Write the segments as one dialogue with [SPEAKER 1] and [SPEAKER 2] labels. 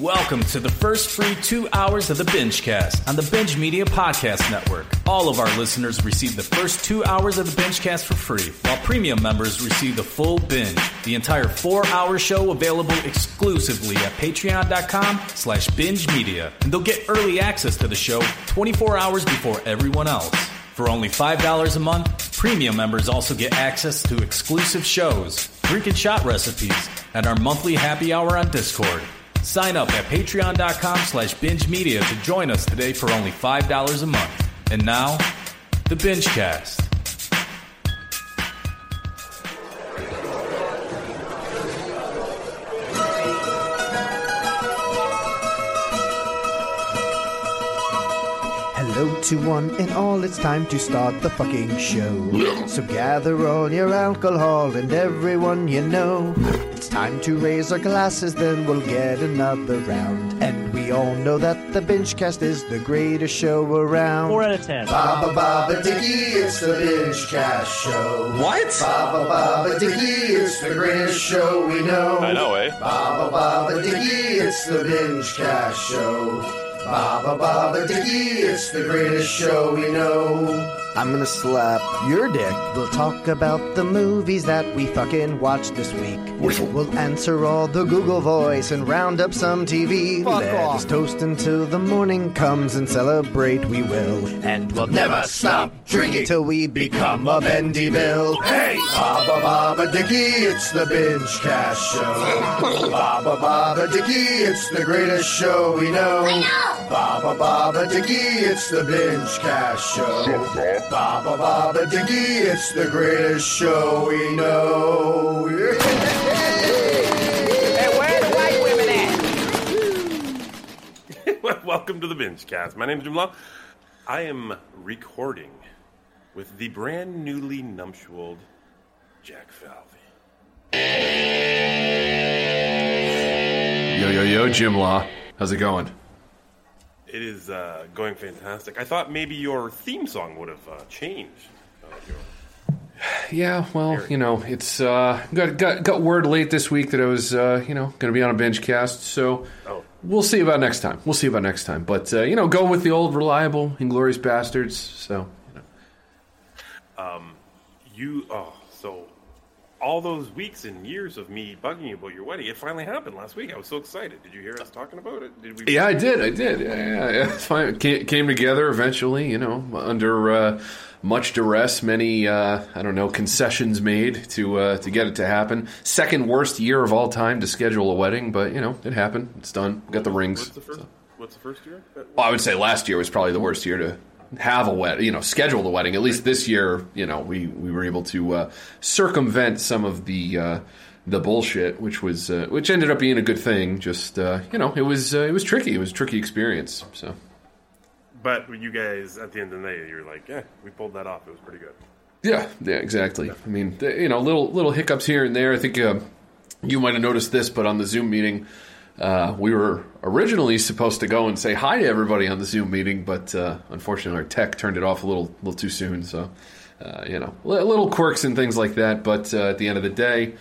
[SPEAKER 1] Welcome to the first free two hours of the Bingecast on the Binge Media Podcast Network. All of our listeners receive the first two hours of the Bingecast for free, while premium members receive the full binge. The entire four-hour show available exclusively at patreon.com slash binge media. And they'll get early access to the show 24 hours before everyone else. For only $5 a month, premium members also get access to exclusive shows, drink and shot recipes, and our monthly happy hour on Discord. Sign up at patreon.com slash binge media to join us today for only $5 a month. And now, the Bingecast.
[SPEAKER 2] Hello to one and all, it's time to start the fucking show. So gather all your alcohol and everyone you know. It's time to raise our glasses, then we'll get another round. And we all know that the binge Benchcast is the greatest show around.
[SPEAKER 3] Four out of ten.
[SPEAKER 2] Baba Baba Dicky, it's the binge Benchcast show.
[SPEAKER 4] What?
[SPEAKER 2] Baba Baba Dicky, it's the greatest show we know.
[SPEAKER 4] I know, eh?
[SPEAKER 2] Baba Baba Dicky, it's the Bingecast show. Baba Baba Dicky, it's the greatest show we know. I'm gonna slap your dick. We'll talk about the movies that we fucking watched this week. We'll answer all the Google voice and round up some TV.
[SPEAKER 3] Fuck
[SPEAKER 2] Let
[SPEAKER 3] off.
[SPEAKER 2] us toast until the morning comes and celebrate we will. And we'll never stop drinking till we become a bendy bill. Hey! Baba Baba Dicky, it's the Binge Cast Show. Baba Baba Dicky, it's the greatest show we know. I know! Baba Baba Dicky, it's the Binge Cast Show. Baba Baba Diggy, it's the greatest show we know.
[SPEAKER 3] Hey, where the white women at?
[SPEAKER 4] Welcome to the Binge Cast. My name is Jim Law. I am recording with the brand newly nuptialed Jack Falvey.
[SPEAKER 5] Yo, yo, yo, Jim Law. How's it going?
[SPEAKER 4] It is uh, going fantastic. I thought maybe your theme song would have uh, changed. Uh,
[SPEAKER 5] Yeah, well, you know, it's uh, got, got got word late this week that I was, uh, you know, going to be on a bench cast. So
[SPEAKER 4] Oh.
[SPEAKER 5] we'll see about next time. We'll see about next time. But uh, you know, go with the old reliable, inglorious bastards. So
[SPEAKER 4] you, know. um, you oh, all those weeks and years of me bugging you about your wedding, it finally happened last week. I was so excited. Did you hear us talking about it? Did we?
[SPEAKER 5] yeah, I did, I did. Yeah, yeah, yeah. It's fine. It came, came together eventually. You know, under uh, much duress, many uh, I don't know concessions made to uh, to get it to happen. Second worst year of all time to schedule a wedding, but you know, it happened. It's done. Got the rings.
[SPEAKER 4] What's the first? What's the first year?
[SPEAKER 5] Well, I would say last year was probably the worst year to have a wedding, you know, schedule the wedding. At least this year, you know, we, we were able to uh, circumvent some of the uh, the bullshit, which was uh, which ended up being a good thing. Just uh, you know, it was uh, it was tricky. It was a tricky experience. So
[SPEAKER 4] But you guys, at the end of the day, you're like, yeah, we pulled that off. It was pretty good.
[SPEAKER 5] yeah, yeah, exactly. I mean, you know, little little hiccups here and there. I think uh, you might have noticed this, but on the Zoom meeting. Uh, we were originally supposed to go and say hi to everybody on the Zoom meeting, but uh, unfortunately, our tech turned it off a little, little too soon. So, uh, you know, li- little quirks and things like that. But uh, at the end of the day,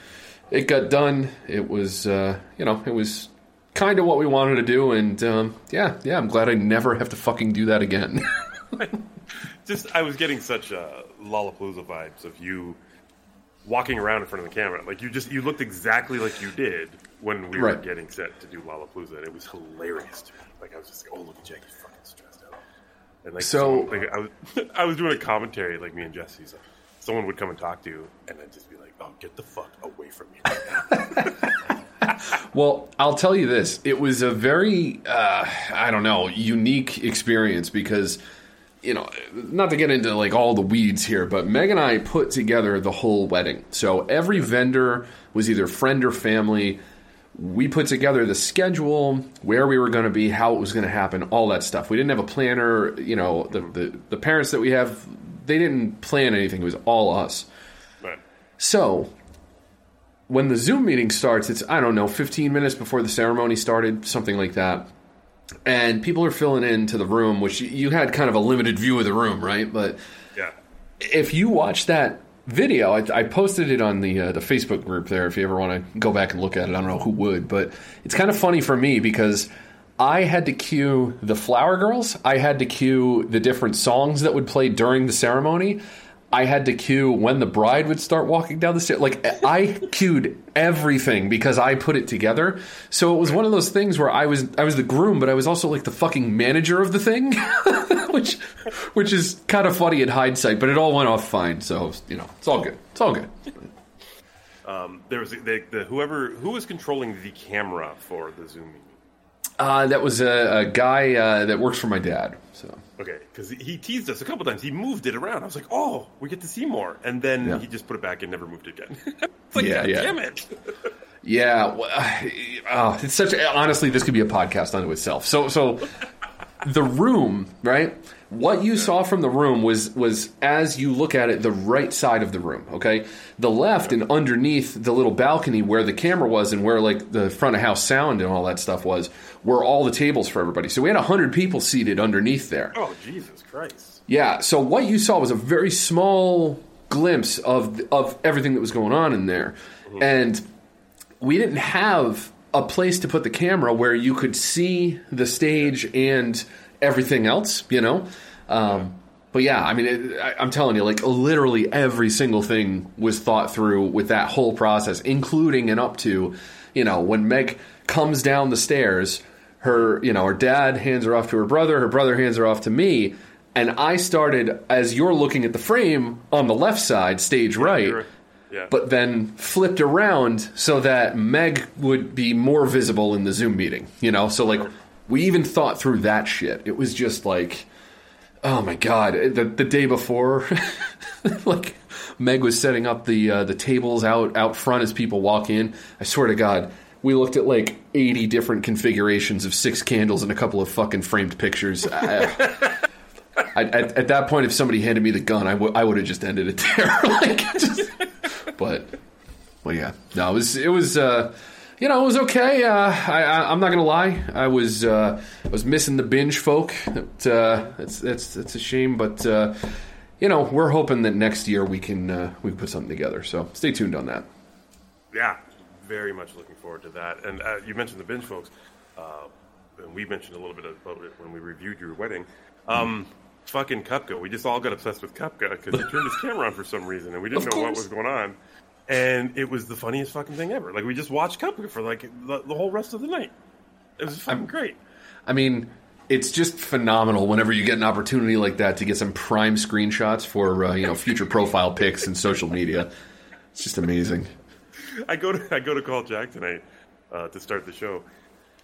[SPEAKER 5] it got done. It was, uh, you know, it was kind of what we wanted to do, and um, yeah, yeah, I'm glad I never have to fucking do that again.
[SPEAKER 4] Just, I was getting such uh, Lollapalooza vibes of you walking around in front of the camera. Like you just, you looked exactly like you did when we were getting set to do Lollapalooza. And it was hilarious to me. Like I was just like, oh look at Jackie fucking stressed out. And like
[SPEAKER 5] So-
[SPEAKER 4] someone- like, I was, I was doing a commentary like me and Jesse's. Like, someone would come and talk to you, and then just be like, oh, get the fuck away from me. right.
[SPEAKER 5] Well, I'll tell you this. It was a very, uh, I don't know, unique experience because, you know, not to get into like all the weeds here, but Meg and I put together the whole wedding. So every vendor was either friend or family. We put together the schedule, where we were going to be, how it was going to happen, all that stuff. We didn't have a planner. You know, the, the, the parents that we have, they didn't plan anything. It was all us.
[SPEAKER 4] But
[SPEAKER 5] So, when the Zoom meeting starts, it's, I don't know, 15 minutes before the ceremony started, something like that. And people are filling into the room, which you- you had kind of a limited view of the room, right? But
[SPEAKER 4] yeah,
[SPEAKER 5] if you watch that video. I, I posted it on the uh, the Facebook group there. If you ever want to go back and look at it, I don't know who would, but it's kind of funny for me because I had to cue the Flower Girls. I had to cue the different songs that would play during the ceremony. I had to cue when the bride would start walking down the stairs. Like I cued everything because I put it together. So it was one of those things where I was I was the groom, but I was also like the fucking manager of the thing, which which is kind of funny in hindsight. But it all went off fine. So you know, it's all good. It's all good.
[SPEAKER 4] Um, there was the, the whoever who was controlling the camera for the Zoom meeting.
[SPEAKER 5] Uh, that was a, a guy uh, that works for my dad. So
[SPEAKER 4] Okay, because he teased us a couple times. He moved it around. I was like, "Oh, we get to see more," and then
[SPEAKER 5] Yeah.
[SPEAKER 4] he just put it back and never moved it again. it's like,
[SPEAKER 5] Yeah,
[SPEAKER 4] God
[SPEAKER 5] yeah.
[SPEAKER 4] damn it!
[SPEAKER 5] Yeah, w- uh, it's such. Honestly, this could be a podcast unto itself. So, so the room, right? What you saw from the room was was as you look at it, the right side of the room. Okay, the left and underneath the little balcony where the camera was and where like the front of house sound and all that stuff was, were all the tables for everybody. So we had hundred people seated underneath there.
[SPEAKER 4] oh Jesus Christ!
[SPEAKER 5] Yeah. So what you saw was a very small glimpse of of everything that was going on in there, mm-hmm. and we didn't have a place to put the camera where you could see the stage and everything else. You know. Um, but yeah, I mean, it, I, I'm telling you, like literally every single thing was thought through with that whole process, including and up to, you know, when Meg comes down the stairs, her, you know, her dad hands her off to her brother, her brother hands her off to me, and I started as you're looking at the frame on the left side, stage right,
[SPEAKER 4] You're-
[SPEAKER 5] But then flipped around so that Meg would be more visible in the Zoom meeting. You know, so like we even thought through that shit. It was just like, oh my god, the the day before, like Meg was setting up the uh, the tables out out front as people walk in. I swear to God. We looked at like 80 different configurations of six candles and a couple of fucking framed pictures. I, I, at, at that point, if somebody handed me the gun, I would I would have just ended it there. like, just, but, well, yeah, no, it was it was uh, you know it was okay. Uh, I, I I'm not gonna lie, I was uh, I was missing the binge folk. It, uh, it's it's it's a shame, but uh, you know we're hoping that next year we can uh, we can put something together. So stay tuned on that.
[SPEAKER 4] yeah, very much looking forward to that. And uh, you mentioned the binge, folks, uh, and we mentioned a little bit about it when we reviewed your wedding. Um, fucking Cupca, we just all got obsessed with Cupca because he turned his camera on for some reason, and we didn't
[SPEAKER 5] Of
[SPEAKER 4] know what was going on. And it was the funniest fucking thing ever. Like we just watched Cupca for like the, the whole rest of the night. It was fucking great.
[SPEAKER 5] I mean, it's just phenomenal whenever you get an opportunity like that to get some prime screenshots for uh, you know future profile pics and social media. It's just amazing.
[SPEAKER 4] I go to I go to call Jack tonight uh, to start the show,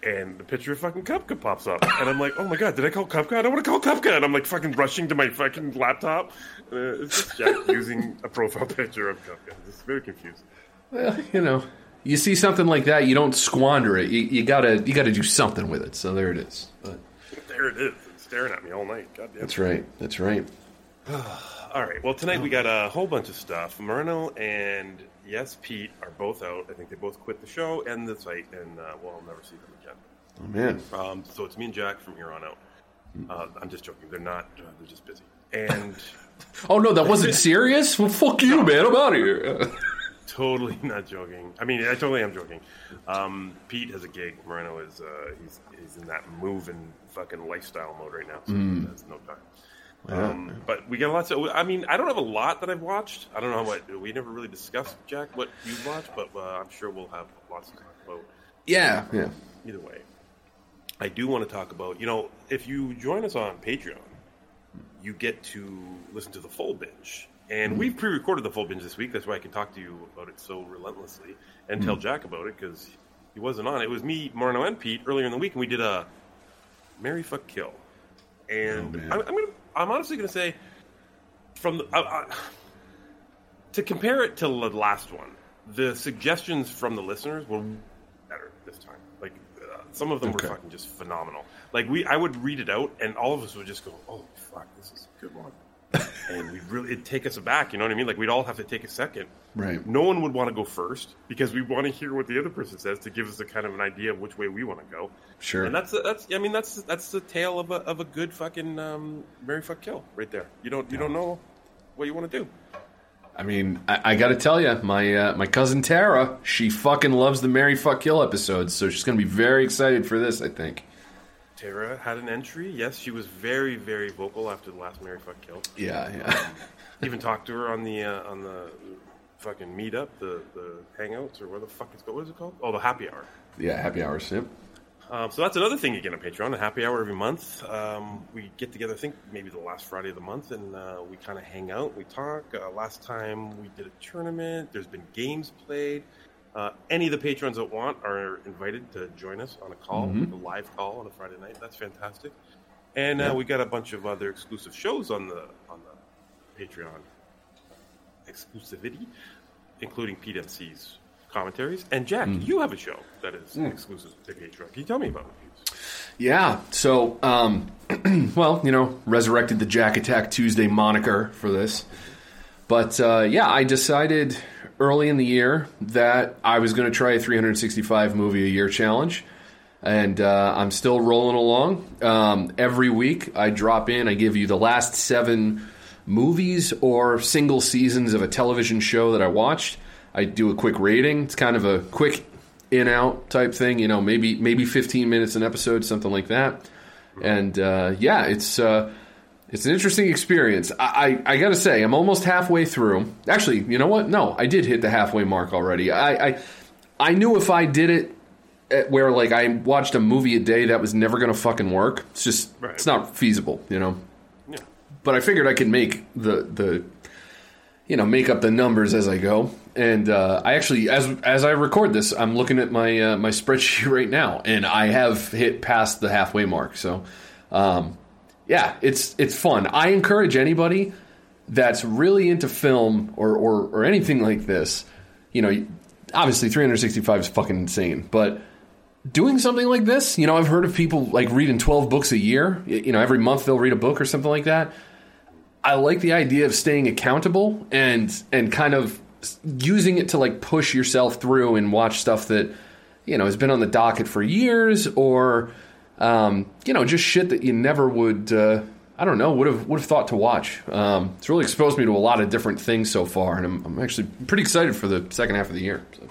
[SPEAKER 4] and the picture of fucking Cupca pops up, and I'm like, oh my god, did I call Cupca? I don't want to call Cupca, and I'm like fucking rushing to my fucking laptop. Uh, it's just Jack using a profile picture of Cupca. Just very confused.
[SPEAKER 5] Well, you know, you see something like that, you don't squander it. You, you gotta you gotta do something with it. So there it is. But
[SPEAKER 4] There it is, it's staring at me all night. God damn.
[SPEAKER 5] that's right. That's right.
[SPEAKER 4] All right. Well, tonight we got a whole bunch of stuff. Moreno and yes, Pete are both out. I think they both quit the show and the site, and uh, well, I'll never see them again.
[SPEAKER 5] Oh man.
[SPEAKER 4] Um, so it's me and Jack from here on out. Uh, I'm just joking. They're not. Uh, they're just busy. And
[SPEAKER 5] Oh no, that wasn't serious. Well, fuck you, man. I'm out of here.
[SPEAKER 4] totally not joking. I mean, I totally am joking. Um, Pete has a gig. Moreno is uh, he's he's in that move and fucking lifestyle mode right now. So
[SPEAKER 5] Mm.
[SPEAKER 4] that's no time. Um, but we got lots of. I mean, I don't have a lot that I've watched. I don't know what we never really discussed, Jack, what you've watched, but uh, I'm sure we'll have lots to talk about.
[SPEAKER 5] yeah. Yeah.
[SPEAKER 4] Either way, I do want to talk about. You know, if you join us on Patreon, you get to listen to the full binge. And mm-hmm. we've pre-recorded the full binge this week. That's why I can talk to you about it so relentlessly and tell mm. Jack about it because he wasn't on. It was me, Moreno, and Pete earlier in the week, and we did a Marry Fuck Kill. And
[SPEAKER 5] Oh.
[SPEAKER 4] I'm, I'm gonna, I'm honestly gonna say, from the, I, I, to compare it to the last one, the suggestions from the listeners were better this time. Like uh, some of them
[SPEAKER 5] Okay.
[SPEAKER 4] were fucking just phenomenal. Like we, I would read it out, and all of us would just go, "Oh fuck, this is a good one," and we really it'd take us aback. You know what I mean? Like we'd all have to take a second.
[SPEAKER 5] Right.
[SPEAKER 4] No one would want to go first because we want to hear what the other person says to give us a kind of an idea of which way we want to go.
[SPEAKER 5] Sure.
[SPEAKER 4] And that's that's I mean that's that's the tale of a of a good fucking um, Marry fuck kill right there. You don't you don't know what you want to do.
[SPEAKER 5] I mean, I, I got to tell you, my uh, my cousin Tara, she fucking loves the Marry Fuck Kill episodes, so she's going to be very excited for this. I think.
[SPEAKER 4] Tara had an entry. Yes, she was very, very vocal after the last Marry Fuck Kill.
[SPEAKER 5] Yeah, yeah.
[SPEAKER 4] Even talked to her on the uh, on the fucking meetup, the the hangouts, or where the fuck it's called. What is it called? Oh, the happy hour.
[SPEAKER 5] yeah, happy hours. Yep.
[SPEAKER 4] Um, so that's another thing you get on Patreon, a happy hour every month. Um, we get together, I think maybe the last Friday of the month, and uh, we kind of hang out, we talk. Uh, last time we did a tournament, there's been games played. Uh, any of the patrons that want are invited to join us on a call, a live call on a Friday night. That's fantastic. And uh, we got a bunch of other exclusive shows on the on the Patreon exclusivity, including PDMC's commentaries. And Jack, you have a show that is exclusive to Patreon. Can you tell me about it?
[SPEAKER 5] Yeah. So, um, well, you know, resurrected the Jack Attack Tuesday moniker for this. But uh, yeah, I decided early in the year that I was going to try a 365 movie a year challenge. And uh, I'm still rolling along. Um, every week, I drop in, I give you the last seven movies or single seasons of a television show that I watched. I do a quick rating. It's kind of a quick in out type thing, you know, maybe maybe 15 minutes an episode, something like that. And uh, yeah, it's uh, it's an interesting experience. I, I, I got to say, I'm almost halfway through. Actually, you know what? No, I did hit the halfway mark already. I I, I knew if I did it at where like I watched a movie a day, that was never going to fucking work. It's just
[SPEAKER 4] Right.
[SPEAKER 5] it's not feasible, you know.
[SPEAKER 4] Yeah.
[SPEAKER 5] But I figured I could make the the you know make up the numbers as I go. And uh, I actually, as as I record this, I'm looking at my uh, my spreadsheet right now, and I have hit past the halfway mark. So, um, yeah, it's it's fun. I encourage anybody that's really into film or, or or anything like this. You know, obviously 365 is fucking insane, but doing something like this, you know, I've heard of people like reading 12 books a year. You know, every month they'll read a book or something like that. I like the idea of staying accountable and and kind of using it to like push yourself through and watch stuff that you know has been on the docket for years or um, you know just shit that you never would uh, I don't know would have would have thought to watch. Um, it's really exposed me to a lot of different things so far, and I'm, I'm actually pretty excited for the second half of the year. So.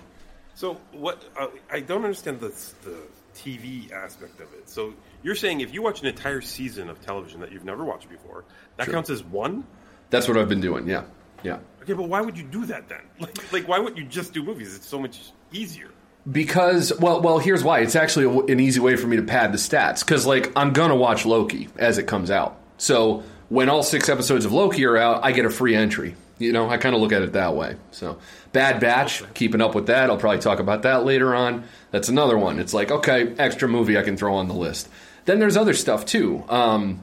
[SPEAKER 4] So what? Uh, I don't understand the the TV aspect of it. So you're saying if you watch an entire season of television that you've never watched before, that
[SPEAKER 5] Sure.
[SPEAKER 4] counts as one?
[SPEAKER 5] That's what I've been doing. Yeah, yeah.
[SPEAKER 4] Okay, but why would you do that then? Like, like why wouldn't you just do movies? It's so much easier.
[SPEAKER 5] Because well, well, here's why. It's actually a, an easy way for me to pad the stats. Because like I'm gonna watch Loki as it comes out. So when all six episodes of Loki are out, I get a free entry. You know, I kind of look at it that way. So Bad Batch, keeping up with that. I'll probably talk about that later on. That's another one. It's like okay, extra movie I can throw on the list. Then there's other stuff too. Um,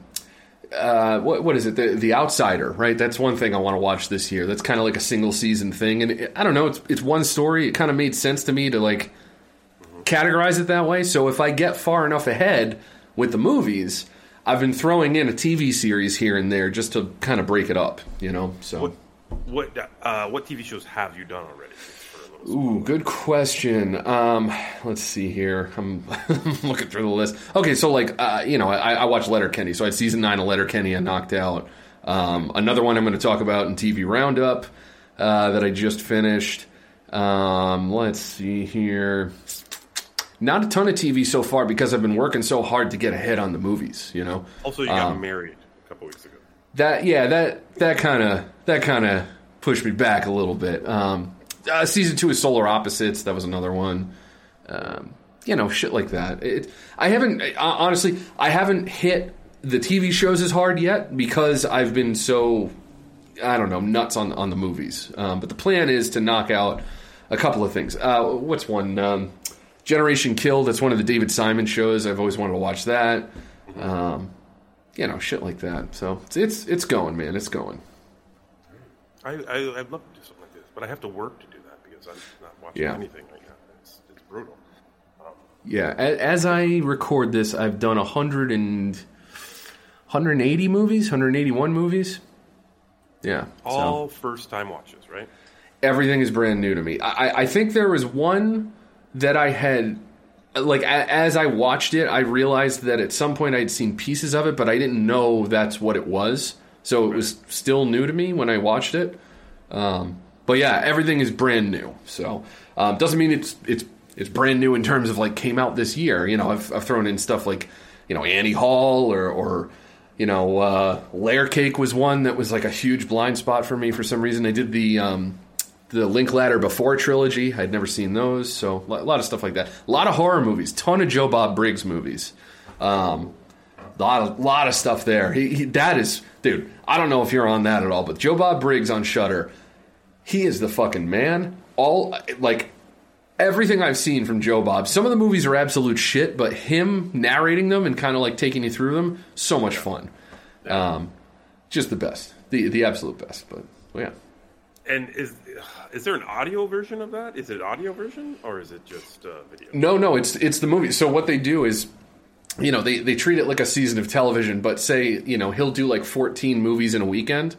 [SPEAKER 5] uh, what what is it? The The Outsider, right? That's one thing I want to watch this year. That's kind of like a single season thing, and it, I don't know. It's it's one story. It kind of made sense to me to like categorize it that way. So if I get far enough ahead with the movies, I've been throwing in a TV series here and there just to kind of break it up, you know. So.
[SPEAKER 4] What what uh, what TV shows have you done already? Just for a little-
[SPEAKER 5] Ooh, good question. Um, let's see here. I'm looking through the list. Okay, so like, uh, you know, I, I watched Letterkenny. So I had season nine of Letterkenny. I knocked out. Um, another one I'm going to talk about in TV Roundup uh, that I just finished. Um, let's see here. Not a ton of TV so far because I've been working so hard to get ahead on the movies. You know.
[SPEAKER 4] Also, you got
[SPEAKER 5] Um,
[SPEAKER 4] married a couple weeks ago.
[SPEAKER 5] That yeah, that that kind of that kind of pushed me back a little bit. Um, uh, season two is Solar Opposites. That was another one. Um, you know, shit like that. It, I haven't honestly. I haven't hit the TV shows as hard yet because I've been so I don't know nuts on on the movies. Um, but the plan is to knock out a couple of things. Uh, what's one? Um, Generation Kill. That's one of the David Simon shows. I've always wanted to watch that. Um, you know, shit like that. So it's it's, it's going, man. It's going.
[SPEAKER 4] I, I I'd love but I have to work to do that because I'm not watching
[SPEAKER 5] Yeah.
[SPEAKER 4] anything right now. It's it's brutal.
[SPEAKER 5] Yeah. a- As I record this, I've done 100 and 180 movies, 181 movies. Yeah. so
[SPEAKER 4] All first time watches, right?
[SPEAKER 5] everything is brand new to me. I, I- I think there was one that I had. Like a, as I watched it, I realized that at some point I'd seen pieces of it, but I didn't know that's what it was. So it was still new to me when I watched it. Um, but yeah, everything is brand new. So um, doesn't mean it's it's it's brand new in terms of like came out this year. You know, I've, I've thrown in stuff like you know Annie Hall or or you know uh, Layer Cake was one that was like a huge blind spot for me for some reason. I did the um, the Linklater Before trilogy. I'd never seen those, so a lot of stuff like that. A lot of horror movies, ton of Joe Bob Briggs movies. Um, a lot of lot of stuff there. He, he, that is, dude. I don't know if you're on that at all, but Joe Bob Briggs on Shudder, he is the fucking man. All like everything I've seen from Joe Bob. Some of the movies are absolute shit, but him narrating them and kind of like taking you through them, so much fun. Um, just the best, the the absolute best. But well, yeah.
[SPEAKER 4] And is is there an audio version of that? Is it an audio version or is it just uh, video?
[SPEAKER 5] No, no, it's it's the movie. So what they do is you know, they, they treat it like a season of television, but say, you know, he'll do like 14 movies in a weekend.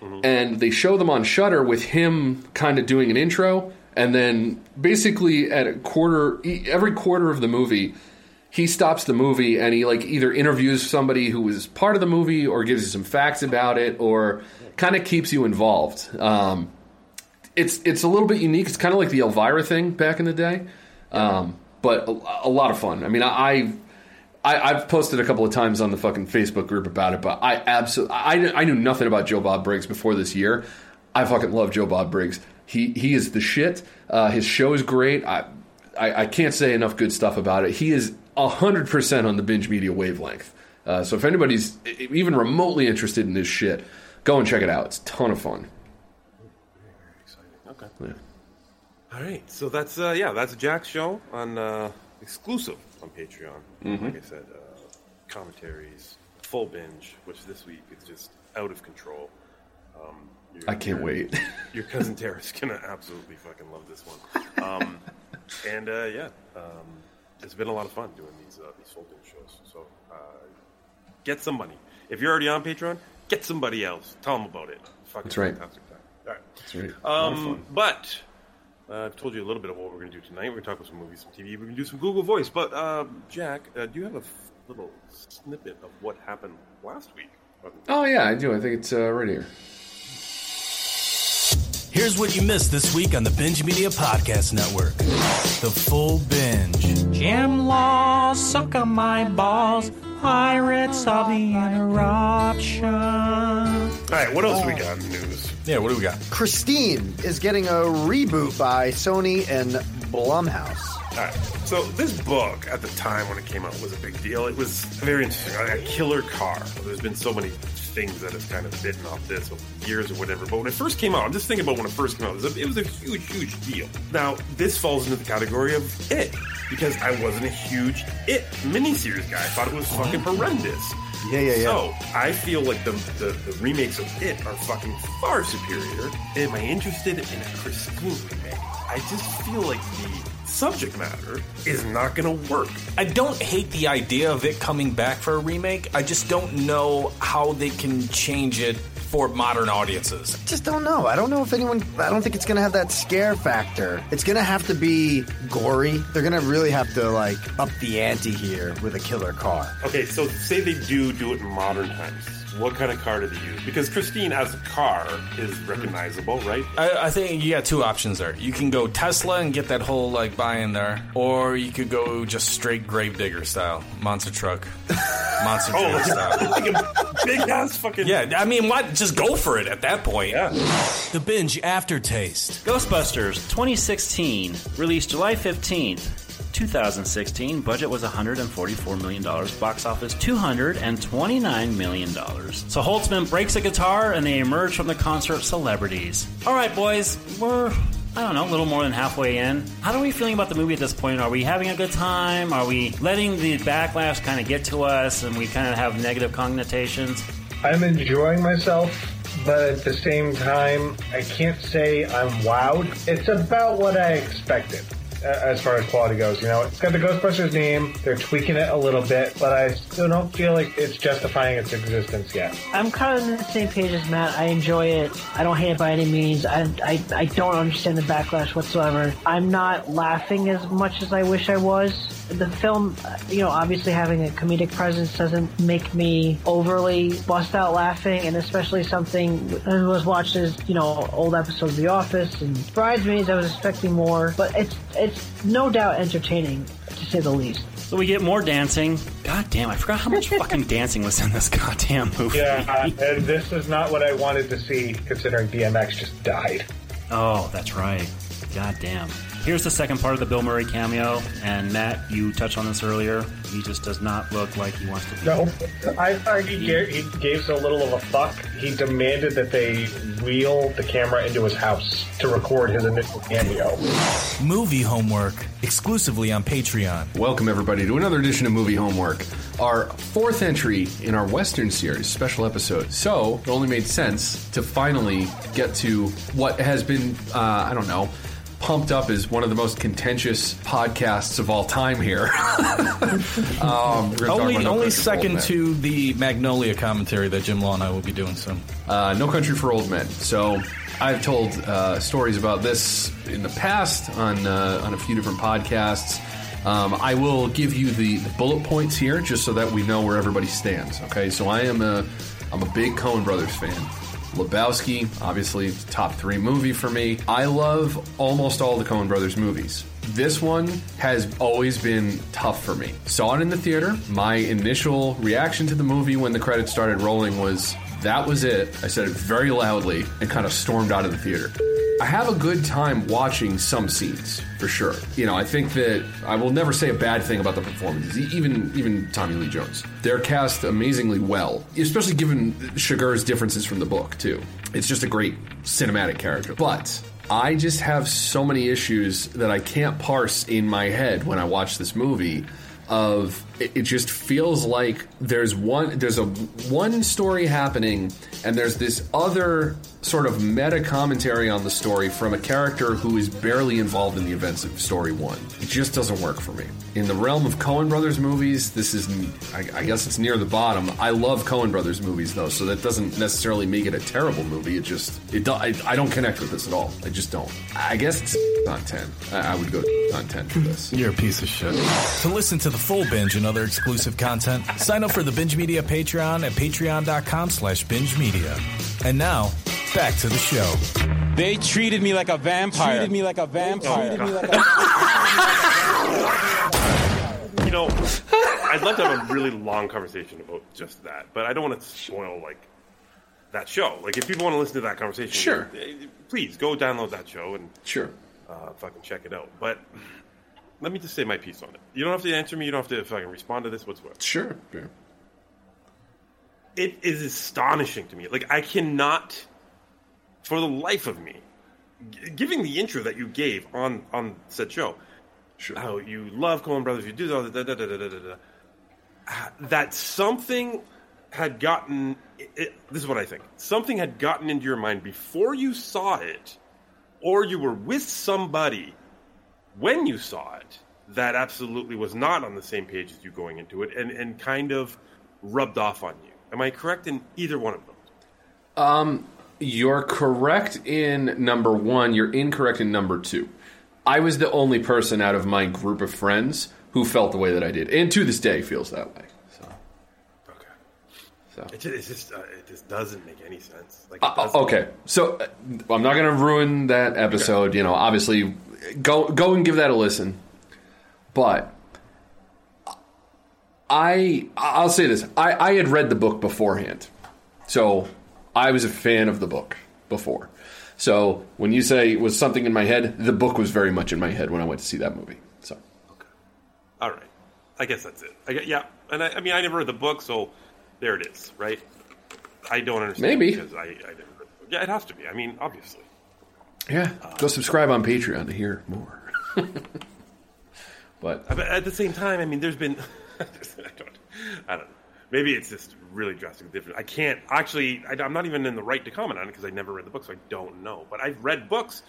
[SPEAKER 5] Mm-hmm. And they show them on Shudder with him kind of doing an intro. And then basically at a quarter, every quarter of the movie, he stops the movie and he like either interviews somebody who was part of the movie or gives you some facts about it or kind of keeps you involved. Um, it's it's a little bit unique. It's kind of like the Elvira thing back in the day, um, but a, a, lot of fun. I mean, I, I I, have posted a couple of times on the fucking Facebook group about it, but I absolutely I, I knew nothing about Joe Bob Briggs before this year. I fucking love Joe Bob Briggs. He he is the shit. Uh, his show is great. I, I, I can't say enough good stuff about it. He is hundred percent on the binge media wavelength. Uh, so if anybody's even remotely interested in this shit, go and check it out. It's a ton of fun.
[SPEAKER 4] Okay. Yeah. All right. So that's uh, yeah, that's Jack's show on uh, exclusive on Patreon. Mm-hmm. Like I said, uh, commentaries, full binge, which this week is just out of control. Um,
[SPEAKER 5] I can't wait.
[SPEAKER 4] your cousin Tara's gonna absolutely fucking love this one. Um, and uh, yeah, um, it's been a lot of fun doing these uh, these full binge shows. So uh, get somebody. If you're already on Patreon, get somebody else. Tell them about it. Fucking
[SPEAKER 5] That's right.
[SPEAKER 4] fantastic time. All right.
[SPEAKER 5] That's right.
[SPEAKER 4] Um, but uh, I've told you a little bit of what we're going to do tonight. We're going to talk about some movies, some TV. We're going to do some Google Voice. But uh, Jack, uh, do you have a f- little snippet of what happened last week?
[SPEAKER 5] Oh yeah, I do. I think it's uh, right here.
[SPEAKER 1] Here's what you missed this week on the Binge Media Podcast Network: the full binge.
[SPEAKER 6] Jim Law, suck on my balls. Pirates of the Interruption. All
[SPEAKER 4] right, what else we got in the news?
[SPEAKER 1] Yeah, what do we got?
[SPEAKER 2] Christine is getting a reboot by Sony and Blumhouse.
[SPEAKER 4] All right. So this book at the time when it came out was a big deal. It was very interesting. A killer car. There's been so many things that have kind of bitten off this over years or whatever. But when it first came out, I'm just thinking about when it first came out. It was a, it was a huge, huge deal. Now this falls into the category of it because I wasn't a huge it miniseries guy. I thought it was fucking horrendous.
[SPEAKER 2] Yeah, yeah, yeah.
[SPEAKER 4] So I feel like the, the, the remakes of it are fucking far superior. Am I interested in a Christine remake? I just feel like the subject matter is not going to work.
[SPEAKER 1] I don't hate the idea of it coming back for a remake. I just don't know how they can change it for modern audiences.
[SPEAKER 2] Just don't know. I don't know if anyone. I don't think it's going to have that scare factor. It's going to have to be gory. They're going to really have to like up the ante here with a killer car.
[SPEAKER 4] Okay, so say they do do it in modern times what kind of car do they use? Because Christine as a car is mm-hmm. recognizable, right?
[SPEAKER 1] I, I, think you got two options there. You can go Tesla and get that whole like buy in there, or you could go just straight Gravedigger style, monster truck, monster oh, truck style,
[SPEAKER 4] like a big ass fucking.
[SPEAKER 1] Yeah, I mean, what? Just go for it at that point.
[SPEAKER 4] Yeah.
[SPEAKER 1] The binge aftertaste.
[SPEAKER 7] Ghostbusters 2016, released July 15th. 2016, budget was $144 million, box office $229 million. So Holtzman breaks a guitar and they emerge from the concert celebrities. All right, boys, we're I don't know, a little more than halfway in. How are we feeling about the movie at this point? Are we having a good time? Are we letting the backlash kind of get to us and we kind of have negative connotations?
[SPEAKER 8] I'm enjoying myself, but at the same time, I can't say I'm wowed. It's about what I expected as far as quality goes. You know, it's got the Ghostbusters name. They're tweaking it a little bit, but I still don't feel like it's justifying its existence yet.
[SPEAKER 9] I'm kind of on the same page as Matt. I enjoy it. I don't hate it by any means. I, I, I don't understand the backlash whatsoever. I'm not laughing as much as I wish I was The film, uh, you know, obviously having a comedic presence doesn't make me overly bust out laughing, and especially something who was watched as you know old episodes of The Office and Bridesmaids. I was expecting more, but it's it's no doubt entertaining to say the least.
[SPEAKER 7] So we get more dancing. God damn, I forgot how much fucking dancing was in this goddamn movie.
[SPEAKER 8] Yeah, and this is not what I wanted to see, considering DMX just died.
[SPEAKER 7] Oh, that's right. God damn. Here's the second part of the Bill Murray cameo, and Matt, you touched on this earlier. He just does not look like he wants to be.
[SPEAKER 8] No, I thought he gave, he gave so little of a fuck. He demanded that they wheel the camera into his house to record his initial cameo.
[SPEAKER 1] Movie homework exclusively on Patreon.
[SPEAKER 5] Welcome, everybody, to another edition of Movie Homework, our fourth entry in our Western series special episode. So, it only made sense to finally get to what has been, uh, I don't know, pumped up as one of the most contentious podcasts of all time here. um,
[SPEAKER 1] Only,
[SPEAKER 5] No
[SPEAKER 1] only
[SPEAKER 5] Country for Old
[SPEAKER 1] second to the Magnolia commentary that Jim Law and I will be doing soon.
[SPEAKER 5] uh, No Country for Old Men. So I've told uh, stories about this in the past on uh, on a few different podcasts. Um, I will give you the, the bullet points here, just so that we know where everybody stands. Okay, so I am a I'm a big Coen Brothers fan. Lebowski, obviously, top three movie for me. I love almost all the Coen Brothers movies. This one has always been tough for me. Saw it in the theater. My initial reaction to the movie when the credits started rolling was that was it. I said it very loudly and kind of stormed out of the theater. I have a good time watching some scenes for sure. You know, I think that I will never say a bad thing about the performances, even even Tommy Lee Jones. They're cast amazingly well, especially given Chigurh's differences from the book too. It's just a great cinematic character. But I just have so many issues that I can't parse in my head when I watch this movie of it, it just feels like there's one there's a one story happening and there's this other sort of meta commentary on the story from a character who is barely involved in the events of story one. It just doesn't work for me. In the realm of Coen Brothers movies, this is I, I guess it's near the bottom. I love Coen Brothers movies though, so that doesn't necessarily make it a terrible movie. It just it do, I, I don't connect with this at all. I just don't. I guess it's on ten. I, I would go on ten for this.
[SPEAKER 1] You're a piece of shit. To listen to the full binge and other exclusive content, sign up for the Binge Media Patreon at patreon.com slash binge media. And now, back to the show.
[SPEAKER 10] They treated me like a vampire. Treated me like a vampire. Treated me like a
[SPEAKER 4] You know, I'd love to have a really long conversation about just that, but I don't want to spoil like that show. Like, if people want to listen to that conversation,
[SPEAKER 5] Sure.
[SPEAKER 4] eh, please go download that show and
[SPEAKER 5] Sure.
[SPEAKER 4] uh, fucking check it out. But let me just say my piece on it. You don't have to answer me. You don't have to fucking respond to this whatsoever.
[SPEAKER 5] Sure. Sure.
[SPEAKER 4] It is astonishing to me. Like, I cannot, for the life of me, g- giving the intro that you gave on on said show,
[SPEAKER 5] Sure.
[SPEAKER 4] how you love Coen Brothers, you do all da, da, da, da, da, da, da, that something had gotten. It, it- this is what I think. Something had gotten into your mind before you saw it, or you were with somebody when you saw it that absolutely was not on the same page as you going into it, and and kind of rubbed off on you. Am I correct in either one of those?
[SPEAKER 5] You're correct in number one. You're incorrect in number two. I was the only person out of my group of friends who felt the way that I did, and to this day feels that way. So,
[SPEAKER 4] Okay.
[SPEAKER 5] so.
[SPEAKER 4] It just, it's just uh, it just doesn't make any sense. Like,
[SPEAKER 5] Uh, okay, so uh, I'm not going to ruin that episode. You know, obviously, go go and give that a listen. But I I'll say this: I, I had read the book beforehand, so I was a fan of the book before. So when you say it was something in my head, the book was very much in my head when I went to see that movie. So
[SPEAKER 4] All right. I guess that's it. I yeah, and I, I mean, I never read the book, so there it is, right? I don't understand
[SPEAKER 5] Maybe.
[SPEAKER 4] because I, I never read the book. Yeah, it has to be. I mean, obviously.
[SPEAKER 5] Yeah, go subscribe on Patreon to hear more. but
[SPEAKER 4] at the same time, I mean, there's been. I don't. I don't know. Maybe it's just really drastically different. I can't actually. I, I'm not even in the right to comment on it because I never read the book, so I don't know. But I've read books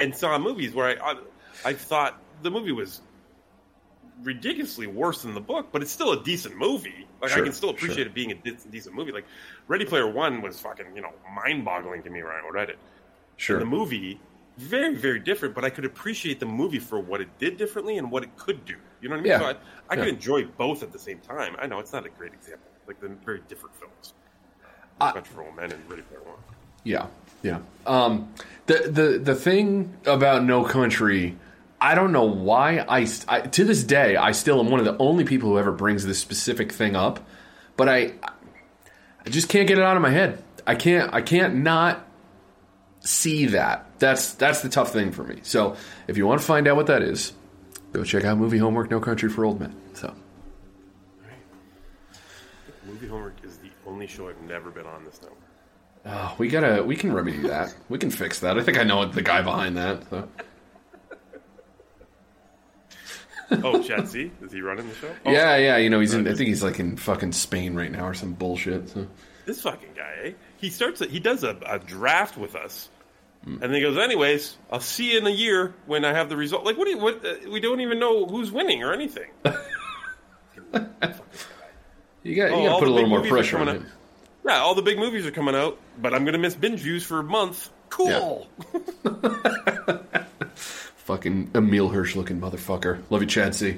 [SPEAKER 4] and saw movies where I, I, I thought the movie was ridiculously worse than the book, but it's still a decent movie. Like I can still appreciate
[SPEAKER 5] sure.
[SPEAKER 4] it being a de- decent movie. Like Ready Player One was fucking you know mind boggling to me when I read it.
[SPEAKER 5] Sure,
[SPEAKER 4] The movie very, very different. But I could appreciate the movie for what it did differently and what it could do. You know what I mean?
[SPEAKER 5] Yeah.
[SPEAKER 4] So I, I could enjoy both at the same time. I know it's not a great example, like the very different films.
[SPEAKER 5] I-
[SPEAKER 4] Country for Old Men and Ready Player One.
[SPEAKER 5] Yeah, yeah. Um, the the the thing about No Country, I don't know why I, I to this day I still am one of the only people who ever brings this specific thing up, but I I just can't get it out of my head. I can't I can't not see that. That's that's the tough thing for me. So if you want to find out what that is, go check out Movie Homework No Country for Old Men. So
[SPEAKER 4] Movie Homework is the only show I've never been on this network.
[SPEAKER 5] uh, we gotta we can remedy that. We can fix that. I think I know the guy behind that. So.
[SPEAKER 4] Oh, Chad C, is he running the show? Oh,
[SPEAKER 5] Yeah, yeah, you know he's in. I think he's like in fucking Spain right now or some bullshit. So.
[SPEAKER 4] This fucking guy, eh? He starts. A, he does a, a draft with us,
[SPEAKER 5] Hmm.
[SPEAKER 4] and then he goes, "Anyways, I'll see you in a year when I have the result." Like, what? Do you, what? Uh, we don't even know who's winning or anything.
[SPEAKER 5] You got you
[SPEAKER 4] Oh,
[SPEAKER 5] got to put a little more pressure on him.
[SPEAKER 4] yeah, all the big movies are coming out, but I'm gonna miss binge views for a month. Cool.
[SPEAKER 5] Fucking Emile Hirsch looking motherfucker. Love you, Chad C.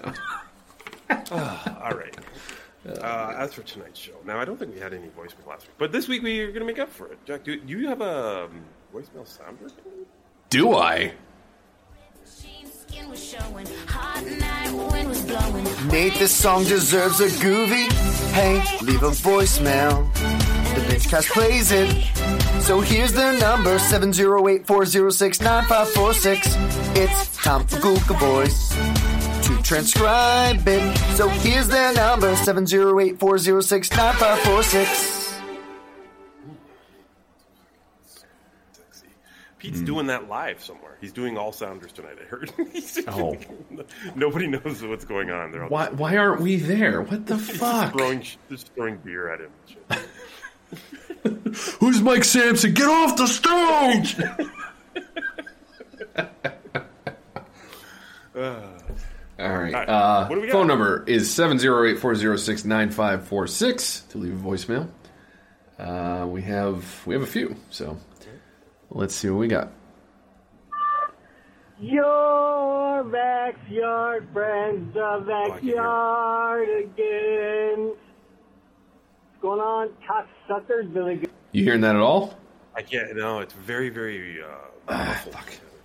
[SPEAKER 4] All right. Uh, as for tonight's show, now I don't think we had any voicemail last week, but this week we are going to make up for it. Jack, do, do you have a um, voicemail soundboard?
[SPEAKER 5] Do I?
[SPEAKER 2] Nate, this song deserves a groovy. Hey, leave a voicemail. The Benchcast plays it. So here's the number 708 406 9546. It's time for Google Voice to transcribe it. So here's their number 708 406 9546.
[SPEAKER 4] Pete's
[SPEAKER 5] Hmm.
[SPEAKER 4] doing that live somewhere. He's doing all sounders tonight. I heard.
[SPEAKER 5] Oh.
[SPEAKER 4] Nobody knows what's going on. They're all
[SPEAKER 5] Why why aren't we there? What the
[SPEAKER 4] just
[SPEAKER 5] fuck?
[SPEAKER 4] throwing, just throwing beer at him.
[SPEAKER 5] Who's Mike Sampson? Get off the stage! All right.
[SPEAKER 4] right.
[SPEAKER 5] Uh,
[SPEAKER 4] What do we got?
[SPEAKER 5] phone number is 708-406-9546 to leave a voicemail. Uh, we have we have a few, so let's see what we got.
[SPEAKER 11] Your backyard friends, the
[SPEAKER 4] Oh, can hear it.
[SPEAKER 11] Backyardigans. What's going on, cocksuckers? Billy Good.
[SPEAKER 5] You hearing that at all?
[SPEAKER 4] I can't. No, it's very, very. Uh, muffled.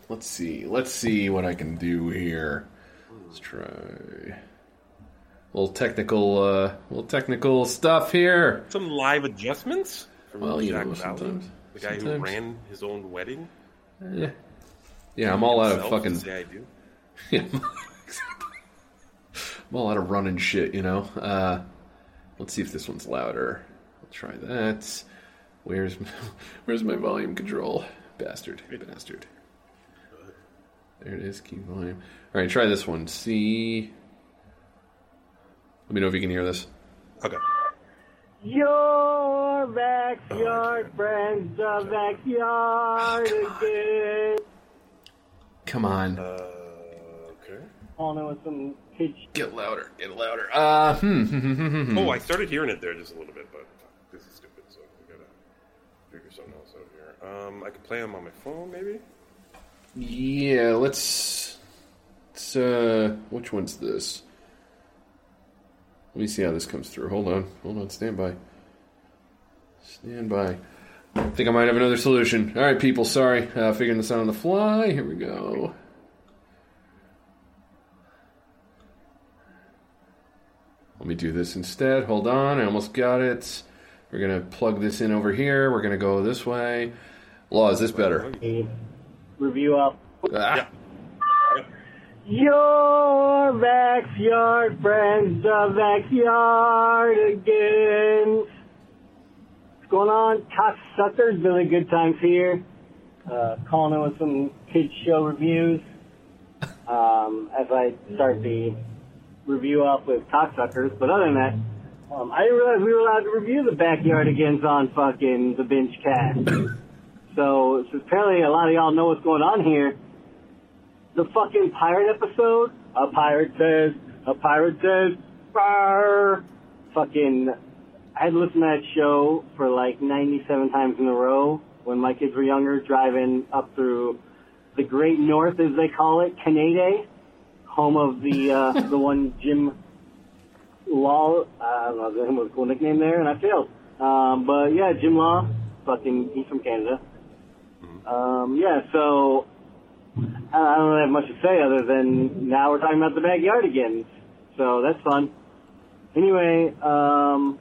[SPEAKER 5] Let's see. Let's see what I can do here. Let's try. little technical, uh, little technical stuff here.
[SPEAKER 4] Some live adjustments from
[SPEAKER 5] Well, you know, sometimes-
[SPEAKER 4] the guy who ran his own wedding.
[SPEAKER 5] Yeah, yeah. I'm all out of fucking.
[SPEAKER 4] Say I do.
[SPEAKER 5] Yeah, I'm all out of running shit. You know. Uh, let's see if this one's louder. I'll try that. Where's where's my volume control? Bastard, bastard. There it is. Key volume. All right, try this one. See. Let me know if you can hear this.
[SPEAKER 4] Okay.
[SPEAKER 11] Your backyard friends, the Backyardigans.
[SPEAKER 5] Come on.
[SPEAKER 4] Uh, okay.
[SPEAKER 11] Oh no, it's some pitch.
[SPEAKER 5] Get louder. Get louder. Uh, hmm. hmm, hmm, hmm, hmm.
[SPEAKER 4] Oh, I started hearing it there just a little bit, but this is stupid, so we gotta figure something else out here. Um, I could play them on my phone, maybe.
[SPEAKER 5] Yeah, let's. Let's. Uh, which one's this? Let me see how this comes through. Hold on. Hold on. Stand by. Stand by. I think I might have another solution. All right, people. Sorry. Uh, figuring this out on the fly. Here we go. Let me do this instead. Hold on. I almost got it. We're going to plug this in over here. We're going to go this way. Law, is this better?
[SPEAKER 11] Review up.
[SPEAKER 5] Ah.
[SPEAKER 11] Your backyard friends, the Backyardigans. What's going on, cocksuckers? Billy Goodtimes here. Uh, calling in with some kids show reviews. Um, as I start the review up with cocksuckers, but other than that, um, I didn't realize we were allowed to review the Backyardigans on fucking the binge cast. So, apparently a lot of y'all know what's going on here the fucking pirate episode. A pirate says, a pirate says. Fucking, I had listened to that show for like 97 times in a row when my kids were younger, driving up through the Great North, as they call it, Canada, home of the uh, the one Jim Law. I don't know, him was a cool nickname there, and I failed. Um, but yeah, Jim Law, fucking, he's from Canada. Um, yeah, so I don't have much to say other than now we're talking about the backyardigans. So that's fun. Anyway, um,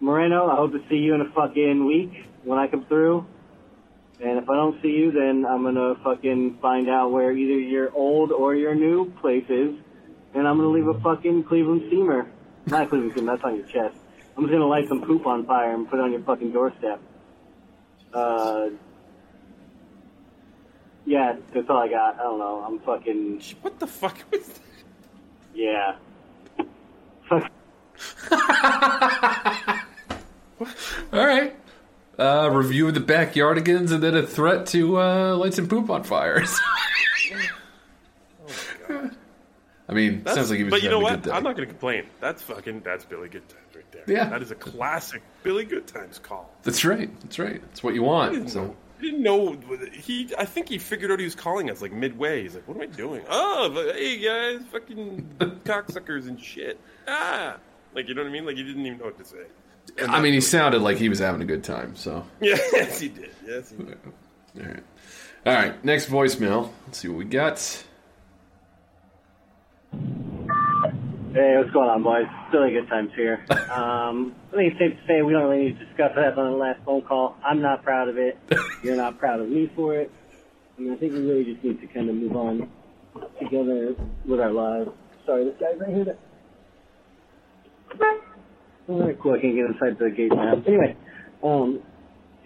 [SPEAKER 11] Moreno, I hope to see you in a fucking week when I come through. And if I don't see you, then I'm gonna fucking find out where either your old or your new place is, and I'm gonna leave a fucking Cleveland steamer. Not Cleveland steamer, that's on your chest. I'm just gonna light some poop on fire and put it on your fucking doorstep. Uh, yeah, that's all I got. I don't know. I'm fucking.
[SPEAKER 4] What the fuck was that?
[SPEAKER 11] Yeah. Fuck.
[SPEAKER 5] All right. Uh, review of the backyardigans and then a threat to uh, light some poop on fires. I mean,
[SPEAKER 4] That's-
[SPEAKER 5] sounds like he was
[SPEAKER 4] But you know what? I'm not going to complain. That's fucking. That's Billy Goodtimes right there.
[SPEAKER 5] Yeah.
[SPEAKER 4] That is a classic Billy Goodtimes call.
[SPEAKER 5] That's right. That's right. That's what you want. So
[SPEAKER 4] know, I didn't know he. I think he figured out he was calling us like midway. He's like, "What am I doing? Oh, but, hey guys, fucking cocksuckers and shit." Ah, like you know what I mean? Like he didn't even know what to say. And
[SPEAKER 5] I mean, he sounded like he was having a good time. So
[SPEAKER 4] yes, he did. Yes, he did.
[SPEAKER 5] all right, all right. Next voicemail. Let's see what we got.
[SPEAKER 11] Hey, what's going on, boys? Still a good times here. Um, I think it's safe to say we don't really need to discuss that on the last phone call. I'm not proud of it. You're not proud of me for it. I mean, I think we really just need to kind of move on together with our lives. Sorry, this guy's right here. That... Oh, very cool. I can't get inside the gate now. Anyway, um,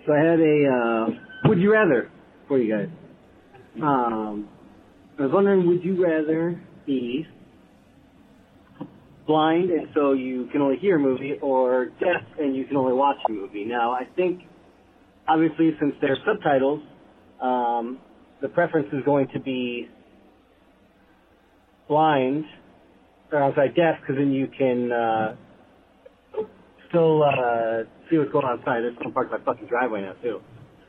[SPEAKER 11] so I had a uh, would you rather for you guys. Um, I was wondering, would you rather be blind and so you can only hear a movie, or deaf and you can only watch a movie. Now, I think obviously since there's subtitles, um, the preference is going to be blind, or I'm sorry, deaf, because then you can uh, still uh, see what's going on outside. There's some parts of my fucking driveway now too.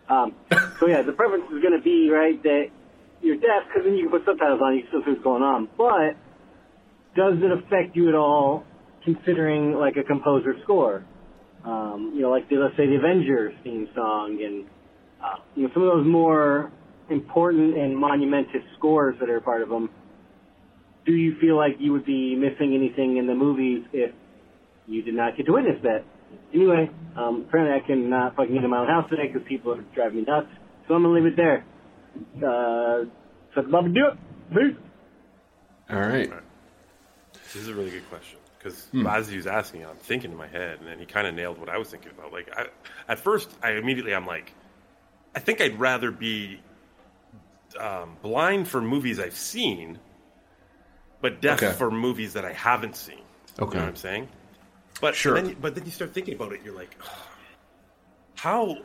[SPEAKER 11] Um, so yeah, the preference is going to be right that you're deaf because then you can put subtitles on, you can still see what's going on. But does it affect you at all, considering like a composer score? Um, you know, like the, let's say the Avengers theme song, and uh, you know some of those more important and monumentous scores that are part of them. Do you feel like you would be missing anything in the movies if you did not get to witness that? Anyway, um, apparently I cannot fucking get in my own house today because people are driving me nuts. So I'm gonna leave it there. Uh, suck a bubba do it. Peace.
[SPEAKER 5] All right.
[SPEAKER 4] This is a really good question because
[SPEAKER 5] Hmm.
[SPEAKER 4] as he was asking, I'm thinking in my head, and then he kind of nailed what I was thinking about. Like, I, at first, I immediately I'm like, I think I'd rather be um, blind for movies I've seen, but deaf
[SPEAKER 5] Okay.
[SPEAKER 4] for movies that I haven't seen.
[SPEAKER 5] Okay.
[SPEAKER 4] you know what I'm saying. But
[SPEAKER 5] Sure.
[SPEAKER 4] Then, but then you start thinking about it. You're like, how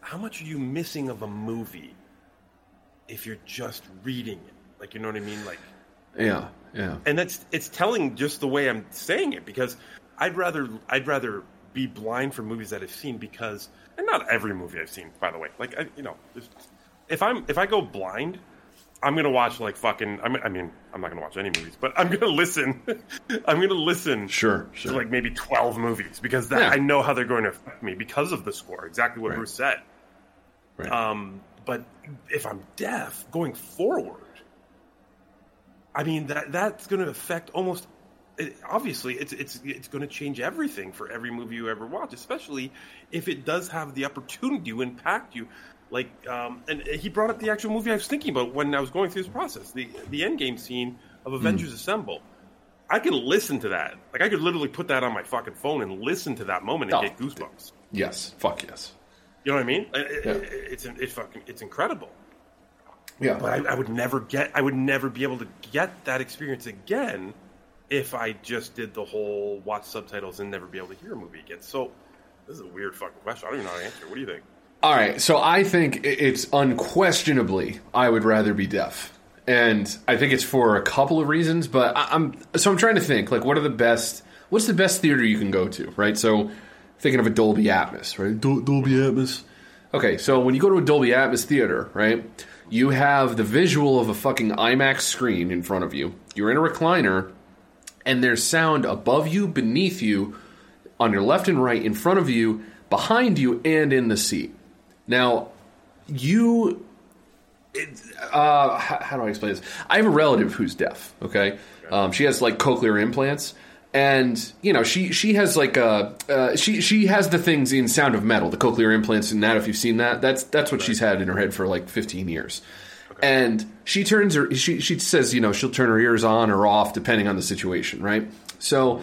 [SPEAKER 4] how much are you missing of a movie if you're just reading it? Like, you know what I mean? Like
[SPEAKER 5] Yeah. Yeah.
[SPEAKER 4] and that's it's telling just the way I'm saying it because I'd rather I'd rather be blind for movies that I've seen because and not every movie I've seen by the way like I, you know if I'm if I go blind I'm gonna watch like fucking I mean, I mean I'm not gonna watch any movies but I'm gonna listen I'm gonna listen
[SPEAKER 5] Sure. Sure.
[SPEAKER 4] to like maybe 12 movies because that
[SPEAKER 5] Yeah.
[SPEAKER 4] I know how they're going to affect me because of the score exactly what
[SPEAKER 5] Right.
[SPEAKER 4] Bruce said
[SPEAKER 5] Right.
[SPEAKER 4] um but if I'm deaf going forward I mean that that's going to affect almost. It, obviously, it's it's it's going to change everything for every movie you ever watch, especially if it does have the opportunity to impact you. Like, um, and he brought up the actual movie I was thinking about when I was going through this process, the the end game scene of Avengers Assemble. I can listen to that. Like, I could literally put that on my fucking phone and listen to that moment and
[SPEAKER 5] Oh.
[SPEAKER 4] get goosebumps.
[SPEAKER 5] yes. Fuck yes.
[SPEAKER 4] You know what I mean? It- it- It's it's fucking it's incredible.
[SPEAKER 5] Yeah.
[SPEAKER 4] But I, I would never get, I would never be able to get that experience again if I just did the whole watch subtitles and never be able to hear a movie again. So this is a weird fucking question. I don't even know how to answer. What do you think?
[SPEAKER 5] All right, so I think it's unquestionably I would rather be deaf, and I think it's for a couple of reasons. But I, I'm so I'm trying to think like what are the best? What's the best theater you can go to? Right, so thinking of a Dolby Atmos, right? Dol- Dolby Atmos. Okay, so when you go to a Dolby Atmos theater, right, you have the visual of a fucking IMAX screen in front of you. You're in a recliner, and there's sound above you, beneath you, on your left and right, in front of you, behind you, and in the seat. Now, you. It, uh, how, how do I explain this? I have a relative who's deaf. Okay, um, she has like cochlear implants, and you know she she has like a uh, she she has the things in Sound of Metal, the cochlear implants, and that if you've seen that, that's that's what she's had in her head for like 15 years. And she turns her she she says you know she'll turn her ears on or off depending on the situation, right? So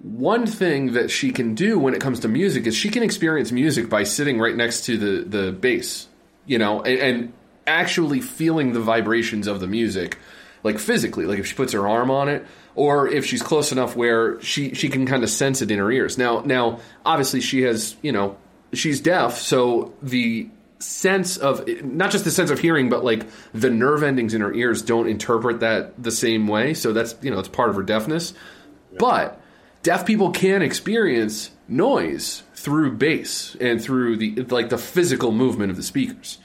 [SPEAKER 5] one thing that she can do when it comes to music is she can experience music by sitting right next to the the bass, you know, and, and actually feeling the vibrations of the music, like physically, like if she puts her arm on it, or if she's close enough where she she can kind of sense it in her ears. Now now obviously she has you know she's deaf, so the sense of not just the sense of hearing but like the nerve endings in her ears don't interpret that the same way so that's you know it's part of her deafness but deaf people can experience noise through bass and through the like the physical movement of the speakers.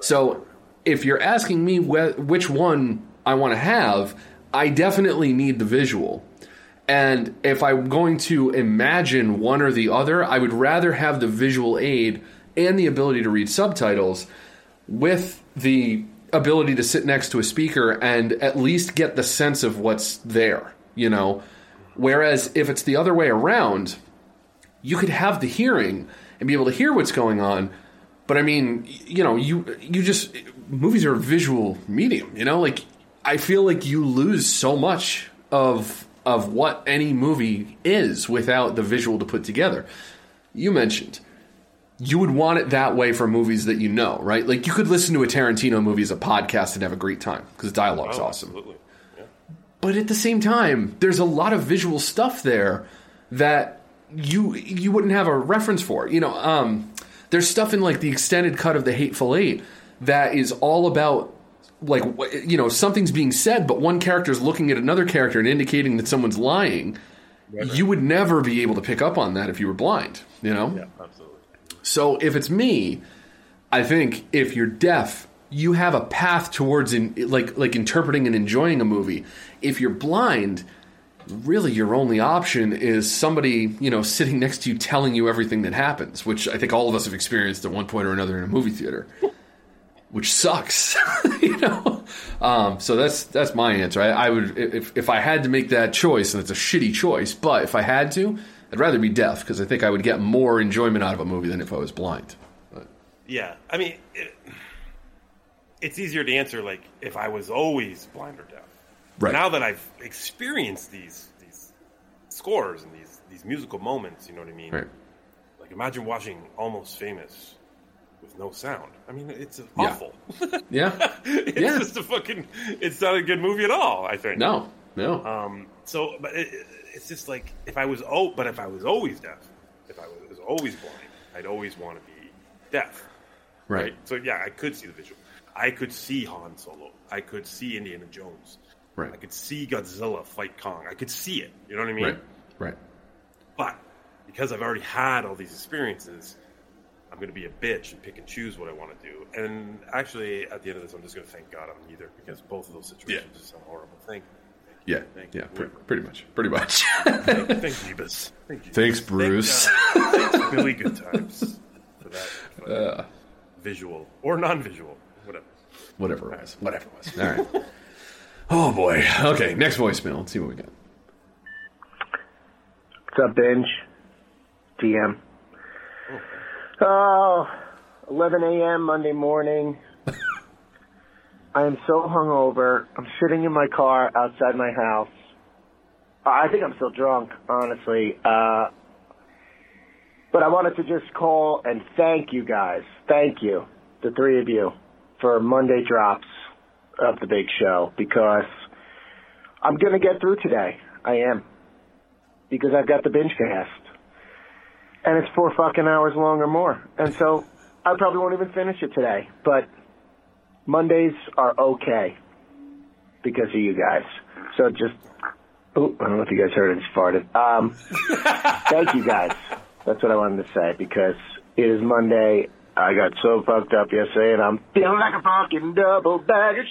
[SPEAKER 5] So if you're asking me wh- which one I want to have, I definitely need the visual. And if I'm going to imagine one or the other, I would rather have the visual aid and the ability to read subtitles with the ability to sit next to a speaker and at least get the sense of what's there, you know. Whereas if it's the other way around, you could have the hearing and be able to hear what's going on, but I mean, you know, you you just movies are a visual medium, you know? Like I feel like you lose so much of of what any movie is without the visual to put together. You mentioned you would want it that way for movies that you know, right? Like you could listen to a Tarantino movie as a podcast and have a great time because dialogue's
[SPEAKER 4] Oh,
[SPEAKER 5] awesome.
[SPEAKER 4] Absolutely.
[SPEAKER 5] But at the same time, there's a lot of visual stuff there that you you wouldn't have a reference for. You know, um, there's stuff in like the extended cut of the Hateful Eight that is all about like you know something's being said, but one character is looking at another character and indicating that someone's lying. You would never be able to pick up on that if you were blind. You know.
[SPEAKER 4] Yeah, absolutely.
[SPEAKER 5] So if it's me, I think if you're deaf, you have a path towards in, like like interpreting and enjoying a movie. If you're blind, really your only option is somebody you know sitting next to you telling you everything that happens, which I think all of us have experienced at one point or another in a movie theater. Which sucks, you know. Um, so that's that's my answer. I, I would if if I had to make that choice, and it's a shitty choice, but if I had to, I'd rather be deaf because I think I would get more enjoyment out of a movie than if I was blind.
[SPEAKER 4] Yeah, I mean, it, it's easier to answer like if I was always blind or deaf.
[SPEAKER 5] Right.
[SPEAKER 4] Now that I've experienced these these scores and these these musical moments, you know what I mean?
[SPEAKER 5] Right.
[SPEAKER 4] Like imagine watching Almost Famous with no sound. I mean, it's
[SPEAKER 5] Yeah.
[SPEAKER 4] awful.
[SPEAKER 5] Yeah.
[SPEAKER 4] it's
[SPEAKER 5] Yeah.
[SPEAKER 4] just a fucking. It's not a good movie at all. I think.
[SPEAKER 5] No, no.
[SPEAKER 4] Um. So, but it, it's just like if I was oh, but if I was always deaf, if I was always blind, I'd always want to be deaf.
[SPEAKER 5] Right.
[SPEAKER 4] So yeah, I could see the visual. I could see Han Solo. I could see Indiana Jones.
[SPEAKER 5] Right.
[SPEAKER 4] I could see Godzilla fight Kong. I could see it. You know what I mean?
[SPEAKER 5] Right. Right.
[SPEAKER 4] But because I've already had all these experiences, I'm going to be a bitch and pick and choose what I want to do. And actually, at the end of this, I'm just going to thank God I'm neither because both of those situations just sound horrible. thing.
[SPEAKER 5] Yeah.
[SPEAKER 4] thank
[SPEAKER 5] Yeah.
[SPEAKER 4] you.
[SPEAKER 5] Pre- pretty much. Pretty much.
[SPEAKER 4] thank, thank Jeebus. Thank Jeebus.
[SPEAKER 5] Thanks,
[SPEAKER 4] Thank,
[SPEAKER 5] Bruce.
[SPEAKER 4] uh, thanks, Billy Good Times for that for that
[SPEAKER 5] Uh,
[SPEAKER 4] visual or non-visual, whatever.
[SPEAKER 5] whatever it was. Whatever it was. All right. Oh boy. Okay. Next voicemail. Let's see what we got.
[SPEAKER 12] What's up, Binge? DM. Oh, 11 a.m. Monday morning. I am so hungover. I'm sitting in my car outside my house. I think I'm still drunk, honestly. Uh, but I wanted to just call and thank you guys. Thank you, the three of you, for Monday drops of the big show because I'm going to get through today. I am. Because I've got the binge cast. And it's four fucking hours long or more. And so I probably won't even finish it today. But Mondays are okay because of you guys. So just, oh, I don't know if you guys heard it, just farted. Um, thank you guys. That's what I wanted to say because it is Monday I got so fucked up yesterday, and I'm feeling like a fucking double bag of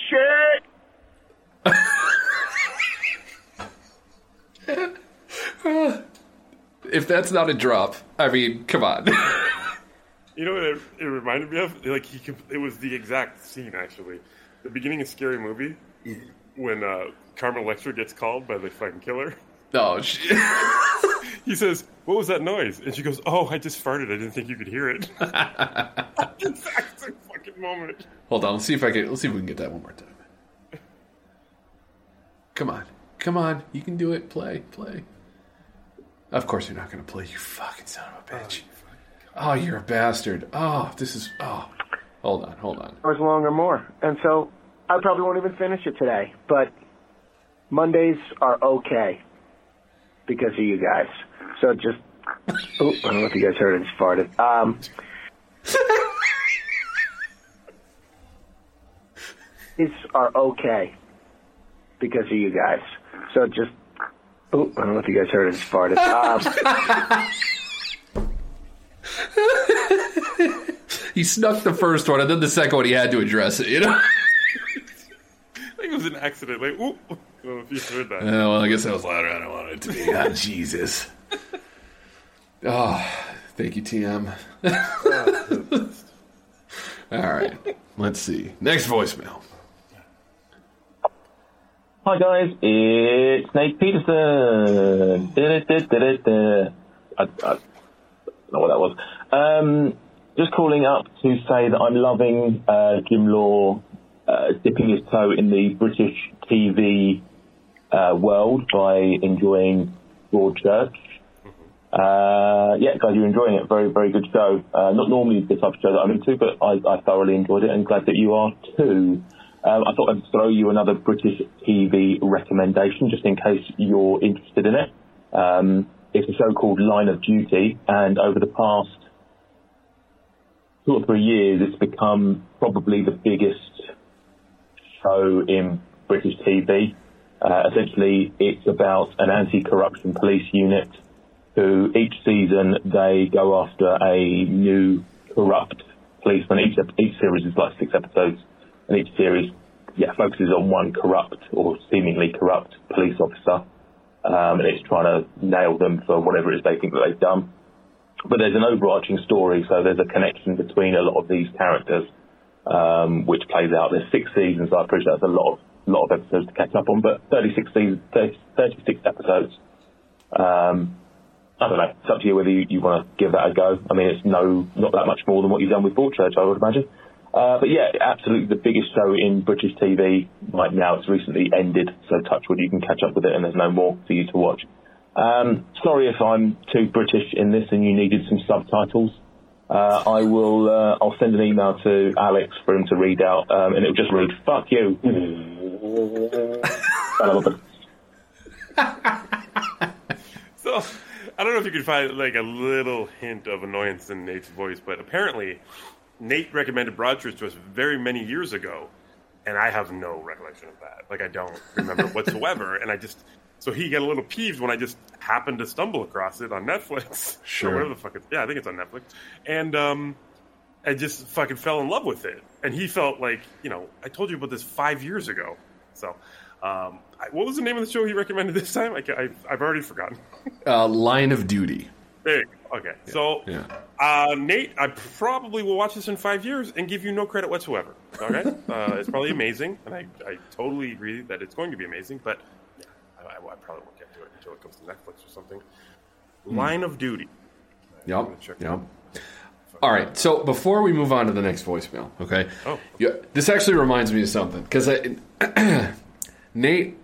[SPEAKER 12] shit.
[SPEAKER 5] if that's not a drop, I mean, come on.
[SPEAKER 4] You know what it, it reminded me of? Like he, it was the exact scene actually. The beginning of Scary Movie when uh, Carmen Electra gets called by the fucking killer.
[SPEAKER 5] Oh shit!
[SPEAKER 4] he says, "What was that noise?" And she goes, "Oh, I just farted. I didn't think you could hear it." exact fucking moment.
[SPEAKER 5] Hold on, let's see if I can. Let's see if we can get that one more time. Come on, come on, you can do it. Play, play. Of course, you're not going to play. You fucking son of a bitch. Oh, you're a bastard. Oh, this is. Oh, hold on, hold on.
[SPEAKER 12] hours long or more. And so I probably won't even finish it today. But Mondays are okay because of you guys. So just. Oh, I don't know if you guys heard it. Just farted. Um. These are okay because of you guys. So just. Oh, I don't know if you guys heard it. Just farted. Um,
[SPEAKER 5] He snuck the first one, and then the second one he had to address it. You know.
[SPEAKER 4] I think it was an accident. Like, ooh, I don't know if you heard that.
[SPEAKER 5] Yeah, well, I guess that was louder than I wanted it to be. Ah, Jesus. Oh, thank you, TM. All right, let's see. Next voicemail.
[SPEAKER 13] Hi guys, it's Nate Peterson. Da-da-da-da-da-da. I, I don't know what that was. Um, just calling up to say that I'm loving uh, Jim Law uh, dipping his toe in the British TV uh, world by enjoying Broadchurch. Uh, yeah, guys, you're enjoying it. Very, very good show. Uh, not normally the type of show that I'm into, but I, I thoroughly enjoyed it and glad that you are too. Um, I thought I'd throw you another British TV recommendation just in case you're interested in it. Um, it's a show called Line of Duty, and over the past two or three years, it's become probably the biggest show in British TV. Uh, essentially, it's about an anti-corruption police unit who each season they go after a new corrupt policeman. Each, each series is like six episodes, and each series, yeah, focuses on one corrupt or seemingly corrupt police officer, um, and it's trying to nail them for whatever it is they think that they've done. But there's an overarching story, so there's a connection between a lot of these characters, um, which plays out. There's six seasons. I appreciate that's a lot of lot of episodes to catch up on, but 36 seasons, 30, 36 episodes. Um, I don't know. It's up to you whether you, you want to give that a go. I mean, it's no, not that much more than what you've done with Broadchurch, I would imagine. Uh, but yeah, absolutely the biggest show in British TV right now. It's recently ended, so Touchwood, you can catch up with it, and there's no more for you to watch. Um, sorry if I'm too British in this and you needed some subtitles. Uh, I will. Uh, I'll send an email to Alex for him to read out, um, and it'll just read "fuck you." Son of a.
[SPEAKER 4] So, I don't know if you could find like a little hint of annoyance in Nate's voice, but apparently, Nate recommended Broadchurch to us very many years ago, and I have no recollection of that. Like, I don't remember whatsoever, and I just so he got a little peeved when I just happened to stumble across it on Netflix.
[SPEAKER 5] Sure.
[SPEAKER 4] Or whatever the fuck yeah, I think it's on Netflix, and um, I just fucking fell in love with it, and he felt like you know I told you about this five years ago, so. Um, I, what was the name of the show he recommended this time? I, I, I've already forgotten.
[SPEAKER 5] Uh, Line of Duty.
[SPEAKER 4] There Okay. So,
[SPEAKER 5] Yeah.
[SPEAKER 4] uh, Nate, I probably will watch this in five years and give you no credit whatsoever. Okay? uh, it's probably amazing, and I, I totally agree that it's going to be amazing, but yeah, I, I probably won't get to it until it comes to Netflix or something.
[SPEAKER 5] Hmm.
[SPEAKER 4] Line of Duty.
[SPEAKER 5] Yep. Yep. All right. So before we move on to the next voicemail, okay?
[SPEAKER 4] Oh.
[SPEAKER 5] Yeah, this actually reminds me of something because Nate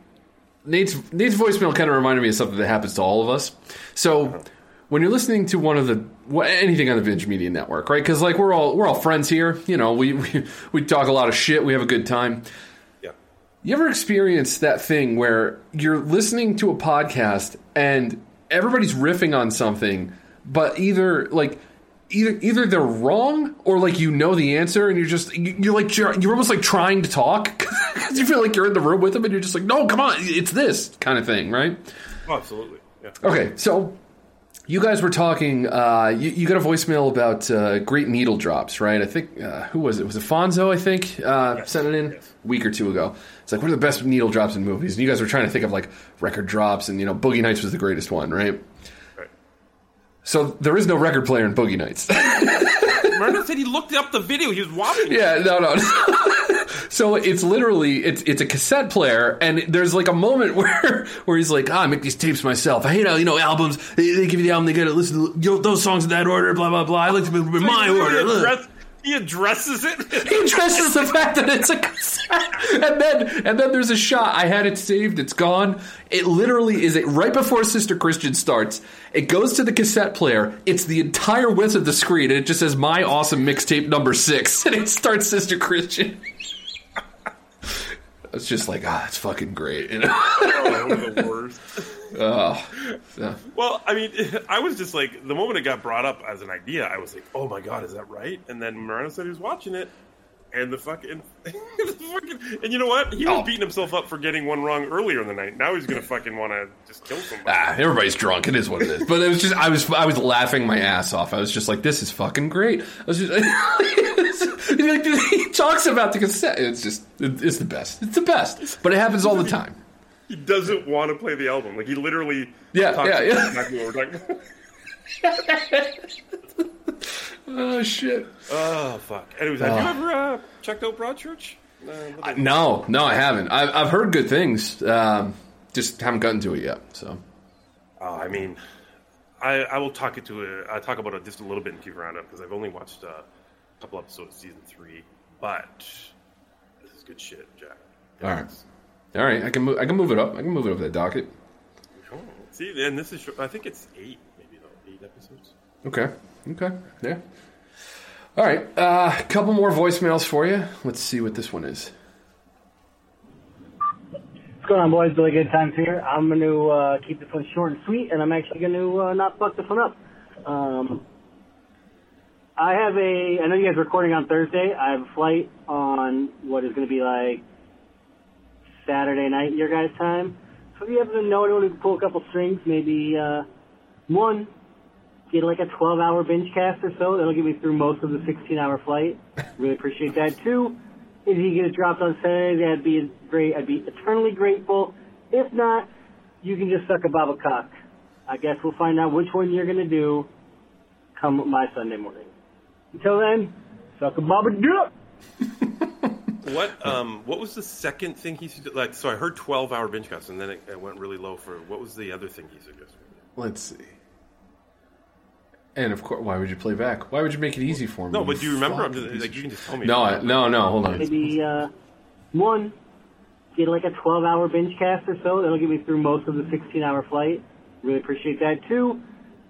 [SPEAKER 5] Nate's Nate's voicemail kind of reminded me of something that happens to all of us. So when you're listening to one of the anything on the Binge Media Network, right? Because like we're all we're all friends here. You know, we, we we talk a lot of shit. We have a good time.
[SPEAKER 4] Yeah.
[SPEAKER 5] You ever experienced that thing where you're listening to a podcast and everybody's riffing on something, but either like either either they're wrong or like you know the answer and you're just you- you're like you're, you're almost like trying to talk because you feel like you're in the room with them and you're just like no come on it's this kind of thing right
[SPEAKER 4] Oh, absolutely. Yeah.
[SPEAKER 5] okay so You guys were talking. Uh, you, you got a voicemail about uh, great needle drops, right? I think uh, who was it? Was it Fonzo? I think uh, sent it in a week or two ago. It's like what are the best needle drops in movies? And you guys were trying to think of like record drops, and you know Boogie Nights was the greatest one, right?
[SPEAKER 4] Right.
[SPEAKER 5] So there is no record player in Boogie Nights.
[SPEAKER 4] Moreno said he looked up the video. He was watching. it.
[SPEAKER 5] Yeah, no, no. so it's literally it's it's a cassette player, and there's like a moment where where he's like, ah, I make these tapes myself. I hate how you know albums. They, they give you the album, they get to listen to those songs in that order, blah blah blah. I like them in my order.
[SPEAKER 4] He addresses it.
[SPEAKER 5] He addresses the fact that it's a cassette, and then and then there's a shot. I had it saved. It's gone. It literally is it right before Sister Christian starts. It goes to the cassette player. It's the entire width of the screen, and it just says "My Awesome Mixtape Number 6. and it starts Sister Christian. It's just like ah, it's fucking great. You know?
[SPEAKER 4] oh, the worst.
[SPEAKER 5] oh, yeah.
[SPEAKER 4] Well, I mean, I was just like, the moment it got brought up as an idea, I was like, oh my god, is that right? And then Moreno said he was watching it, and the fucking, the fucking and you know what? He was
[SPEAKER 5] Oh.
[SPEAKER 4] beating himself up for getting one wrong earlier in the night. Now he's gonna fucking want to just kill somebody.
[SPEAKER 5] Ah, everybody's drunk. It is what it is. But it was just I was I was laughing my ass off. I was just like, this is fucking great. I was just like, he talks about the cassette. It's just it's the best. It's the best. But it happens all the time.
[SPEAKER 4] He doesn't want to play the album. Like he literally,
[SPEAKER 5] Yeah,
[SPEAKER 4] talks
[SPEAKER 5] yeah,
[SPEAKER 4] about
[SPEAKER 5] yeah.
[SPEAKER 4] exactly what we're talking.
[SPEAKER 5] Oh shit.
[SPEAKER 4] Oh fuck. Anyways, have you
[SPEAKER 5] Oh.
[SPEAKER 4] ever uh, checked out Broadchurch? Uh,
[SPEAKER 5] I- No, no, I haven't. I've, I've heard good things. Um, just haven't gotten to it yet. So
[SPEAKER 4] Oh, I mean, I, I will talk it to it. I talk about it just a little bit in TV Roundup because I've only watched uh, a couple episodes of season three, but this is good shit, Jack.
[SPEAKER 5] all right, all right. I can move. I can move it up. I can move it up that docket.
[SPEAKER 4] See, and this is I think it's eight, maybe though, eight episodes.
[SPEAKER 5] Okay. Okay. Yeah. All right. A uh, couple more voicemails for you. Let's see what this one is.
[SPEAKER 11] What's going on, boys? Really good times here. I'm going to uh, keep this one short and sweet, and I'm actually going to uh, not fuck this one up. Um, I have a. I know you guys are recording on Thursday. I have a flight on what is going to be like Saturday night your guys' time. So if you happen to know anyone who can pull a couple strings, maybe uh, one get like a 12-hour binge cast or so. That'll get me through most of the 16-hour flight. Really appreciate that. too. if you get it dropped on Saturday, that'd be great. I'd be eternally grateful. If not, you can just suck a baba cock. I guess we'll find out which one you're gonna do come my Sunday morning. Until then, suck a baba dick.
[SPEAKER 4] What um what was the second thing he suggested? Like, so I heard twelve hour binge cast, and then it, it went really low for what was the other thing he suggested?
[SPEAKER 5] Let's see. And of course, why would you play back? Why would you make it easy for me?
[SPEAKER 4] No, but do you remember? Just, like you can just tell me.
[SPEAKER 5] No, I, no, no. Hold on.
[SPEAKER 11] Maybe uh, one get like a 12-hour binge cast or so. That'll get me through most of the 16-hour flight. Really appreciate that. Two,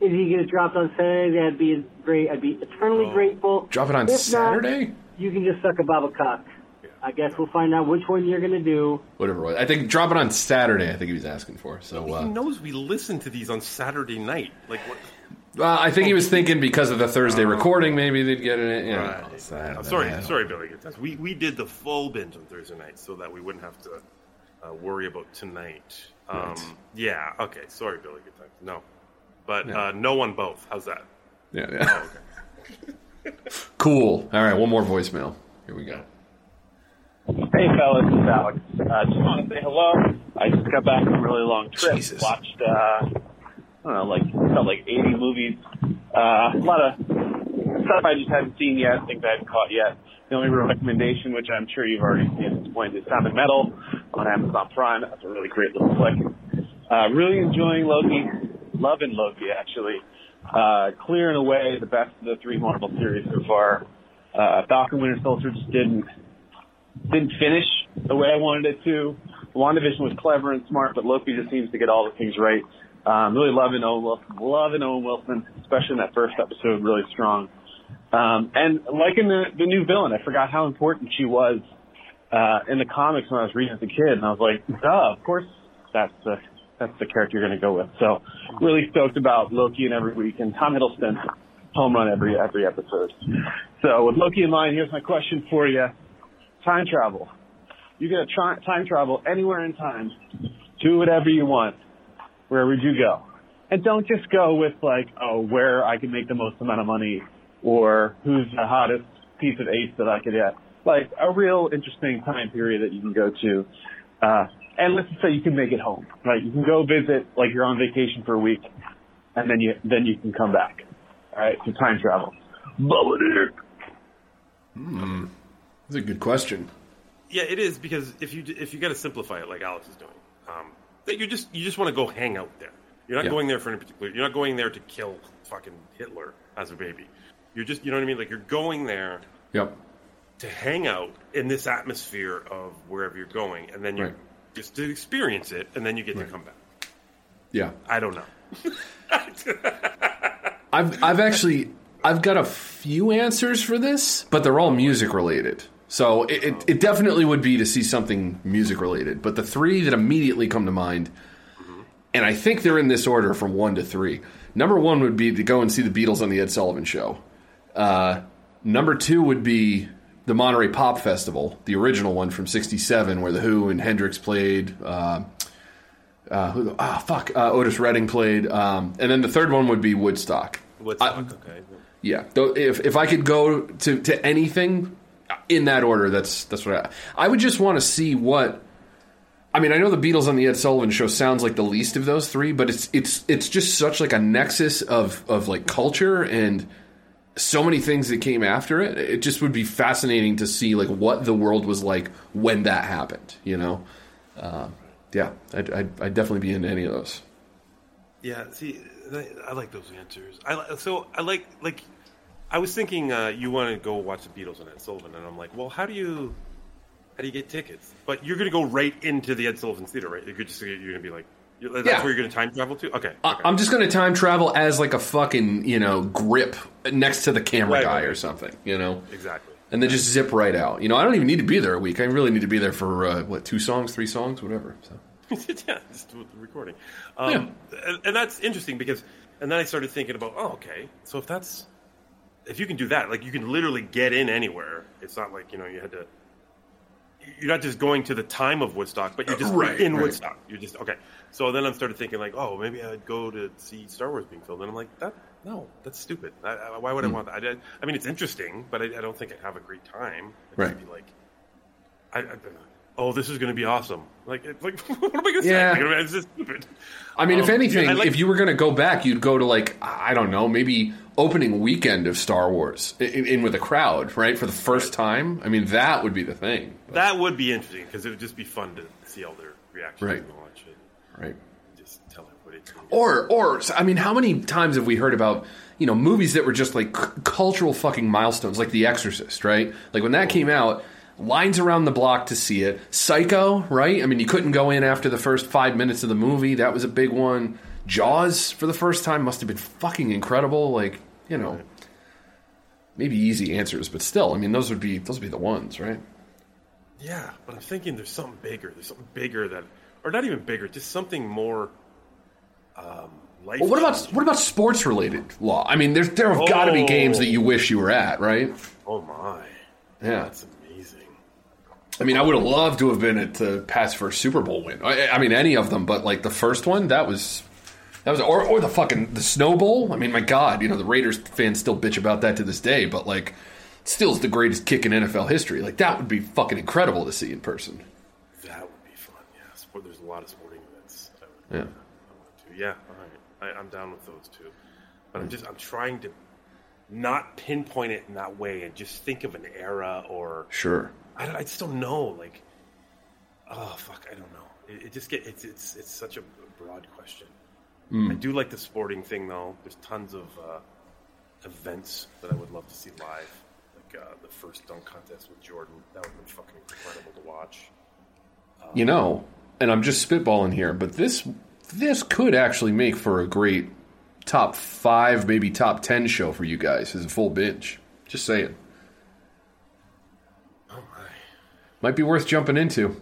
[SPEAKER 11] if you get it dropped on Saturday, that'd be great. I'd be eternally grateful.
[SPEAKER 5] Drop it on
[SPEAKER 11] If not,
[SPEAKER 5] Saturday?
[SPEAKER 11] you can just suck a baba cock. I guess we'll find out which one you're gonna do.
[SPEAKER 5] Whatever. I think drop it on Saturday. I think he was asking for. So
[SPEAKER 4] He
[SPEAKER 5] uh,
[SPEAKER 4] knows we listen to these on Saturday night. Like what?
[SPEAKER 5] Uh, I think he was thinking because of the Thursday recording, maybe they'd get it. You know,
[SPEAKER 4] Right.
[SPEAKER 5] so I don't
[SPEAKER 4] I'm
[SPEAKER 5] know.
[SPEAKER 4] sorry,
[SPEAKER 5] I
[SPEAKER 4] sorry, Billy. Good times. We we did the full binge on Thursday night so that we wouldn't have to uh, worry about tonight. Um,
[SPEAKER 5] Right.
[SPEAKER 4] Yeah. Okay. Sorry, Billy. Good times. No, but
[SPEAKER 5] Yeah.
[SPEAKER 4] uh, no one both. How's that?
[SPEAKER 5] Yeah, yeah.
[SPEAKER 4] Oh, okay.
[SPEAKER 5] Cool. All right, one more voicemail. Here we go.
[SPEAKER 14] Hey fellas, it's Alex. Uh, just want to say hello. I just got back from a really long trip.
[SPEAKER 5] Jesus.
[SPEAKER 14] Watched, uh, I don't know, like felt like 80 movies. Uh, a lot of stuff I just haven't seen yet, things I haven't caught yet. The only real recommendation, which I'm sure you've already seen at this point, is Sound of Metal on Amazon Prime. That's a really great little flick. Uh, really enjoying Loki. Loving Loki, actually. Uh, clearing away the best of the three Marvel series so far. Uh, Falcon Winter Soldier just didn't didn't finish the way I wanted it to. WandaVision was clever and smart, but Loki just seems to get all the things right. Um, really loving Owen Wilson, loving Owen Wilson, especially in that first episode, really strong. Um, and liking the, the new villain, I forgot how important she was uh, in the comics when I was reading as a kid, and I was like, duh, of course that's the that's the character you're going to go with. So really stoked about Loki in every week, and Tom Hiddleston home run every every episode. So with Loki in mind, here's my question for you time travel. You get a tri- time travel anywhere in time. Do whatever you want. Where would you go? and don't just go with like, oh, where I can make the most amount of money or who's the hottest piece of ace that I could get. Like a real interesting time period that you can go to. Uh, and let's just say you can make it home, right? You can go visit, like you're on vacation for a week, and then you then you can come back. All right, to time travel. Bubba
[SPEAKER 5] Hmm. That's a good question.
[SPEAKER 4] Yeah, it is because if you if you got to simplify it like Alex is doing, um, that you just you just want to go hang out there. You're not
[SPEAKER 5] Yeah.
[SPEAKER 4] going there for any particular. You're not going there to kill fucking Hitler as a baby. You're just you know what I mean. Like you're going there
[SPEAKER 5] Yep.
[SPEAKER 4] to hang out in this atmosphere of wherever you're going, and then you
[SPEAKER 5] Right.
[SPEAKER 4] just to experience it, and then you get to come back.
[SPEAKER 5] Yeah.
[SPEAKER 4] I don't know.
[SPEAKER 5] I've I've actually I've got a few answers for this, but they're all music related. So it, it, it definitely would be to see something music related. But the three that immediately come to mind, and I think they're in this order from one to three. Number one would be to go and see the Beatles on the Ed Sullivan Show. Uh, number two would be the Monterey Pop Festival, the original one from '67, where the Who and Hendrix played. Uh, uh, who the, ah, fuck, uh, Otis Redding played, um, and then the third one would be Woodstock.
[SPEAKER 4] Woodstock, okay.
[SPEAKER 5] Yeah, if if I could go to to anything in that order, that's that's what I I would just want to see what. I mean, I know the Beatles on the Ed Sullivan Show sounds like the least of those three, but it's it's it's just such like a nexus of of like culture and so many things that came after it. It just would be fascinating to see like what the world was like when that happened. You know, uh, yeah, I'd, I'd, I'd definitely be into any of those.
[SPEAKER 4] Yeah, see, I, I like those answers. I so I like like I was thinking uh, you want to go watch the Beatles and Ed Sullivan, and I'm like, well, how do you how do you get tickets? But you're going to go right into the Ed Sullivan Theater, right? You're just you're going to be like, that's
[SPEAKER 5] Yeah.
[SPEAKER 4] where you're going to time travel to. Okay,
[SPEAKER 5] I- I'm just going to time travel as like a fucking you know grip next to the camera
[SPEAKER 4] Right,
[SPEAKER 5] guy
[SPEAKER 4] right,
[SPEAKER 5] or something, you know.
[SPEAKER 4] exactly.
[SPEAKER 5] And then just zip right out. You know, I don't even need to be there a week. I really need to be there for uh, what two songs, three songs, whatever. So
[SPEAKER 4] yeah, just do the recording. Um, and, and that's interesting because, and then I started thinking about, oh, okay, so if that's, if you can do that, like you can literally get in anywhere. It's not like you know you had to. You're not just going to the time of Woodstock, but you're just
[SPEAKER 5] Right,
[SPEAKER 4] in
[SPEAKER 5] right.
[SPEAKER 4] Woodstock. You're just okay. So then I started thinking like, oh, maybe I'd go to see Star Wars being filmed, and I'm like, that no, that's stupid. I, I, why would I
[SPEAKER 5] Hmm.
[SPEAKER 4] want that? I, I mean, it's interesting, but I, I don't think I'd have a great time. I'd
[SPEAKER 5] Right.
[SPEAKER 4] be like, I, I, oh, this is going to be awesome. Like, it's like, what am I going to
[SPEAKER 5] Yeah.
[SPEAKER 4] say? Like, it's just stupid.
[SPEAKER 5] I mean, if
[SPEAKER 4] Um,
[SPEAKER 5] anything,
[SPEAKER 4] I like-
[SPEAKER 5] if you were going to go back, you'd go to like I don't know, maybe opening weekend of Star Wars in, in with a crowd, right, for the first time. I mean, that would be the thing,
[SPEAKER 4] that would be interesting because it would just be fun to see all their reactions
[SPEAKER 5] Right.
[SPEAKER 4] and watch it.
[SPEAKER 5] right?
[SPEAKER 4] Just tell everybody. It's gonna be-
[SPEAKER 5] Or, or I mean, how many times have we heard about you know movies that were just like c- cultural fucking milestones, like The Exorcist, right? Like when that came out, lines around the block to see it. Psycho, right? I mean, you couldn't go in after the first five minutes of the movie. That was a big one. Jaws for the first time must have been fucking incredible. Like you know, maybe easy answers, but still, I mean, those would be those would be the ones, right?
[SPEAKER 4] Yeah, but I'm thinking there's something bigger. There's something bigger that, or not even bigger, just something more. Um, life.
[SPEAKER 5] Well, what about what about sports related law? I mean, there's there have got to be games that you wish you were at, right?
[SPEAKER 4] Oh my!
[SPEAKER 5] Yeah.
[SPEAKER 4] that's amazing.
[SPEAKER 5] I mean, I would have loved to have been at the Pats first Super Bowl win. I, I mean, any of them, but like the first one, that was that was, or or the fucking the Snow Bowl. I mean, my God, you know the Raiders fans still bitch about that to this day, but like, still is the greatest kick in NFL history. Like that would be fucking incredible to see in person.
[SPEAKER 4] That would be fun. Yeah, sport, there's a lot of sporting events. I would,
[SPEAKER 5] Yeah.
[SPEAKER 4] Uh, I want to. Yeah, all right. I, I'm down with those two. But I'm mm. just I'm trying to not pinpoint it in that way and just think of an era or
[SPEAKER 5] Sure.
[SPEAKER 4] I, I just don't know. Like, oh fuck, I don't know. It, it just get it's it's it's such a broad question.
[SPEAKER 5] Mm.
[SPEAKER 4] I do like the sporting thing though. There's tons of uh, events that I would love to see live, like uh, the first dunk contest with Jordan. That would have been fucking incredible to watch.
[SPEAKER 5] You know, and I'm just spitballing here, but this this could actually make for a great top five, maybe top ten show for you guys as a full binge. Just saying. Might be worth jumping into.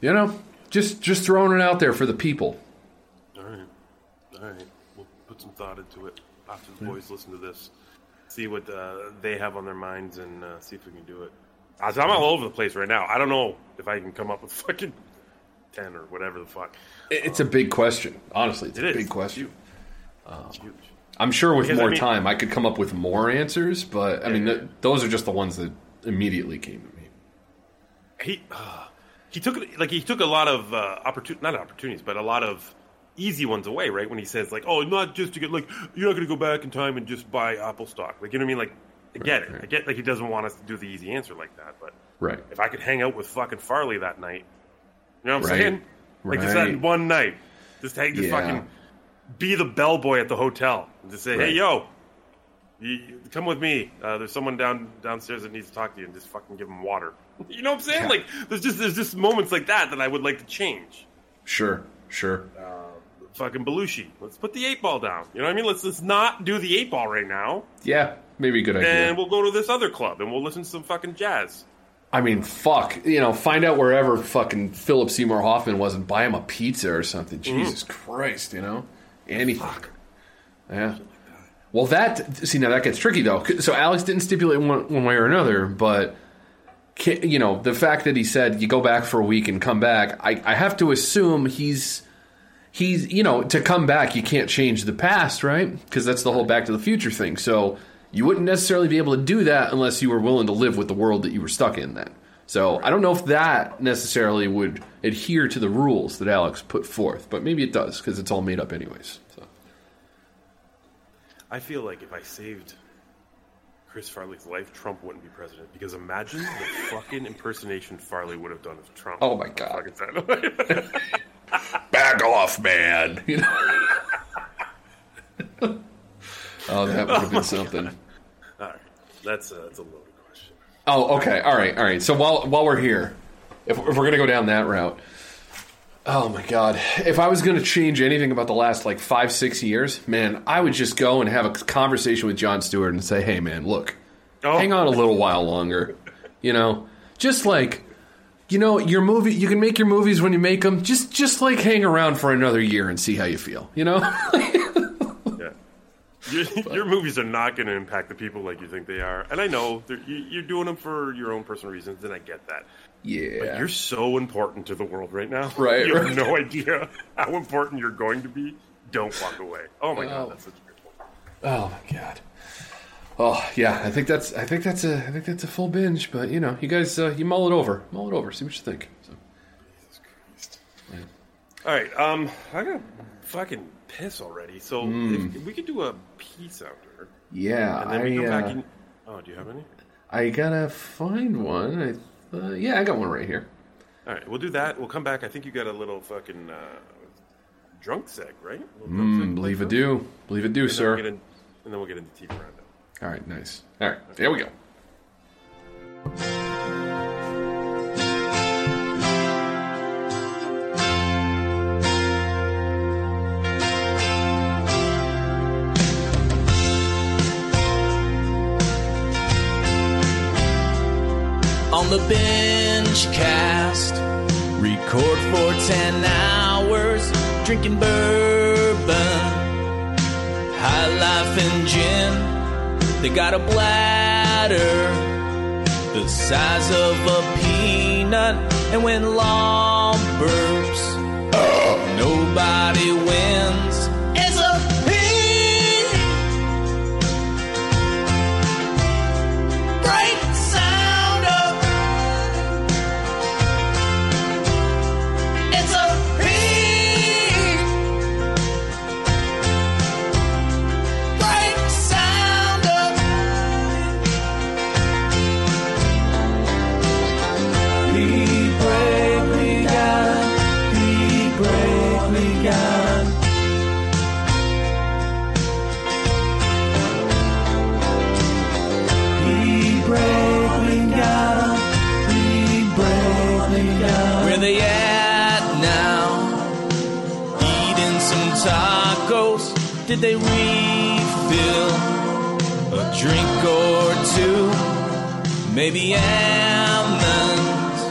[SPEAKER 5] You know, just just throwing it out there for the people.
[SPEAKER 4] All right. We'll put some thought into it after the boys listen to this. See what uh, they have on their minds and uh, see if we can do it. I- I'm all over the place right now. I don't know if I can come up with fucking ten or whatever the fuck.
[SPEAKER 5] It- It's a big question. Honestly, it's
[SPEAKER 4] It
[SPEAKER 5] a
[SPEAKER 4] is.
[SPEAKER 5] big question. Um, I'm sure with
[SPEAKER 4] Because, I
[SPEAKER 5] more
[SPEAKER 4] mean-
[SPEAKER 5] time, I could come up with more answers, but I mean,
[SPEAKER 4] Yeah.
[SPEAKER 5] th- those are just the ones that immediately came to me.
[SPEAKER 4] he uh, he took like he took a lot of uh, opportun not opportunities, but a lot of easy ones away. Right when he says like, "Oh, not just to get like you're not going to go back in time and just buy Apple stock." Like you know what I mean? Like I get it. I get like he doesn't want us to do the easy answer like that. But
[SPEAKER 5] Right.
[SPEAKER 4] if I could hang out with fucking Farley that night, you know what I'm
[SPEAKER 5] Right.
[SPEAKER 4] saying? Like just that one night, just hang, just
[SPEAKER 5] Yeah.
[SPEAKER 4] fucking be the bellboy at the hotel and just say,
[SPEAKER 5] Right.
[SPEAKER 4] "Hey, yo." You, come with me. Uh, there's someone down downstairs that needs to talk to you, and just fucking give him water. You know what I'm saying?
[SPEAKER 5] Yeah.
[SPEAKER 4] Like, there's just there's just moments like that that I would like to change.
[SPEAKER 5] Sure, sure.
[SPEAKER 4] Fucking Belushi. Let's put the eight ball down. You know what I mean? Let's let's not do the eight ball right now,
[SPEAKER 5] Yeah, maybe a good idea.
[SPEAKER 4] and we'll go to this other club and we'll listen to some fucking jazz.
[SPEAKER 5] I mean, fuck. You know, find out wherever fucking Philip Seymour Hoffman was and buy him a pizza or something.
[SPEAKER 4] Mm-hmm.
[SPEAKER 5] Jesus Christ, you know? Anything. Fuck. Yeah. Well, that, see, now that gets tricky, though. So Alex didn't stipulate one, one way or another, but, you know, the fact that he said you go back for a week and come back, I, I have to assume he's. He's, you know, to come back, you can't change the past, right? Because that's the whole Back to the Future thing. So you wouldn't necessarily be able to do that unless you were willing to live with the world that you were stuck in then. So I don't know if that necessarily would adhere to the rules that Alex put forth, but maybe it does because it's all made up anyways. So
[SPEAKER 4] I feel like if I saved Chris Farley's life, Trump wouldn't be president. Because imagine the fucking impersonation Farley would have done of Trump.
[SPEAKER 5] Oh my god! Back off, man. You know? oh, that would have oh been something.
[SPEAKER 4] All right, that's a, that's a loaded question.
[SPEAKER 5] Oh, okay. All right. All right. So while while we're here, if, if we're gonna go down that route, oh my god, if I was gonna change anything about the last like five six years, man, I would just go and have a conversation with Jon Stewart and say, hey, man, look, oh. hang on a little while longer, you know, just like. You know, your movie. You can make your movies when you make them. Just, just like hang around for another year and see how you feel. You know,
[SPEAKER 4] Yeah. Your, your movies are not going to impact the people like you think they are, and I know you, you're doing them for your own personal reasons, and I get that.
[SPEAKER 5] Yeah.
[SPEAKER 4] But you're so important to the world right now.
[SPEAKER 5] Right,
[SPEAKER 4] You have no idea how important you're going to be. Don't walk away. Oh my
[SPEAKER 5] Oh.
[SPEAKER 4] god, that's such a good point.
[SPEAKER 5] Oh my god. Oh yeah, I think that's I think that's a I think that's a full binge. But you know, you guys uh, you mull it over, mull it over, see what you think. So.
[SPEAKER 4] All right, um, I got fucking piss already. So
[SPEAKER 5] Mm.
[SPEAKER 4] if, if we could do a pee sounder.
[SPEAKER 5] Yeah,
[SPEAKER 4] and then we
[SPEAKER 5] I,
[SPEAKER 4] go back
[SPEAKER 5] uh,
[SPEAKER 4] in. Oh, do you have any?
[SPEAKER 5] I gotta find one. I, uh, yeah, I got one right here.
[SPEAKER 4] All right, we'll do that. We'll come back. I think you got a little fucking uh, drunk seg, right? Drunk seg
[SPEAKER 5] Mm, believe it do, believe it do,
[SPEAKER 4] And then
[SPEAKER 5] sir.
[SPEAKER 4] we'll get in- and then we'll get into TV roundup.
[SPEAKER 5] All right, nice. All right, here we go.
[SPEAKER 15] on the binge cast. Record for 10 hours, drinking bourbon, high life and gin. They got a bladder the size of a peanut, and when law burps, nobody wins. Did they refill a drink or two? Maybe almonds.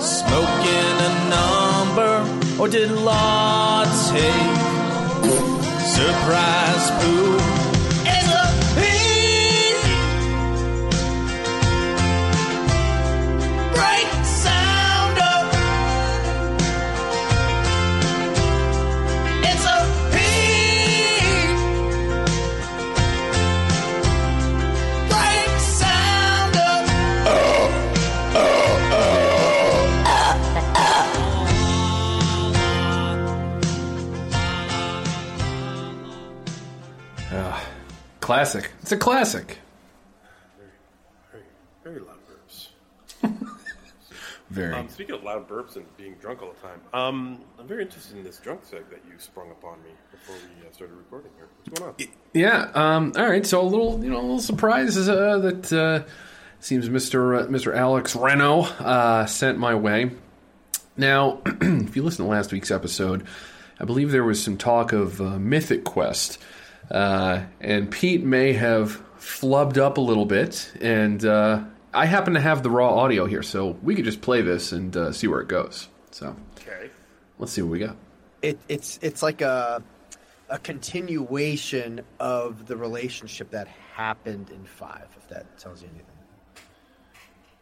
[SPEAKER 15] Smoking a number, or did Law take surprise food?
[SPEAKER 5] Classic. It's a classic.
[SPEAKER 4] Very very loud burps.
[SPEAKER 5] Very.
[SPEAKER 4] Um, speaking of loud burps and being drunk all the time, um, I'm very interested in this drunk seg that you sprung upon me before we uh, started recording here. What's going on?
[SPEAKER 5] Yeah. Um, all right. So a little, you know, a little surprise uh, that uh, seems Mister uh, Mister Alex Reno uh, sent my way. Now, if you listen to last week's episode, I believe there was some talk of uh, Mythic Quest, uh, and Pete may have flubbed up a little bit, and uh, I happen to have the raw audio here, so we could just play this and uh, see where it goes. So,
[SPEAKER 4] Okay.
[SPEAKER 5] let's see what we got.
[SPEAKER 2] It, it's it's like a a continuation of the relationship that happened in five. If that tells you anything,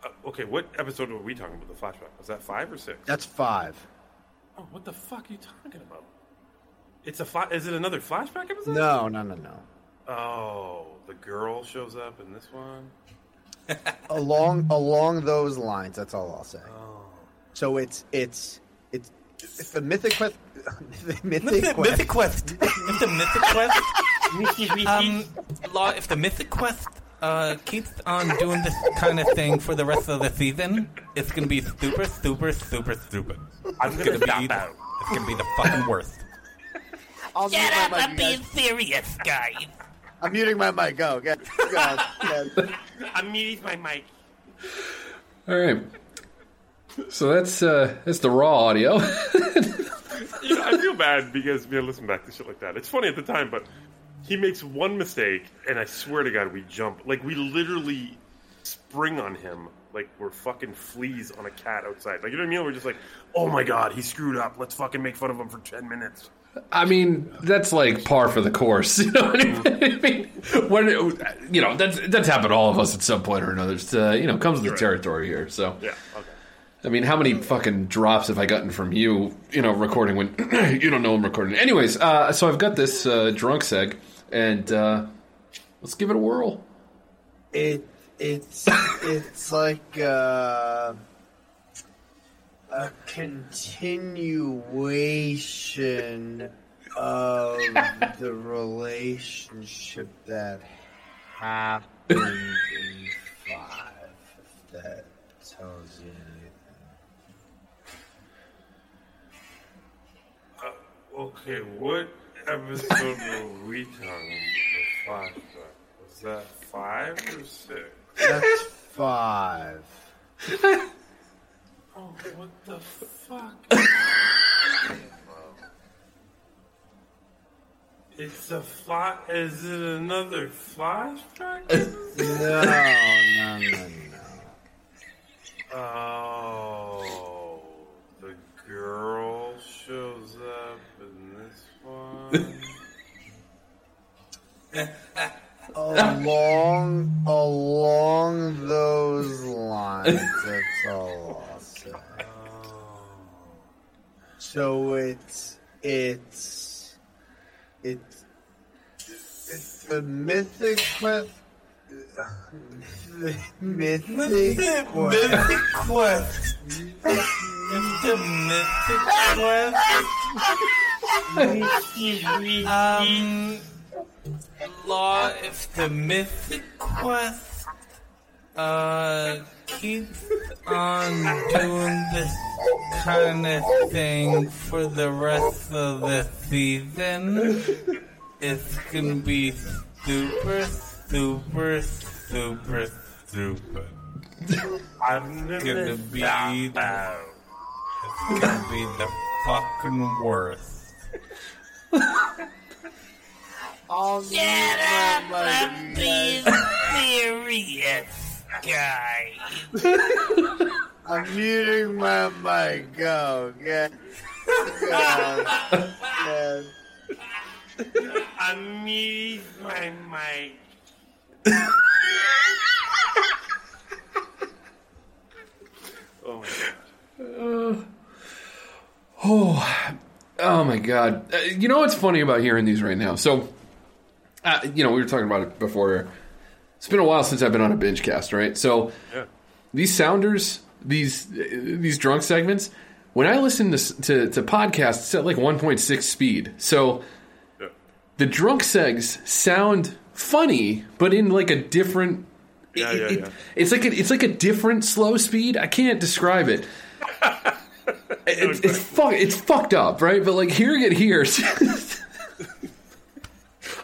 [SPEAKER 4] Uh, okay, what episode were we talking about? The flashback was that five or six?
[SPEAKER 2] that's five.
[SPEAKER 4] Oh, what the fuck are you talking about? It's a fla- is it another flashback episode?
[SPEAKER 2] No, no, no, no.
[SPEAKER 4] Oh, the girl shows up in this one.
[SPEAKER 2] along along those lines. That's all I'll say.
[SPEAKER 4] Oh.
[SPEAKER 2] So it's it's it's it's the mythic quest. the mythic,
[SPEAKER 16] Mythic,
[SPEAKER 2] quest.
[SPEAKER 16] mythic quest. if the mythic quest, um, law. If the mythic quest uh, keeps on doing this kind of thing for the rest of the season, it's gonna be super, super, super stupid.
[SPEAKER 4] I'm
[SPEAKER 16] It's
[SPEAKER 4] gonna
[SPEAKER 16] be
[SPEAKER 4] stop
[SPEAKER 16] the-
[SPEAKER 4] out.
[SPEAKER 16] It's gonna be the fucking worst.
[SPEAKER 2] I'll mute my mic, you guys.
[SPEAKER 16] serious, guys.
[SPEAKER 2] I'm muting my mic. Go, go, go. go.
[SPEAKER 4] I'm muting my mic.
[SPEAKER 5] All right. So that's uh, that's the raw audio.
[SPEAKER 4] you know, I feel bad because we listen back to shit like that. It's funny at the time, but he makes one mistake, and I swear to God, we jump like we literally spring on him like we're fucking fleas on a cat outside. Like you know what I mean? We're just like, oh my God, he screwed up. Let's fucking make fun of him for ten minutes.
[SPEAKER 5] I mean, that's like par for the course. You know what I mean? I mean, when you know that's that's happened to all of us at some point or another. It's, uh, you know, comes with the territory here. So
[SPEAKER 4] Yeah. Okay.
[SPEAKER 5] I mean, how many fucking drops have I gotten from you? You know, recording when you don't know I'm recording. Anyways, uh, so I've got this uh, drunk seg, and uh, let's give it a whirl.
[SPEAKER 2] It it's it's like uh, a continuation of the relationship that happened in five. If that tells you anything.
[SPEAKER 4] Uh, okay, what episode were we talking about? The flashback. Was that five or six?
[SPEAKER 2] That's five.
[SPEAKER 4] Oh, what the fuck? it's a flash. Is it another flashback?
[SPEAKER 2] No, no, no, no.
[SPEAKER 4] Oh, the girl shows up in this one.
[SPEAKER 2] along along those lines. That's all I'll say. So it's it's it's it's the mythic quest. Mythic quest.
[SPEAKER 16] mythic quest. The mythic quest. um, law. If the mythic quest uh keeps on doing this kind of thing for the rest of the season, it's gonna be super, super, super stupid.
[SPEAKER 4] I'm
[SPEAKER 16] It's gonna be the, it's gonna be the fucking worst.
[SPEAKER 2] I'll
[SPEAKER 16] Get
[SPEAKER 2] up
[SPEAKER 16] and be serious, guy.
[SPEAKER 2] I'm muting my mic. Go, get. Go. Yes.
[SPEAKER 4] I need my mic. oh my god.
[SPEAKER 5] Uh, oh, oh my god! Uh, you know what's funny about hearing these right now? So, uh, you know, we were talking about it before. It's been a while since I've been on a binge cast, right? So,
[SPEAKER 4] Yeah.
[SPEAKER 5] these sounders, these these drunk segments, when I listen to to, to podcasts, it's at like 1.6 speed. So,
[SPEAKER 4] Yeah.
[SPEAKER 5] the drunk segs sound funny, but in like a different.
[SPEAKER 4] Yeah,
[SPEAKER 5] it-
[SPEAKER 4] yeah,
[SPEAKER 5] it-
[SPEAKER 4] yeah.
[SPEAKER 5] It's like a, it's like a different slow speed. I can't describe it. it's it's, fuck, it's fucked up, right? But like hearing it here,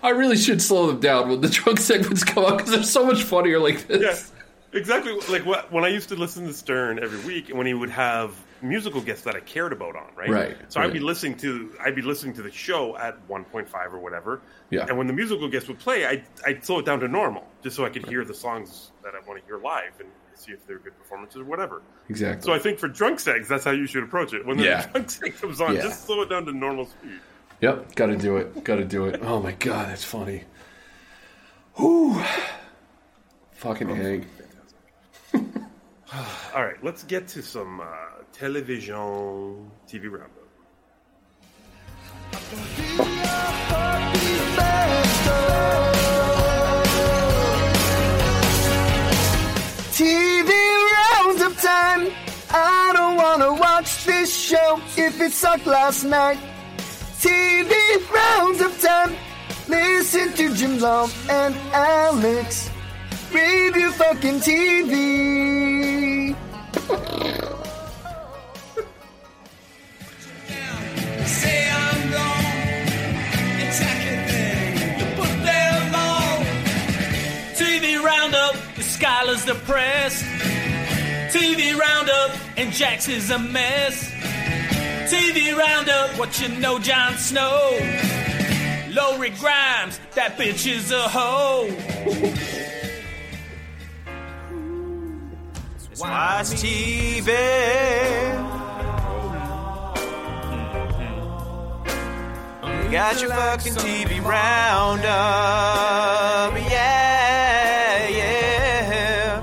[SPEAKER 5] I really should slow them down when the drunk segments come up because they're so much funnier like this.
[SPEAKER 4] Yes, exactly. Like what, when I used to listen to Stern every week, and when he would have musical guests that I cared about on, right?
[SPEAKER 5] Right,
[SPEAKER 4] So I'd be listening to I'd be listening to the show at 1.5 or whatever.
[SPEAKER 5] Yeah.
[SPEAKER 4] And when the musical guests would play, I'd, I'd slow it down to normal just so I could hear the songs that I want to hear live and see if they're good performances or whatever.
[SPEAKER 5] Exactly.
[SPEAKER 4] So I think for drunk segs, that's how you should approach it. When the
[SPEAKER 5] Yeah.
[SPEAKER 4] drunk seg comes on,
[SPEAKER 5] Yeah.
[SPEAKER 4] just slow it down to normal speed.
[SPEAKER 5] Yep, got to do it. Got to do it. Oh my god, that's funny. Whew. Fucking Hank.
[SPEAKER 4] All right, let's get to some uh, television TV roundup.
[SPEAKER 2] TV roundup time. I don't wanna watch this show if it sucked last night. TV roundup time. Listen to Jim Long and Alex review fucking TV.
[SPEAKER 6] TV Roundup, the Skyler's depressed. TV Roundup, and Jax is a mess. TV Roundup, what you know, Jon Snow. Lori Grimes, that bitch is a hoe.
[SPEAKER 15] Watch TV. You got your fucking TV roundup. Yeah, yeah.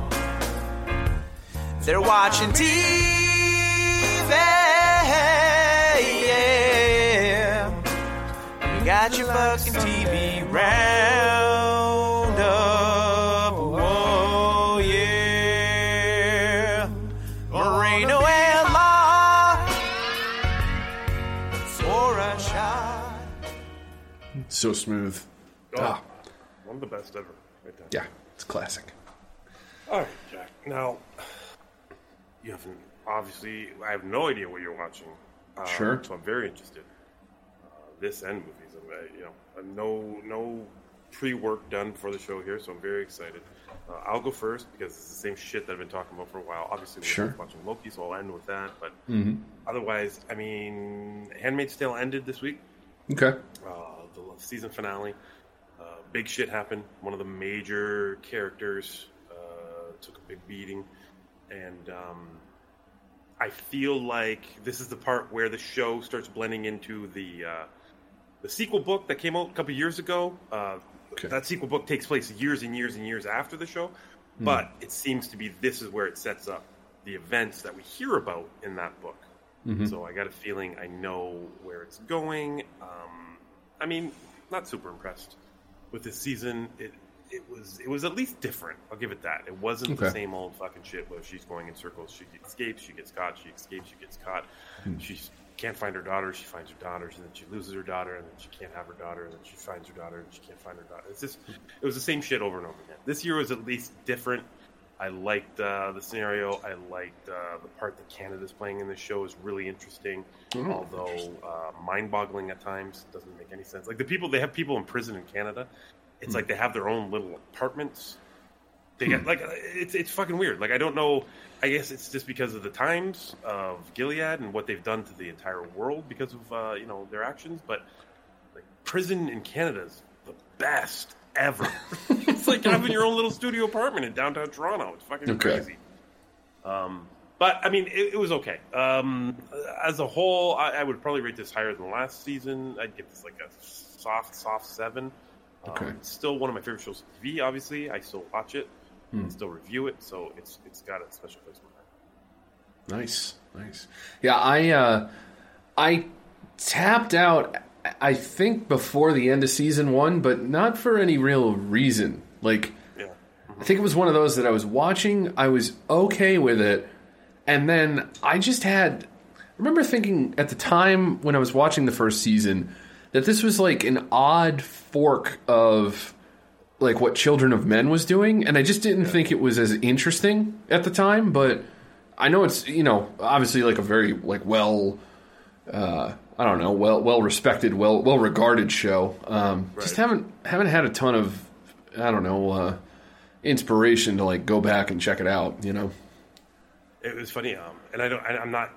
[SPEAKER 15] They're watching TV. You got your fucking TV roundup. Oh, yeah. Moreno and Law. For a shot.
[SPEAKER 5] So smooth.
[SPEAKER 4] Oh,
[SPEAKER 5] Ah,
[SPEAKER 4] One of the best ever. Right there.
[SPEAKER 5] yeah, it's classic.
[SPEAKER 4] All right, Jack. Now, you haven't obviously. I have no idea what you're watching. Uh,
[SPEAKER 5] Sure.
[SPEAKER 4] So I'm very interested. Uh, this end movies. You know, uh, no no pre-work done for the show here, so I'm very excited. Uh, I'll go first because it's the same shit that I've been talking about for a while. Obviously, we're
[SPEAKER 5] Sure.
[SPEAKER 4] watching Loki, so I'll end with that. But
[SPEAKER 5] Mhm.
[SPEAKER 4] otherwise, I mean, Handmaid's Tale ended this week.
[SPEAKER 5] Okay.
[SPEAKER 4] Uh, the season finale. Uh, big shit happened. One of the major characters uh, took a big beating, and um, I feel like this is the part where the show starts blending into the uh, the sequel book that came out a couple years ago. Uh, That sequel book takes place years and years and years after the show,
[SPEAKER 5] Hmm.
[SPEAKER 4] but it seems to be this is where it sets up the events that we hear about in that book.
[SPEAKER 5] Mhm.
[SPEAKER 4] So I got a feeling I know where it's going. Um, I mean, not super impressed with this season. It it was it was at least different. I'll give it that. It wasn't the same old fucking shit where she's going in circles. She escapes, she gets caught, she escapes, she gets caught.
[SPEAKER 5] Hmm.
[SPEAKER 4] She can't find her daughter, she finds her daughters, and then she loses her daughter, and then she can't have her daughter, and then she finds her daughter, and she can't find her daughter. It's just it was the same shit over and over again. This year was at least different. I liked uh, the scenario. I liked uh, the part that Canada's playing in this show is really interesting,
[SPEAKER 5] Oh.
[SPEAKER 4] although uh, mind-boggling at times. Doesn't make any sense. Like the people, they have people in prison in Canada. It's
[SPEAKER 5] Hmm.
[SPEAKER 4] like they have their own little apartments. They get like it's it's fucking weird. Like I don't know. I guess it's just because of the times of Gilead and what they've done to the entire world because of uh, you know their actions. But like prison in Canada is the best ever. it's like having your own little studio apartment in downtown Toronto. It's fucking
[SPEAKER 5] Okay.
[SPEAKER 4] crazy. Um, but I mean, it, it was okay. Um, as a whole, I, I would probably rate this higher than last season. I'd give this like a soft, soft seven. Um,
[SPEAKER 5] Okay.
[SPEAKER 4] still one of my favorite shows on TV. Obviously, I still watch it,
[SPEAKER 5] Hmm.
[SPEAKER 4] and still review it. So it's it's got a special place in my heart.
[SPEAKER 5] Nice, nice. Yeah, I uh, I tapped out. I think before the end of season one, but not for any real reason. Like, I think it was one of those that I was watching. I was okay with it, and then I just had. I remember thinking at the time when I was watching the first season that this was like an odd fork of like what Children of Men was doing, and I just didn't think it was as interesting at the time. But I know it's you know obviously like a very like well. Uh, I don't know, well, well respected, well, well regarded show. Um, Just haven't haven't had a ton of, I don't know, uh, inspiration to like go back and check it out. You know,
[SPEAKER 4] It was funny, um, and I don't. I, I'm not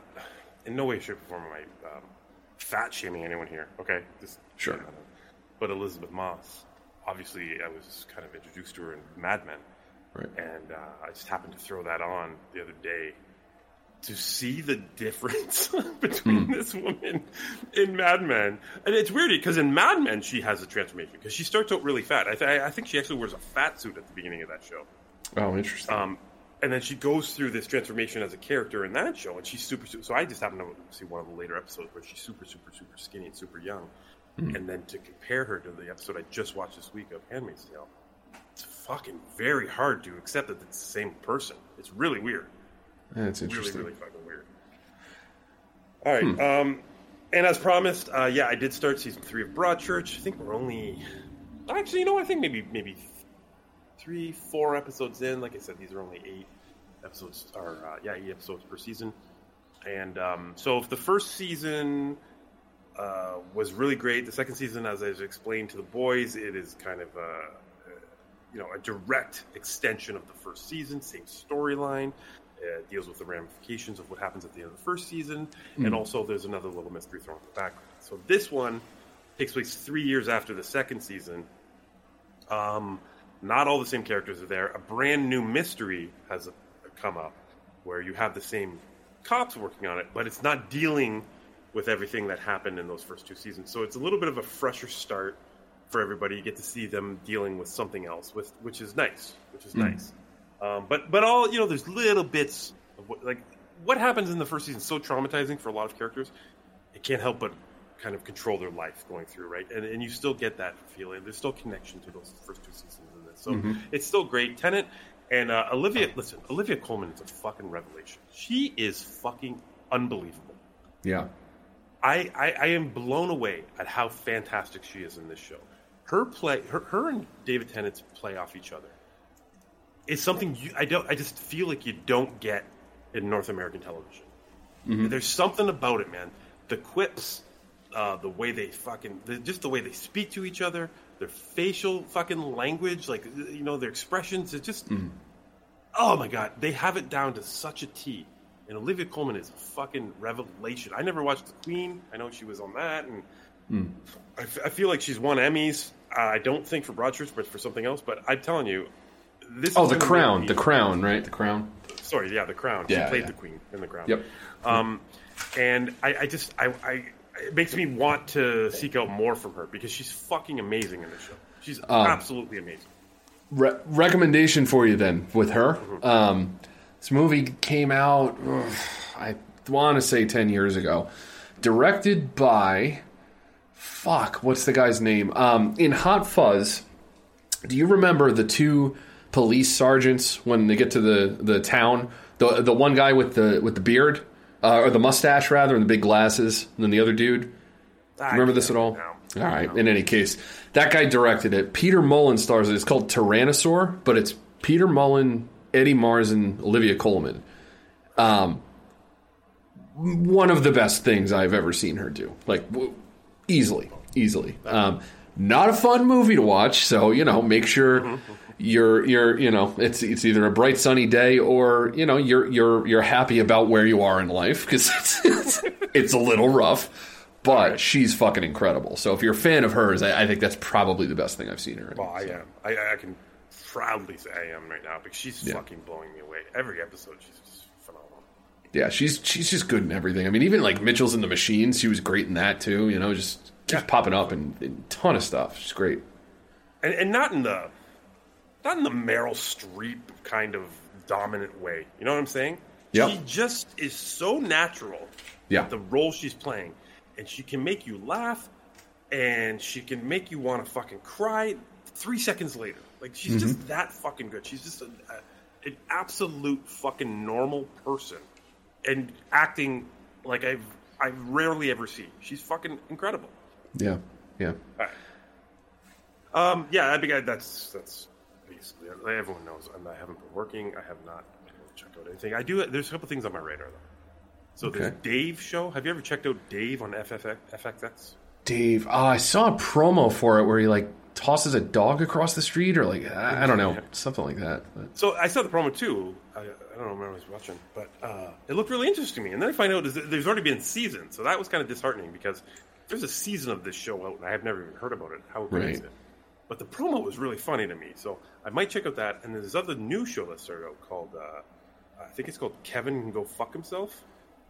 [SPEAKER 4] in no way, shape, or form am I um, fat shaming anyone here. Okay, just
[SPEAKER 5] sure.
[SPEAKER 4] but Elisabeth Moss, obviously, I was kind of introduced to her in Mad Men,
[SPEAKER 5] right?
[SPEAKER 4] And uh, I just happened to throw that on the other day to see the difference between
[SPEAKER 5] Hmm.
[SPEAKER 4] this woman in Mad Men, and it's weird because in Mad Men she has a transformation because she starts out really fat. I, th- I think she actually wears a fat suit at the beginning of that show.
[SPEAKER 5] oh, interesting.
[SPEAKER 4] Um, and then she goes through this transformation as a character in that show, and she's super. super so I just happened to see one of the later episodes where she's super, super, super skinny and super young,
[SPEAKER 5] Hmm.
[SPEAKER 4] and then to compare her to the episode I just watched this week of Handmaid's Tale, it's fucking very hard to accept that it's the same person. It's really weird.
[SPEAKER 5] That's
[SPEAKER 4] Really,
[SPEAKER 5] interesting.
[SPEAKER 4] really fucking weird. All right. Um, and as promised, uh, yeah, I did start season three of Broadchurch. I think we're only, actually, you know, I think maybe maybe three, four episodes in. Like I said, these are only eight episodes, or uh, yeah, eight episodes per season. And um, so, if the first season uh, was really great, the second season, as I've explained to the boys, it is kind of a, you know a direct extension of the first season, same storyline. Uh, deals with the ramifications of what happens at the end of the first season, and
[SPEAKER 5] Mm.
[SPEAKER 4] also there's another little mystery thrown in the background. So this one takes place three years after the second season. Um, not all the same characters are there. A brand new mystery has come up where you have the same cops working on it, but it's not dealing with everything that happened in those first two seasons. So it's a little bit of a fresher start for everybody. You get to see them dealing with something else, with which is nice, which is
[SPEAKER 5] Mm.
[SPEAKER 4] nice. Um, but but all you know, there's little bits of what, like what happens in the first season so traumatizing for a lot of characters. It can't help but kind of control their life going through, right? And and you still get that feeling. There's still connection to those first two seasons in this, so
[SPEAKER 5] Mhm.
[SPEAKER 4] it's still great. Tennant and uh, Olivia. Listen, Olivia Colman is a fucking revelation. She is fucking unbelievable.
[SPEAKER 5] Yeah.
[SPEAKER 4] I, I, I am blown away at how fantastic she is in this show. Her play, her, her and David Tennant's play off each other is something you, I don't. I just feel like you don't get in North American television.
[SPEAKER 5] Mhm.
[SPEAKER 4] There's something about it, man. The quips, uh, the way they fucking, the, just the way they speak to each other, their facial fucking language, like you know, their expressions. It's just,
[SPEAKER 5] Mm.
[SPEAKER 4] oh my god, they have it down to such a T. And Olivia Colman is a fucking revelation. I never watched The Queen. I know she was on that, and
[SPEAKER 5] Mm.
[SPEAKER 4] I, f- I feel like she's won Emmys. I don't think for Broadchurch, but for something else. But I'm telling you, this.
[SPEAKER 5] Oh, the crown, the crown, right? The crown.
[SPEAKER 4] Sorry, yeah, the crown.
[SPEAKER 5] Yeah,
[SPEAKER 4] she played
[SPEAKER 5] yeah.
[SPEAKER 4] the queen in the crown.
[SPEAKER 5] Yep.
[SPEAKER 4] Um, and I, I just, I, I, it makes me want to seek out more from her because she's fucking amazing in this show. She's
[SPEAKER 5] Um,
[SPEAKER 4] absolutely amazing.
[SPEAKER 5] Re- recommendation for you then with her. Um, this movie came out, ugh, I want to say 10 years ago. Directed by, fuck, what's the guy's name? Um, in Hot Fuzz, do you remember the two police sergeants when they get to the, the town? The, the one guy with the, with the beard, uh, or the mustache rather, and the big glasses, and then the other dude?
[SPEAKER 4] I
[SPEAKER 5] Remember this at all? All right. In any case, that guy directed it. Peter Mullan stars it. It's called Tyrannosaur, but it's Peter Mullan, Eddie Marsan, and Olivia Colman. Um, one of the best things I've ever seen her do. Like w- easily, easily. Um, not a fun movie to watch, so you know, make sure you're you're you know it's it's either a bright sunny day or you know you're you're you're happy about where you are in life because it's, it's it's a little rough. But she's fucking incredible. So if you're a fan of hers, I, I think that's probably the best thing I've seen her in.
[SPEAKER 4] Well, I am. I, I can proudly say I am right now because she's
[SPEAKER 5] Yeah.
[SPEAKER 4] fucking blowing me away. Every episode, she's phenomenal.
[SPEAKER 5] Yeah, she's she's just good in everything. I mean, even like Mitchell's in the Machines, she was great in that too. You know, just keeps popping up and a ton of stuff. She's great.
[SPEAKER 4] and, and not in the not in the Meryl Streep kind of dominant way. You know what I'm saying?
[SPEAKER 5] Yep.
[SPEAKER 4] She just is so natural.
[SPEAKER 5] Yeah.
[SPEAKER 4] The role she's playing, and she can make you laugh, and she can make you want to fucking cry three seconds later. Like she's
[SPEAKER 5] Mhm.
[SPEAKER 4] just that fucking good. She's just a, a, an absolute fucking normal person, and acting like I've I've rarely ever seen. She's fucking incredible.
[SPEAKER 5] Yeah, yeah.
[SPEAKER 4] Right. Um, yeah, I think I, that's that's basically it. Everyone knows I'm, I haven't been working. I have not checked out anything. I do. There's a couple things on my radar though. So
[SPEAKER 5] Okay.
[SPEAKER 4] there's Dave show. Have you ever checked out Dave on FFX, FXX?
[SPEAKER 5] Dave, oh, I saw a promo for it where he like tosses a dog across the street or like I, I don't know something like that. But,
[SPEAKER 4] So I saw the promo too. I, I don't know remember I was watching, but uh, it looked really interesting to me. And then I find out there's already been seasons, so that was kind of disheartening because there's a season of this show out, and I have never even heard about it. How good is it? But the promo was really funny to me, so I might check out that. And there's this other new show that started out called, uh, I think it's called Kevin Can Go Fuck Himself.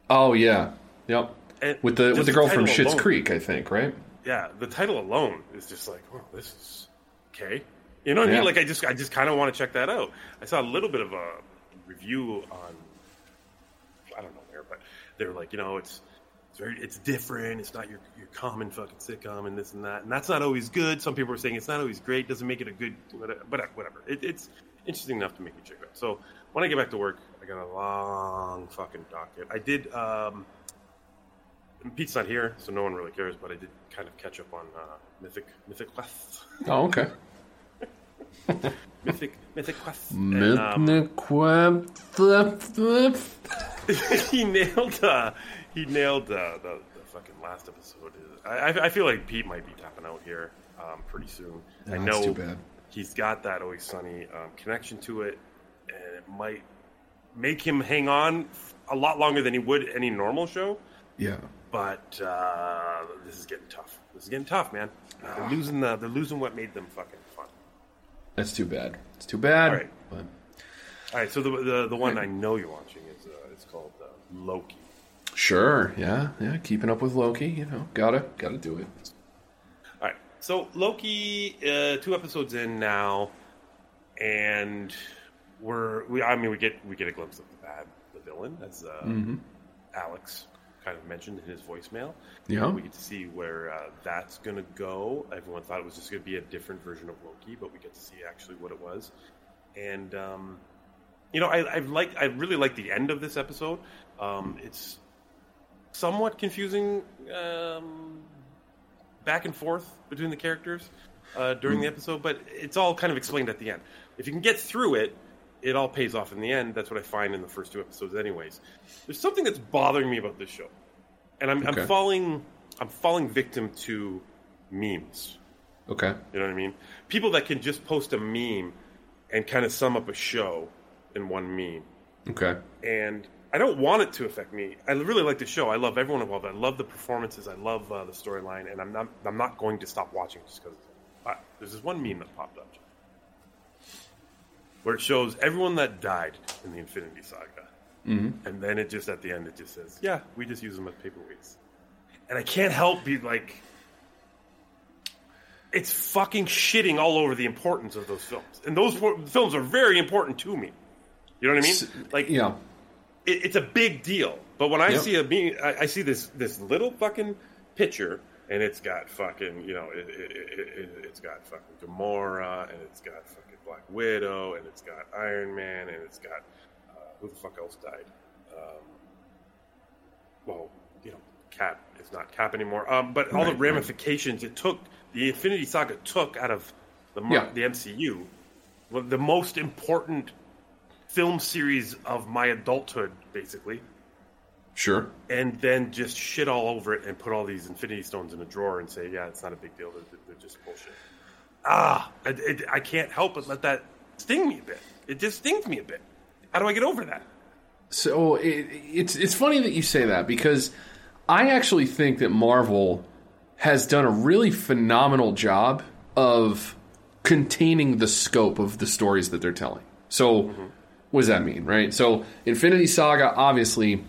[SPEAKER 5] oh yeah, yep.
[SPEAKER 4] And
[SPEAKER 5] With the with the girl from Schitt's
[SPEAKER 4] alone-
[SPEAKER 5] Creek, I think, right?
[SPEAKER 4] Yeah, the title alone is just like, oh, this is okay. You know what I mean? Like, I just, I just kind of want to check that out. I saw a little bit of a review on, I don't know where, but they were like, you know, it's, it's very, it's different. It's not your your common fucking sitcom and this and that, and that's not always good. Some people are saying it's not always great. Doesn't make it a good, whatever. But whatever. It, it's interesting enough to make me check it out. So when I get back to work, I got a long fucking docket. I did. um Pete's not here, so no one really cares. But I did kind of catch up on uh, Mythic Mythic Quest.
[SPEAKER 5] Oh okay.
[SPEAKER 4] Mythic Mythic Quest. And, um, he nailed. Uh, he nailed uh, the, the fucking last episode. I, I I feel like Pete might be tapping out here um, pretty soon.
[SPEAKER 5] Yeah,
[SPEAKER 4] I
[SPEAKER 5] that's
[SPEAKER 4] know
[SPEAKER 5] too bad.
[SPEAKER 4] he's got that Always Sunny um, connection to it, and it might make him hang on a lot longer than he would any normal show.
[SPEAKER 5] Yeah.
[SPEAKER 4] But uh, this is getting tough. This is getting tough, man. They're losing the. They're losing what made them fucking fun.
[SPEAKER 5] That's too bad. It's too bad.
[SPEAKER 4] All right.
[SPEAKER 5] But
[SPEAKER 4] All right, so the the, the one I know you're watching is uh, it's called uh, Loki.
[SPEAKER 5] sure, yeah, yeah. Keeping up with Loki, you know, gotta gotta do it.
[SPEAKER 4] All right, so Loki, uh, two episodes in now, and we're we. I mean, we get we get a glimpse of the bad, the villain, as uh,
[SPEAKER 5] Mhm.
[SPEAKER 4] Alex kind of mentioned in his voicemail.
[SPEAKER 5] Yeah.
[SPEAKER 4] we get to see where uh, that's going to go. Everyone thought it was just going to be a different version of Loki, but we get to see actually what it was. And um, you know, I, I like I really like the end of this episode. Um, it's somewhat confusing um, back and forth between the characters uh, during the episode, but it's all kind of explained at the end. If you can get through it, it all pays off in the end. That's what I find in the first two episodes, anyways. There's something that's bothering me about this show, and I'm,
[SPEAKER 5] Okay.
[SPEAKER 4] I'm falling I'm falling victim to memes.
[SPEAKER 5] Okay.
[SPEAKER 4] You know what I mean? People that can just post a meme and kind of sum up a show in one meme
[SPEAKER 5] Okay.
[SPEAKER 4] and I don't want it to affect me. I really like the show. I love everyone involved. I love the performances. I love uh, the storyline, and I'm not. I'm not going to stop watching just because. Uh, there's this one meme that popped up where it shows everyone that died in the Infinity Saga,
[SPEAKER 5] Mhm.
[SPEAKER 4] and then it just at the end it just says, "Yeah, we just use them as paperweights," and I can't help be like. It's fucking shitting all over the importance of those films, and those films are very important to me. You know what I mean? Like,
[SPEAKER 5] yeah,
[SPEAKER 4] it, it's a big deal. But when I
[SPEAKER 5] Yep.
[SPEAKER 4] see a me, I, I see this this little fucking picture, and it's got fucking you know, it, it, it, it, it's got fucking Gamora, and it's got fucking Black Widow, and it's got Iron Man, and it's got uh, who the fuck else died? Um, well, you know, Cap is not Cap anymore. Um, but all the
[SPEAKER 5] Right, right.
[SPEAKER 4] ramifications it took, the Infinity Saga took out of the
[SPEAKER 5] Yeah.
[SPEAKER 4] the MCU, well, the most important film series of my adulthood, basically,
[SPEAKER 5] Sure.
[SPEAKER 4] and then just shit all over it and put all these Infinity Stones in a drawer and say, "Yeah, it's not a big deal. They're, they're just bullshit." Ah, it, it, I can't help but let that sting me a bit. It just stings me a bit. How do I get over that?
[SPEAKER 5] So it, it's it's funny that you say that because I actually think that Marvel has done a really phenomenal job of containing the scope of the stories that they're telling. So what does that mean, right? So Infinity Saga, obviously,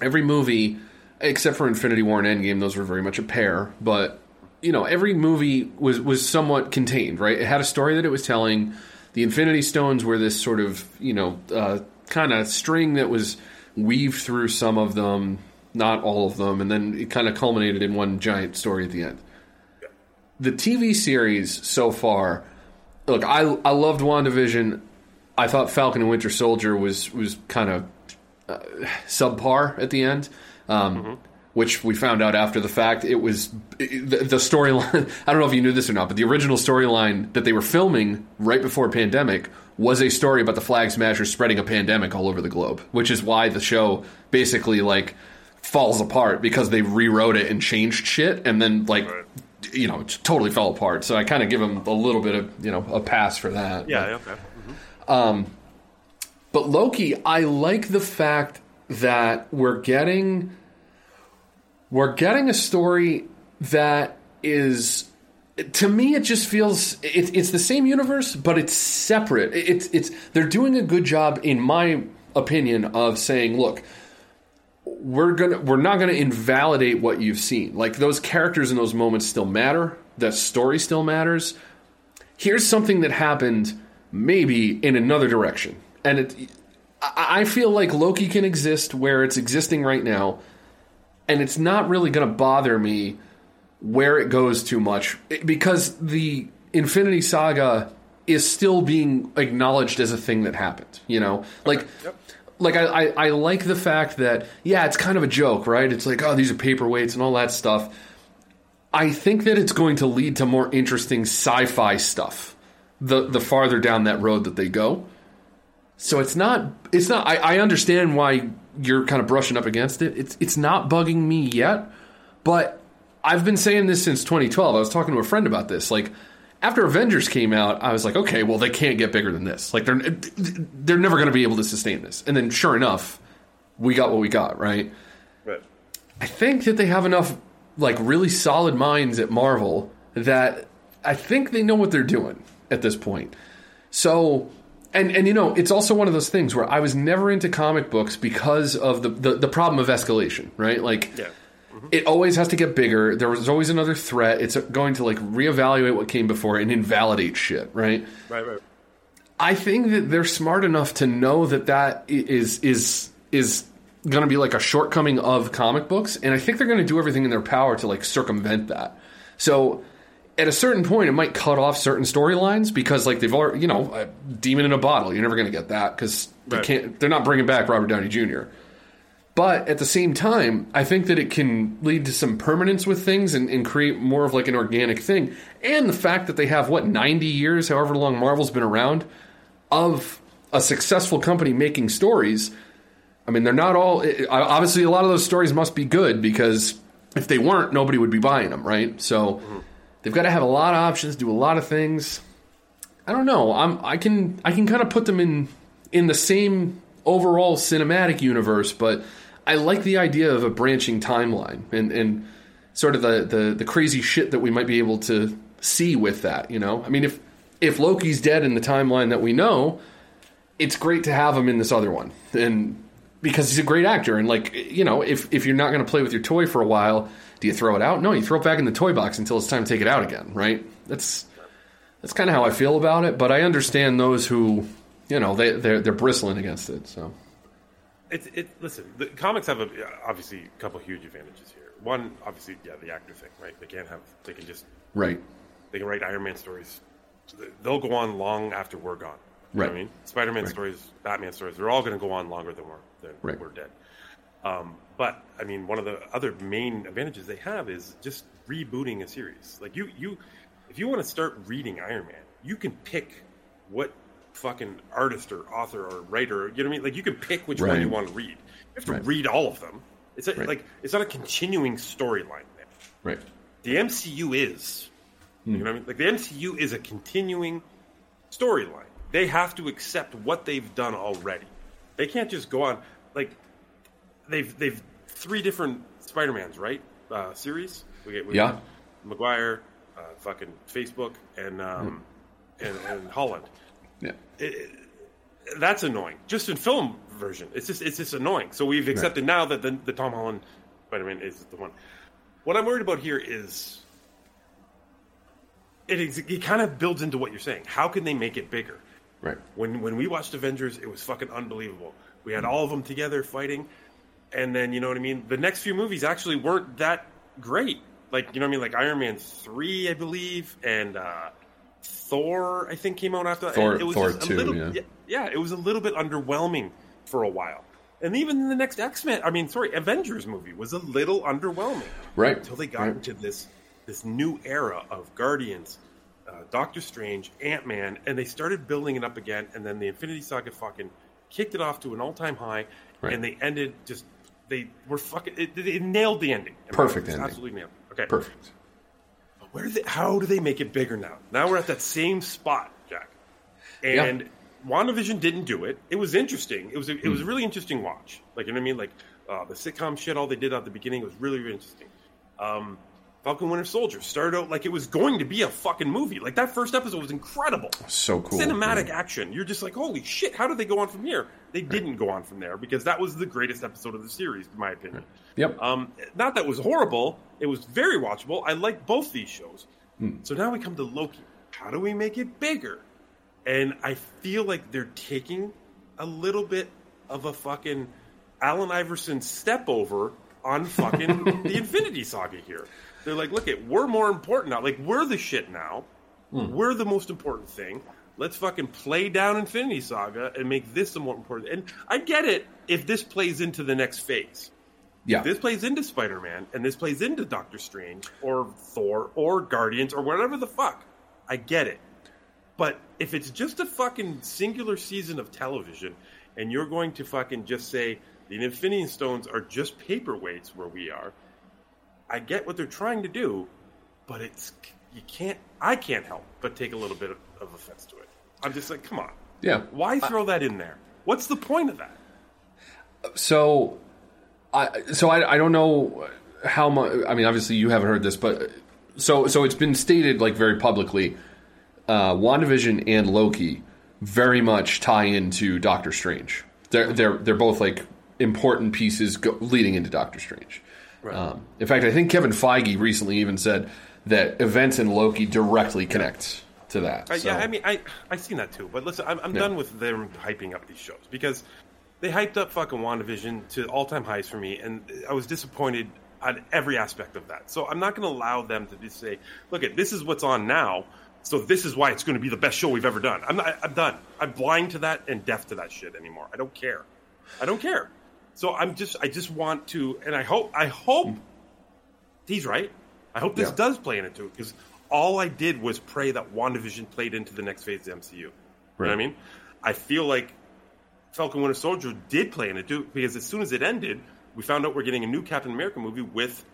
[SPEAKER 5] every movie except for Infinity War and Endgame, those were very much a pair, but you know, every movie was was somewhat contained, right? It had a story that it was telling. The Infinity Stones were this sort of, you know, uh, kind of string that was weaved through some of them, not all of them, and then it kind of culminated in one giant story at the end. The TV series so far, look, I I loved WandaVision. I thought Falcon and Winter Soldier was was kind of uh, subpar at the end. Um, which we found out after the fact. It was the, the storyline. I don't know if you knew this or not, but the original storyline that they were filming right before pandemic was a story about the Flag Smashers spreading a pandemic all over the globe, which is why the show basically like falls apart because they rewrote it and changed shit, and then like. You know, it totally fell apart. So I kind of give them a little bit of you know a pass for that.
[SPEAKER 4] Yeah,
[SPEAKER 5] But-
[SPEAKER 4] okay.
[SPEAKER 5] um, but Loki, I like the fact that we're getting we're getting a story that is to me it just feels it, it's the same universe but it's separate. It- it's it's they're doing a good job in my opinion of saying look we're gonna we're not gonna invalidate what you've seen. Like those characters in those moments still matter. That story still matters. Here's something that happened maybe in another direction. And it I I feel like Loki can exist where it's existing right now, and it's not really going to bother me where it goes too much because the Infinity Saga is still being acknowledged as a thing that happened. You know, like. Like I, I, I like the fact that yeah, it's kind of a joke, right? It's like oh, these are paperweights and all that stuff. I think that it's going to lead to more interesting sci-fi stuff the the farther down that road that they go. So it's not it's not I, I understand why you're kind of brushing up against it. It's it's not bugging me yet, but I've been saying this since 2012. I was talking to a friend about this. Like after Avengers came out, I was like, okay, well they can't get bigger than this. Like they're they're never going to be able to sustain this. And then sure enough, we got what we got, right?
[SPEAKER 4] Right.
[SPEAKER 5] I think that they have enough like really solid minds at Marvel that I think they know what they're doing at this point. So and and you know, it's also one of those things where I was never into comic books because of the the, the problem of escalation, right? Like
[SPEAKER 4] Yeah. Mm-hmm.
[SPEAKER 5] it always has to get bigger. There was always another threat. It's going to like reevaluate what came before and invalidate shit, right?
[SPEAKER 4] Right, right.
[SPEAKER 5] I think that they're smart enough to know that that is is is is going to be like a shortcoming of comic books, and I think they're going to do everything in their power to like circumvent that. So at a certain point, it might cut off certain storylines because like they've already, you know, a demon in a bottle. You're never going to get that because they
[SPEAKER 4] Right.
[SPEAKER 5] can't. They're not bringing back Robert Downey Jr. But at the same time, I think that it can lead to some permanence with things and, and create more of like an organic thing. And the fact that they have what ninety years, however long Marvel's been around, of a successful company making stories. I mean, they're not all. Obviously, a lot of those stories must be good because if they weren't, nobody would be buying them, right? So mm-hmm. They've got to have a lot of options, do a lot of things. I don't know. I'm. I can. I can kind of put them in in the same overall cinematic universe, but I like the idea of a branching timeline and and sort of the the, the crazy shit that we might be able to see with that. You know, I mean, if if Loki's dead in the timeline that we know, it's great to have him in this other one, and because he's a great actor, and like you know, if if you're not going to play with your toy for a while, do you throw it out? No, you throw it back in the toy box until it's time to take it out again, right? That's that's kind of how I feel about it, but I understand those who, you know, they they're, they're bristling against it. So
[SPEAKER 4] It, it, listen, the comics have a, obviously a couple huge advantages here. One, obviously, yeah, the actor thing, right? They can't have, they can just,
[SPEAKER 5] right,
[SPEAKER 4] they can write Iron Man stories. They'll go on long after we're gone. You know what
[SPEAKER 5] Right.
[SPEAKER 4] I mean? Spider Man
[SPEAKER 5] Right.
[SPEAKER 4] stories, Batman stories, they're all going to go on longer than we're, than
[SPEAKER 5] Right.
[SPEAKER 4] we're dead. Um, but, I mean, one of the other main advantages they have is just rebooting a series. Like, you, you, if you want to start reading Iron Man, you can pick what fucking artist or author or writer, you know what I mean? Like, you can pick which one you want to read. You have to
[SPEAKER 5] Right.
[SPEAKER 4] read all of them. It's a,
[SPEAKER 5] Right.
[SPEAKER 4] like it's not a continuing storyline.
[SPEAKER 5] Right,
[SPEAKER 4] The MCU is,
[SPEAKER 5] Hmm.
[SPEAKER 4] you know what I mean? Like the MCU is a continuing storyline. They have to accept what they've done already. They can't just go on like they've they've three different Spider Mans, right? Uh, series. We get we
[SPEAKER 5] Yeah.
[SPEAKER 4] got Maguire, uh, fucking Facebook, and um, and, and Holland.
[SPEAKER 5] yeah,
[SPEAKER 4] It- that's annoying. Just in film version, it's just it's just annoying. So we've accepted now that the, the Tom Holland Spider Man is the one. What I'm worried about here is it is, it kind of builds into what you're saying. How can they make it bigger?
[SPEAKER 5] right,
[SPEAKER 4] When when we watched Avengers, it was fucking unbelievable. We had all of them together fighting, and then you know what I mean. The next few movies actually weren't that great. Like you know what I mean. Like Iron Man three, I believe, and uh, Thor, I think came out after that.
[SPEAKER 5] Thor-
[SPEAKER 4] And it was
[SPEAKER 5] Thor
[SPEAKER 4] just a
[SPEAKER 5] 2,
[SPEAKER 4] little,
[SPEAKER 5] yeah.
[SPEAKER 4] yeah, it was a little bit underwhelming for a while. And even the next X Men, I mean, sorry, Avengers movie was a little underwhelming,
[SPEAKER 5] Right.
[SPEAKER 4] Until they got
[SPEAKER 5] Right.
[SPEAKER 4] into this this new era of Guardians, uh, Doctor Strange, Ant Man, and they started building it up again. And then the Infinity Saga fucking kicked it off to an all time high,
[SPEAKER 5] Right.
[SPEAKER 4] and they ended just they were fucking it, it nailed the ending.
[SPEAKER 5] Perfect ending.
[SPEAKER 4] absolutely nailed. it. Okay,
[SPEAKER 5] Perfect.
[SPEAKER 4] But where they? How do they make it bigger now? Now we're at that same spot, Jack. And WandaVision didn't do it. It was interesting. It was a, it was a really interesting watch. Like you know what I mean? Like uh, the sitcom shit, all they did at the beginning was really, really interesting. Um, Falcon Winter Soldier started out like it was going to be a fucking movie. Like that first episode was incredible.
[SPEAKER 5] So cool.
[SPEAKER 4] Cinematic action. You're just like, holy shit, how did they go on from here? They didn't go on from there because that was the greatest episode of the series, in my opinion.
[SPEAKER 5] Yep.
[SPEAKER 4] Um, not that it was horrible. It was very watchable. I like both these shows.
[SPEAKER 5] Hmm.
[SPEAKER 4] So now we come to Loki. How do we make it bigger? And I feel like they're taking a little bit of a fucking Allen Iverson step over on fucking the Infinity Saga here. They're like, look it, we're more important now. Like we're the shit now.
[SPEAKER 5] Hmm.
[SPEAKER 4] We're the most important thing. Let's fucking play down Infinity Saga and make this the more important. And I get it if this plays into the next phase.
[SPEAKER 5] Yeah.
[SPEAKER 4] If this plays into Spider Man and this plays into Doctor Strange or Thor or Guardians or whatever the fuck, I get it. But if it's just a fucking singular season of television and you're going to fucking just say the Infinity Stones are just paperweights where we are, I get what they're trying to do, but it's you can't I can't help but take a little bit of, of offense to it. I'm just like, come on.
[SPEAKER 5] Yeah.
[SPEAKER 4] Why throw that in there? What's the point of that?
[SPEAKER 5] So, I so I, I don't know how much. I mean, obviously you haven't heard this, but so so it's been stated like very publicly. Uh, WandaVision and Loki very much tie into Doctor Strange. They're they're they're both like important pieces go, leading into Doctor Strange.
[SPEAKER 4] Right.
[SPEAKER 5] Um, in fact, I think Kevin Feige recently even said that events in Loki directly connect to that.
[SPEAKER 4] Uh,
[SPEAKER 5] So-
[SPEAKER 4] Yeah, I mean, I I seen that too. But listen, I'm, I'm
[SPEAKER 5] Yeah.
[SPEAKER 4] done with them hyping up these shows because they hyped up fucking WandaVision to all time highs for me, and I was disappointed on every aspect of that. So I'm not going to allow them to just say, "Look, at this is what's on now." So this is why it's going to be the best show we've ever done. I'm not, I'm done. I'm blind to that and deaf to that shit anymore. I don't care. I don't care. So I'm just I just want to, and I hope I hope hmm. he's right. I hope this
[SPEAKER 5] Yeah.
[SPEAKER 4] does play into it because all I did was pray that WandaVision played into the next phase of the MCU. You know what I mean? I feel like Falcon Winter Soldier did play into it too, because as soon as it ended, we found out we're getting a new Captain America movie with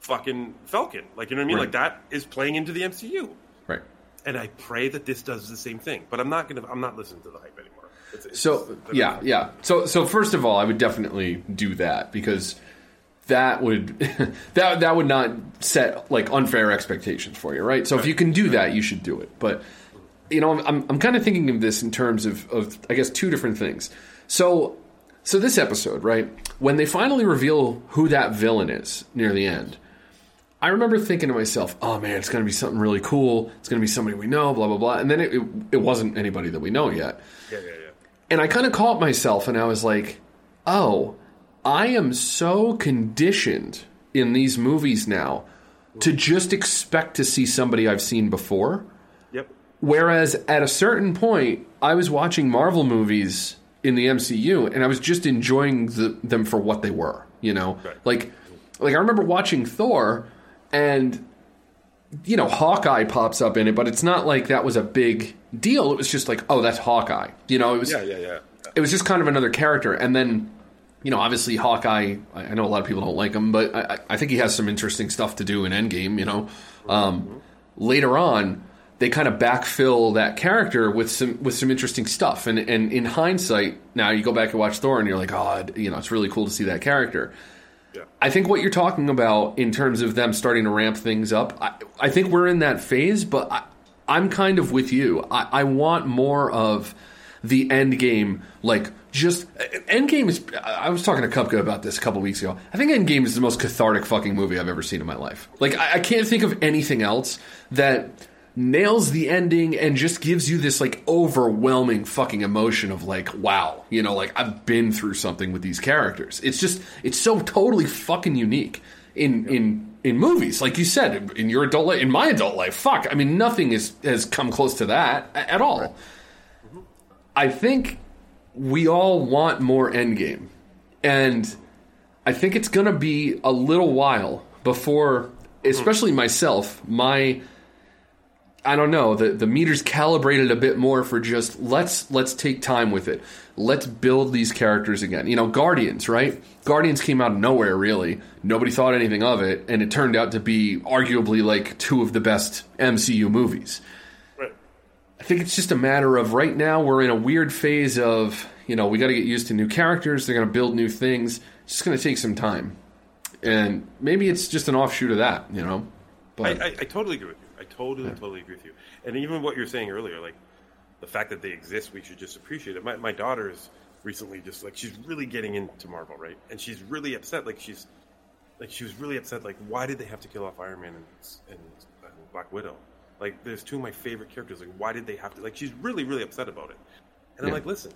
[SPEAKER 4] fucking Falcon. Like, you know what I mean?
[SPEAKER 5] Right.
[SPEAKER 4] Like, that is playing into the MCU.
[SPEAKER 5] Right.
[SPEAKER 4] And I pray that this does the same thing. But I'm not going to, I'm not listening to the hype anymore. It's, it's
[SPEAKER 5] So yeah, yeah. So so first of all, I would definitely do that because that would that that would not set like unfair expectations for you, right? So if you can do that, you should do it. But you know, I'm I'm kind of thinking of this in terms of of I guess two different things. So so this episode, right? When they finally reveal who that villain is near the end, I remember thinking to myself, "Oh man, it's going to be something really cool. It's going to be somebody we know, blah blah blah." And then it, it, it wasn't anybody that we know yet.
[SPEAKER 4] Yeah, yeah.
[SPEAKER 5] And I kind of caught myself and I was like, oh, I am so conditioned in these movies now to just expect to see somebody I've seen before.
[SPEAKER 4] Yep.
[SPEAKER 5] Whereas at a certain point, I was watching Marvel movies in the MCU and I was just enjoying the, them for what they were, you know? Like like I remember watching Thor and you know, Hawkeye pops up in it, but it's not like that was a big deal. It was just like, oh, that's Hawkeye. You know, it was
[SPEAKER 4] Yeah, yeah, yeah.
[SPEAKER 5] it was just kind of another character. And then, you know, obviously Hawkeye. I know a lot of people don't like him, but I, I- think he has some interesting stuff to do in Endgame. You know, um, later on they kind of backfill that character with some with some interesting stuff. And and in hindsight, now you go back and watch Thor, and you're like, oh, you know, it's really cool to see that character. Yeah. I think what you're talking about in terms of them starting to ramp things up, I, I think we're in that phase, but I, I'm kind of with you. I, I want more of the end game, like just end game is. I was talking to Kupka about this a couple weeks ago. I think Endgame is the most cathartic fucking movie I've ever seen in my life. Like I, I can't think of anything else that nails the ending and just gives you this like overwhelming fucking emotion of like wow you know like i've been through something with these characters it's just it's so totally fucking unique in in in movies like you said in your adult life in my adult life fuck i mean nothing is has come close to that at all. I think we all want more endgame. And I think it's going to be a little while before, hmm. especially myself, my I don't know the the meters calibrated a bit more for just let's let's take time with it. Let's build these characters again. You know, Guardians, right? Guardians came out of nowhere, really. Nobody thought anything of it, and it turned out to be arguably like two of the best MCU movies. I think it's just a matter of right now we're in a weird phase of you know we got to get used to new characters. They're going to build new things. It's just going to take some time, and maybe it's just an offshoot of that. You know, but
[SPEAKER 4] I, I, I totally agree with you. Totally, totally agree with you. And even what you're saying earlier, like the fact that they exist, we should just appreciate it. My, my is recently just like she's really getting into Marvel, right? And she's really upset. Like she's like she was really upset. Like why did they have to kill off Iron Man and, and, and Black Widow? Like there's two of my favorite characters. Like why did they have to? Like she's really, really upset about it. And I'm like, listen,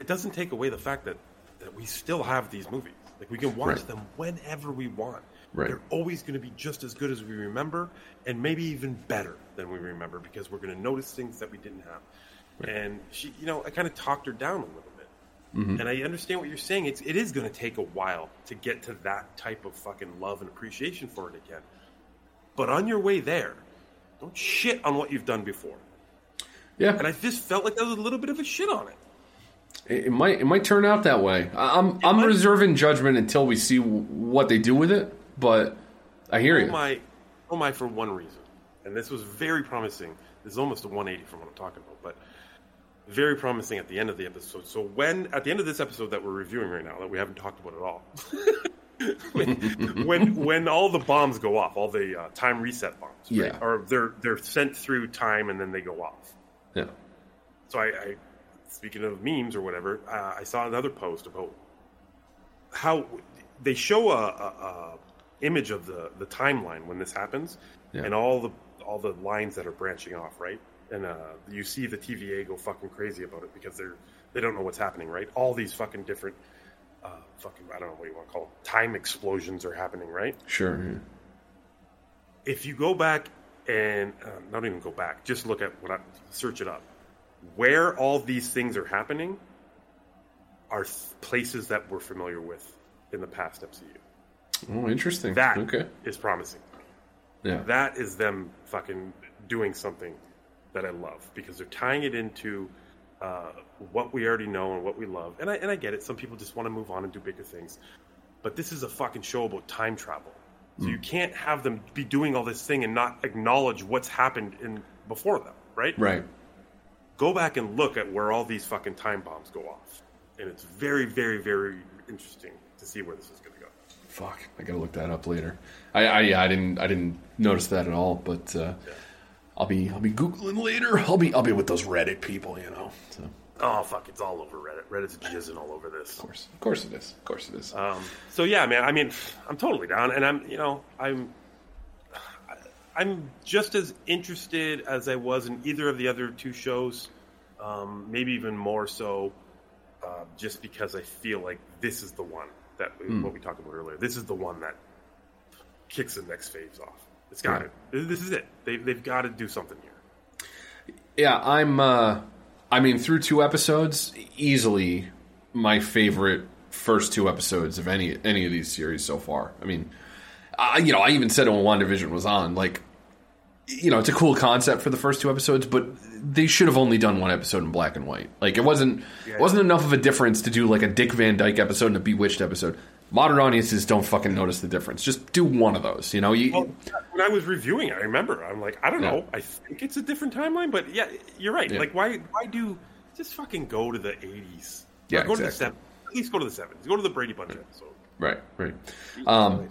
[SPEAKER 4] it doesn't take away the fact that that we still have these movies. Like we can watch
[SPEAKER 5] Right.
[SPEAKER 4] them whenever we want.
[SPEAKER 5] Right.
[SPEAKER 4] They're always going to be just as good as we remember, and maybe even better than we remember because we're going to notice things that we didn't have. And she, you know, I kind of talked her down a little bit.
[SPEAKER 5] Mhm.
[SPEAKER 4] And I understand what you're saying. It's it is going to take a while to get to that type of fucking love and appreciation for it again. But on your way there, don't shit on what you've done before.
[SPEAKER 5] Yeah.
[SPEAKER 4] And I just felt like there was a little bit of a shit on it.
[SPEAKER 5] It, it might it might turn out that way. I'm I'm reserving judgment until we see what they do with it. But I hear
[SPEAKER 4] Oh
[SPEAKER 5] you.
[SPEAKER 4] my, oh my, for one reason, and this was very promising. This is almost a 180 from what I'm talking about, but very promising at the end of the episode. So when at the end of this episode that we're reviewing right now, that we haven't talked about at all, when, when when all the bombs go off, all the uh, time reset bombs, right?
[SPEAKER 5] Yeah.
[SPEAKER 4] or they're they're sent through time and then they go off.
[SPEAKER 5] Yeah.
[SPEAKER 4] So I, I speaking of memes or whatever, uh, I saw another post about how they show a, a, a image of the the timeline when this happens,
[SPEAKER 5] Yeah.
[SPEAKER 4] and all the all the lines that are branching off, right? And uh, you see the TVA go fucking crazy about it because they're they don't know what's happening, right? All these fucking different, uh, fucking I don't know what you want to call them, time explosions are happening, right?
[SPEAKER 5] Sure. yeah.
[SPEAKER 4] if you go back and uh, not even go back, just look at what I search it up. Where all these things are happening are places that we're familiar with in the past MCU.
[SPEAKER 5] Oh, interesting.
[SPEAKER 4] That is
[SPEAKER 5] okay.
[SPEAKER 4] promising.
[SPEAKER 5] Yeah.
[SPEAKER 4] That is them fucking doing something that I love because they're tying it into uh, what we already know and what we love. And I and I get it. Some people just want to move on and do bigger things, but this is a fucking show about time travel. So you can't have them be doing all this thing and not acknowledge what's happened in before them, right?
[SPEAKER 5] Right.
[SPEAKER 4] Go back and look at where all these fucking time bombs go off, and it's very, very, very interesting to see where this is going.
[SPEAKER 5] Fuck. I gotta look that up later. I I, yeah, I didn't I didn't notice that at all. But uh, I'll be I'll be googling later. I'll be I'll be with those Reddit people. You know. So.
[SPEAKER 4] Oh fuck! It's all over Reddit. Reddit's jizzing all over this. Of
[SPEAKER 5] course, of course it is. Of course it is.
[SPEAKER 4] Um, so yeah, man. I mean, I'm totally down, and I'm, you know, I'm, I'm just as interested as I was in either of the other two shows. Um, maybe even more so, uh, just because I feel like this is the one that we,
[SPEAKER 5] Hmm.
[SPEAKER 4] what we talked about earlier. This is the one that kicks the next phase off. It's got
[SPEAKER 5] Right.
[SPEAKER 4] it. This is it. They, they've got to do something here.
[SPEAKER 5] Yeah, I'm. Uh, I mean, through two episodes, easily my favorite first two episodes of any any of these series so far. I mean, I, you know, I even said it when WandaVision was on, like, you know, it's a cool concept for the first two episodes, but they should have only done one episode in black and white. Like, it wasn't
[SPEAKER 4] Yeah.
[SPEAKER 5] wasn't enough of a difference to do like a Dick Van Dyke episode and a Bewitched episode. Modern audiences don't fucking notice the difference. Just do one of those. You know, you,
[SPEAKER 4] Well, when I was reviewing it, I remember I'm like, I don't
[SPEAKER 5] Yeah.
[SPEAKER 4] know. I think it's a different timeline, but yeah, you're right.
[SPEAKER 5] Yeah.
[SPEAKER 4] Like, why why do just fucking go to the 80s?
[SPEAKER 5] Yeah,
[SPEAKER 4] Or go to the 70s. At least go to the 70s. Go to the Brady Bunch episode.
[SPEAKER 5] Right, right. Um,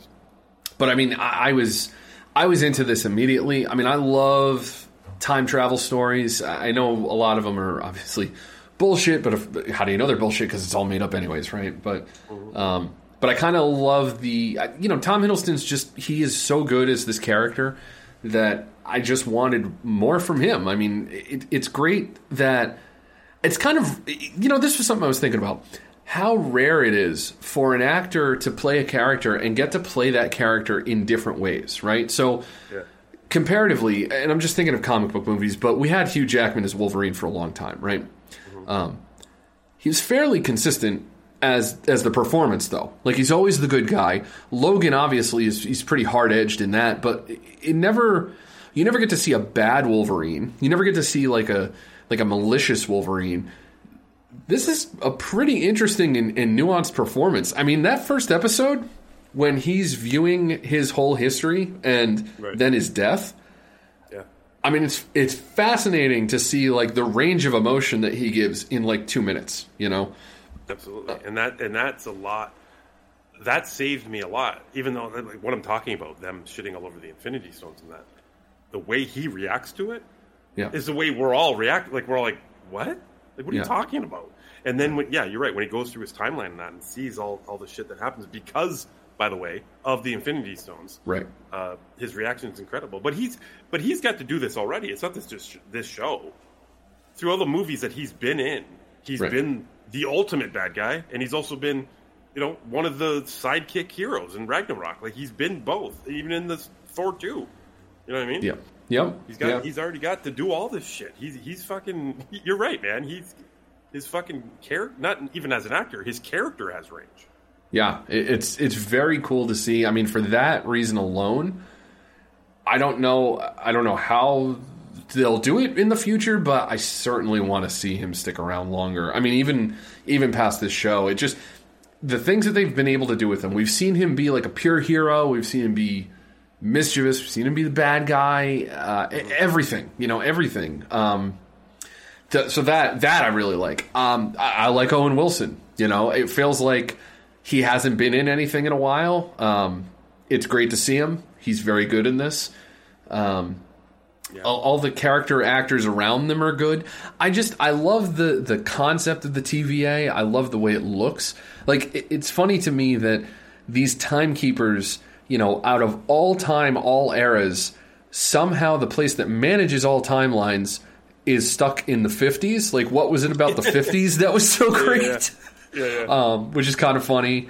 [SPEAKER 5] but I mean, I, I was I was into this immediately. I mean, I love time travel stories. I know a lot of them are obviously bullshit, but if, how do you know they're bullshit? Because it's all made up anyways, right? But um, but I kind of love the you know Tom Hiddleston's just he is so good as this character that I just wanted more from him. I mean, it, it's great that it's kind of you know this was something I was thinking about how rare it is for an actor to play a character and get to play that character in different ways, right? So comparatively, and I'm just thinking of comic book movies, but we had Hugh Jackman as Wolverine for a long time, right? Um, he was fairly consistent as as the performance though. Like he's always the good guy. Logan obviously is he's pretty hard edged in that, but it never you never get to see a bad Wolverine. You never get to see like a like a malicious Wolverine. This is a pretty interesting and, and nuanced performance. I mean, that first episode when he's viewing his whole history and
[SPEAKER 4] Right.
[SPEAKER 5] then his death.
[SPEAKER 4] Yeah.
[SPEAKER 5] I mean, it's it's fascinating to see like the range of emotion that he gives in like two minutes. You know,
[SPEAKER 4] Absolutely, and that and that's a lot. That saved me a lot, even though like what I'm talking about, them shitting all over the Infinity Stones and that, the way he reacts to it
[SPEAKER 5] yeah,
[SPEAKER 4] is the way we're all react. Like we're all like, what? Like what are
[SPEAKER 5] Yeah.
[SPEAKER 4] you talking about? And then when, yeah, you're right. When he goes through his timeline and that and sees all all the shit that happens because, by the way, of the Infinity Stones,
[SPEAKER 5] right.
[SPEAKER 4] uh, his reaction is incredible. But he's but he's got to do this already. It's not this just this show. Through all the movies that he's been in, he's
[SPEAKER 5] Right.
[SPEAKER 4] been the ultimate bad guy, and he's also been, you know, one of the sidekick heroes in Ragnarok. Like he's been both, even in this Thor two. You know what I mean?
[SPEAKER 5] Yeah. Yep.
[SPEAKER 4] He's got
[SPEAKER 5] yeah.
[SPEAKER 4] he's already got to do all this shit. He's he's fucking. You're right, man. He's his fucking character. Not even as an actor, his character has range.
[SPEAKER 5] Yeah, it's it's very cool to see. I mean, for that reason alone, I don't know. I don't know how they'll do it in the future, but I certainly want to see him stick around longer. I mean, even even past this show, it just the things that they've been able to do with him. We've seen him be like a pure hero. We've seen him be mischievous. We've seen him be the bad guy. Uh, everything, you know, everything. Um, so that that I really like. Um, I, I like Owen Wilson. You know, it feels like he hasn't been in anything in a while. Um, it's great to see him. He's very good in this. Um, all, all the character actors around them are good. I just I love the the concept of the TVA. I love the way it looks. Like it, it's funny to me that these timekeepers, you know, out of all time, all eras, somehow the place that manages all timelines is stuck in the 50s. Like what was it about the 50s that was so great?
[SPEAKER 4] Yeah, yeah.
[SPEAKER 5] um, which is kind of funny.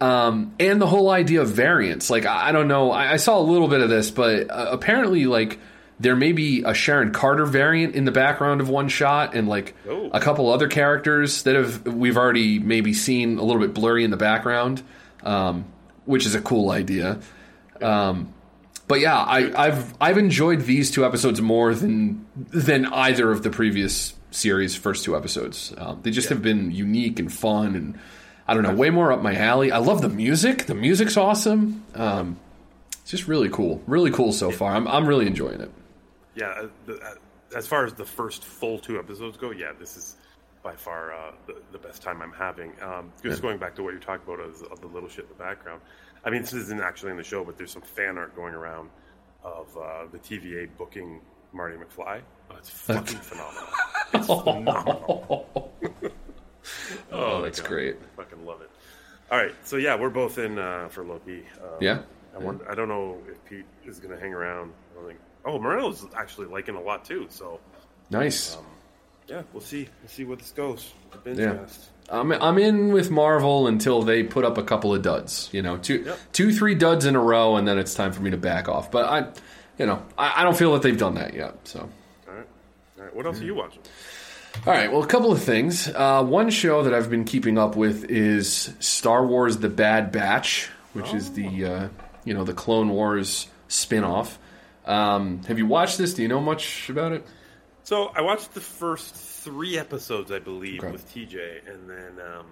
[SPEAKER 5] Um, and the whole idea of variants. Like, I, I don't know. I, I saw a little bit of this, but uh, apparently, like, there may be a Sharon Carter variant in the background of one shot, and like
[SPEAKER 4] Oh.
[SPEAKER 5] a couple other characters that have we've already maybe seen a little bit blurry in the background, um, which is a cool idea. Um, but yeah, I, I've I've enjoyed these two episodes more than than either of the previous series' first two episodes. Um, they just have been unique and fun, and I don't know, way more up my alley. I love the music. The music's awesome. Um, it's just really cool, really cool so far. I'm I'm really enjoying it.
[SPEAKER 4] yeah, uh, uh, as far as the first full two episodes go, yeah, this is by far uh, the, the best time I'm having. Um, just
[SPEAKER 5] Yeah.
[SPEAKER 4] going back to what you're talking about of the little shit in the background. I mean, this isn't actually in the show, but there's some fan art going around of uh, the TVA booking Marty McFly. Oh, it's fucking phenomenal. It's phenomenal.
[SPEAKER 5] Oh,
[SPEAKER 4] my
[SPEAKER 5] that's great.
[SPEAKER 4] I fucking love it. All right, so yeah, we're both in uh, for Loki. Um,
[SPEAKER 5] Yeah.
[SPEAKER 4] I wonder, I don't know if Pete is going to hang around. I don't think. Oh, Moreno's actually liking a lot too. So
[SPEAKER 5] Nice.
[SPEAKER 4] um, yeah, we'll see. We'll see where this goes. The binge
[SPEAKER 5] Yeah.
[SPEAKER 4] cast.
[SPEAKER 5] I'm I'm in with Marvel until they put up a couple of duds. You know, two
[SPEAKER 4] Yep.
[SPEAKER 5] two three duds in a row, and then it's time for me to back off. But I, you know, I, I don't feel that they've done that yet. So.
[SPEAKER 4] All right. All right. What else are you watching?
[SPEAKER 5] All right, well, a couple of things. Uh, one show that I've been keeping up with is Star Wars: The Bad Batch, which is the uh, you know the Clone Wars spin-off. Um, have you watched this? Do you know much about it?
[SPEAKER 4] So I watched the first three episodes, I believe,
[SPEAKER 5] Okay.
[SPEAKER 4] with TJ, and then um,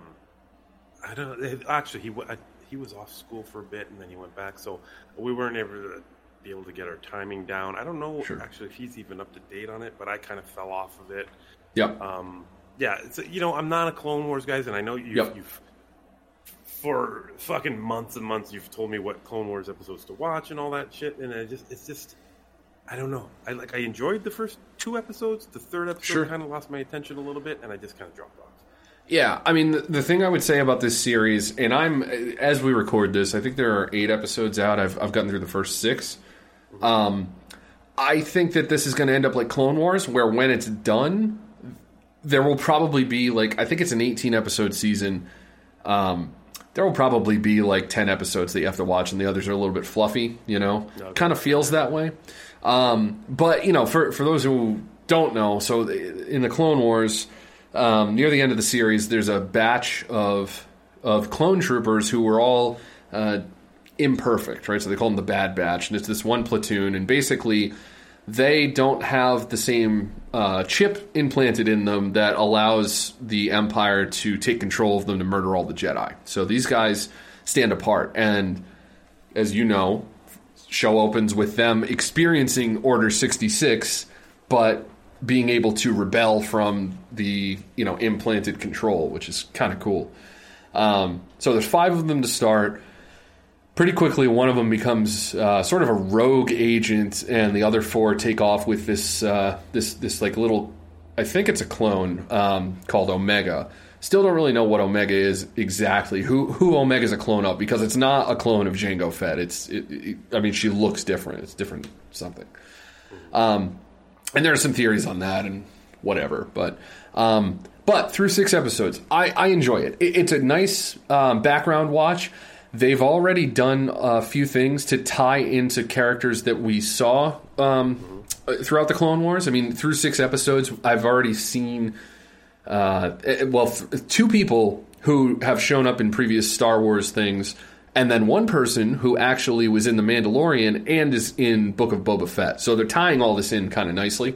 [SPEAKER 4] I don't. know. Actually, he I, he was off school for a bit, and then he went back, so we weren't able to be able to get our timing down. I don't know
[SPEAKER 5] Sure.
[SPEAKER 4] actually if he's even up to date on it, but I kind of fell off of it.
[SPEAKER 5] Yep.
[SPEAKER 4] Um, yeah, it's, you know, I'm not a Clone Wars guys, and I know you've,
[SPEAKER 5] Yep.
[SPEAKER 4] you've for fucking months and months you've told me what Clone Wars episodes to watch and all that shit, and I just it's just I don't know. I like I enjoyed the first two episodes. The third episode
[SPEAKER 5] Sure.
[SPEAKER 4] kind of lost my attention a little bit, and I just kind of dropped off.
[SPEAKER 5] Yeah, I mean, the, the thing I would say about this series, and I'm as we record this, I think there are eight episodes out. I've I've gotten through the first six. Um, I think that this is going to end up like Clone Wars, where when it's done, there will probably be like I think it's an 18 episode season. Um, there will probably be like 10 episodes that you have to watch, and the others are a little bit fluffy. You know, kind of feels that way. Um, but you know, for for those who don't know, so in the Clone Wars, um, near the end of the series, there's a batch of of clone troopers who were all uh, imperfect, right? So they call them the Bad Batch, and it's this one platoon, and basically they don't have the same uh, chip implanted in them that allows the Empire to take control of them to murder all the Jedi. So these guys stand apart, and as you know, show opens with them experiencing Order sixty six, but being able to rebel from the you know implanted control, which is kind of cool. Um, so there's five of them to start. Pretty quickly, one of them becomes uh, sort of a rogue agent, and the other four take off with this uh, this this like little, I think it's a clone um, called Omega. Still don't really know what Omega is exactly. Who who Omega's a clone of because it's not a clone of Jango Fett. It's it, it, I mean she looks different. It's different something. Um, and there are some theories on that and whatever, but um, but through six episodes, I, I enjoy it. it. It's a nice um, background watch. They've already done a few things to tie into characters that we saw um, throughout the Clone Wars. I mean, through six episodes, I've already seen uh, eh, well, two people who have shown up in previous Star Wars things, and then one person who actually was in The Mandalorian and is in Book of Boba Fett. So they're tying all this in kind of nicely.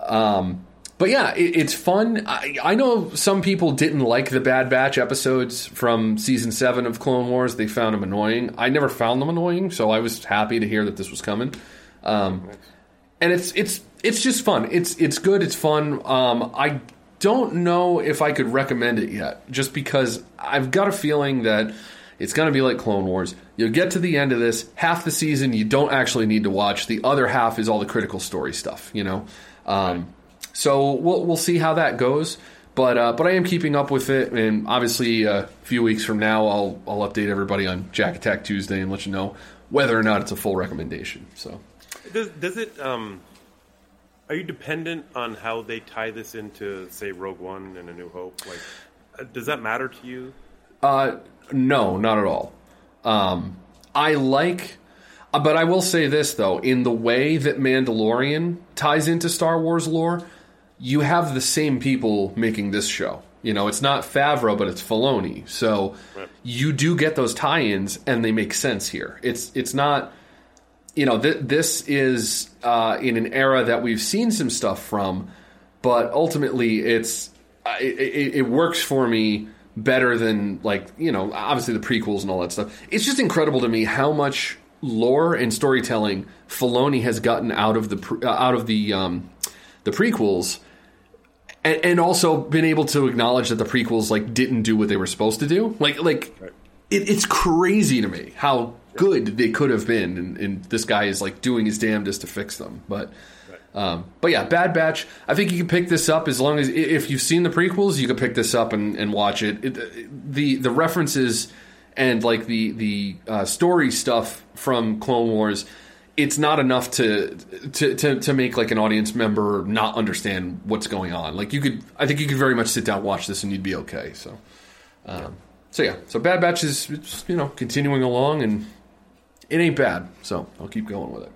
[SPEAKER 5] Um, but yeah, it, it's fun. I, I know some people didn't like the Bad Batch episodes from season seven of Clone Wars. They found them annoying. I never found them annoying, so I was happy to hear that this was coming. Um, and it's it's it's just fun. It's it's good. It's fun. Um, I don't know if I could recommend it yet, just because I've got a feeling that it's going to be like Clone Wars. You'll get to the end of this, half the season you don't actually need to watch. The other half is all the critical story stuff, you know. Um, so we'll we'll see how that goes. But uh, but I am keeping up with it, and obviously a few weeks from now I'll I'll update everybody on Jack Attack Tuesday and let you know whether or not it's a full recommendation. So
[SPEAKER 4] Does, does it? Um, are you dependent on how they tie this into, say, Rogue One and A New Hope? Like, uh, does that matter to you?
[SPEAKER 5] Uh, no, not at all. Um, I like, uh, but I will say this though: in the way that Mandalorian ties into Star Wars lore, you have the same people making this show. You know, it's not Favreau, but it's Filoni. So you do get those tie-ins, and they make sense here. It's it's not, you know, th- this is uh, in an era that we've seen some stuff from, but ultimately, it's it, it, it works for me better than like you know obviously the prequels and all that stuff. It's just incredible to me how much lore and storytelling Filoni has gotten out of the pre- uh, out of the um, the prequels, and, and also been able to acknowledge that the prequels like didn't do what they were supposed to do. Like like it, it's crazy to me how good they could have been, and, and this guy is like doing his damnedest to fix them, but. Um, but yeah, Bad Batch. I think you can pick this up as long as if you've seen the prequels, you can pick this up and, and watch it. it. The the references and like the the uh, story stuff from Clone Wars, it's not enough to, to to to make like an audience member not understand what's going on. Like you could, I think you could very much sit down watch this and you'd be okay. So, um, so yeah, so Bad Batch is you know continuing along and it ain't bad. So I'll keep going with it.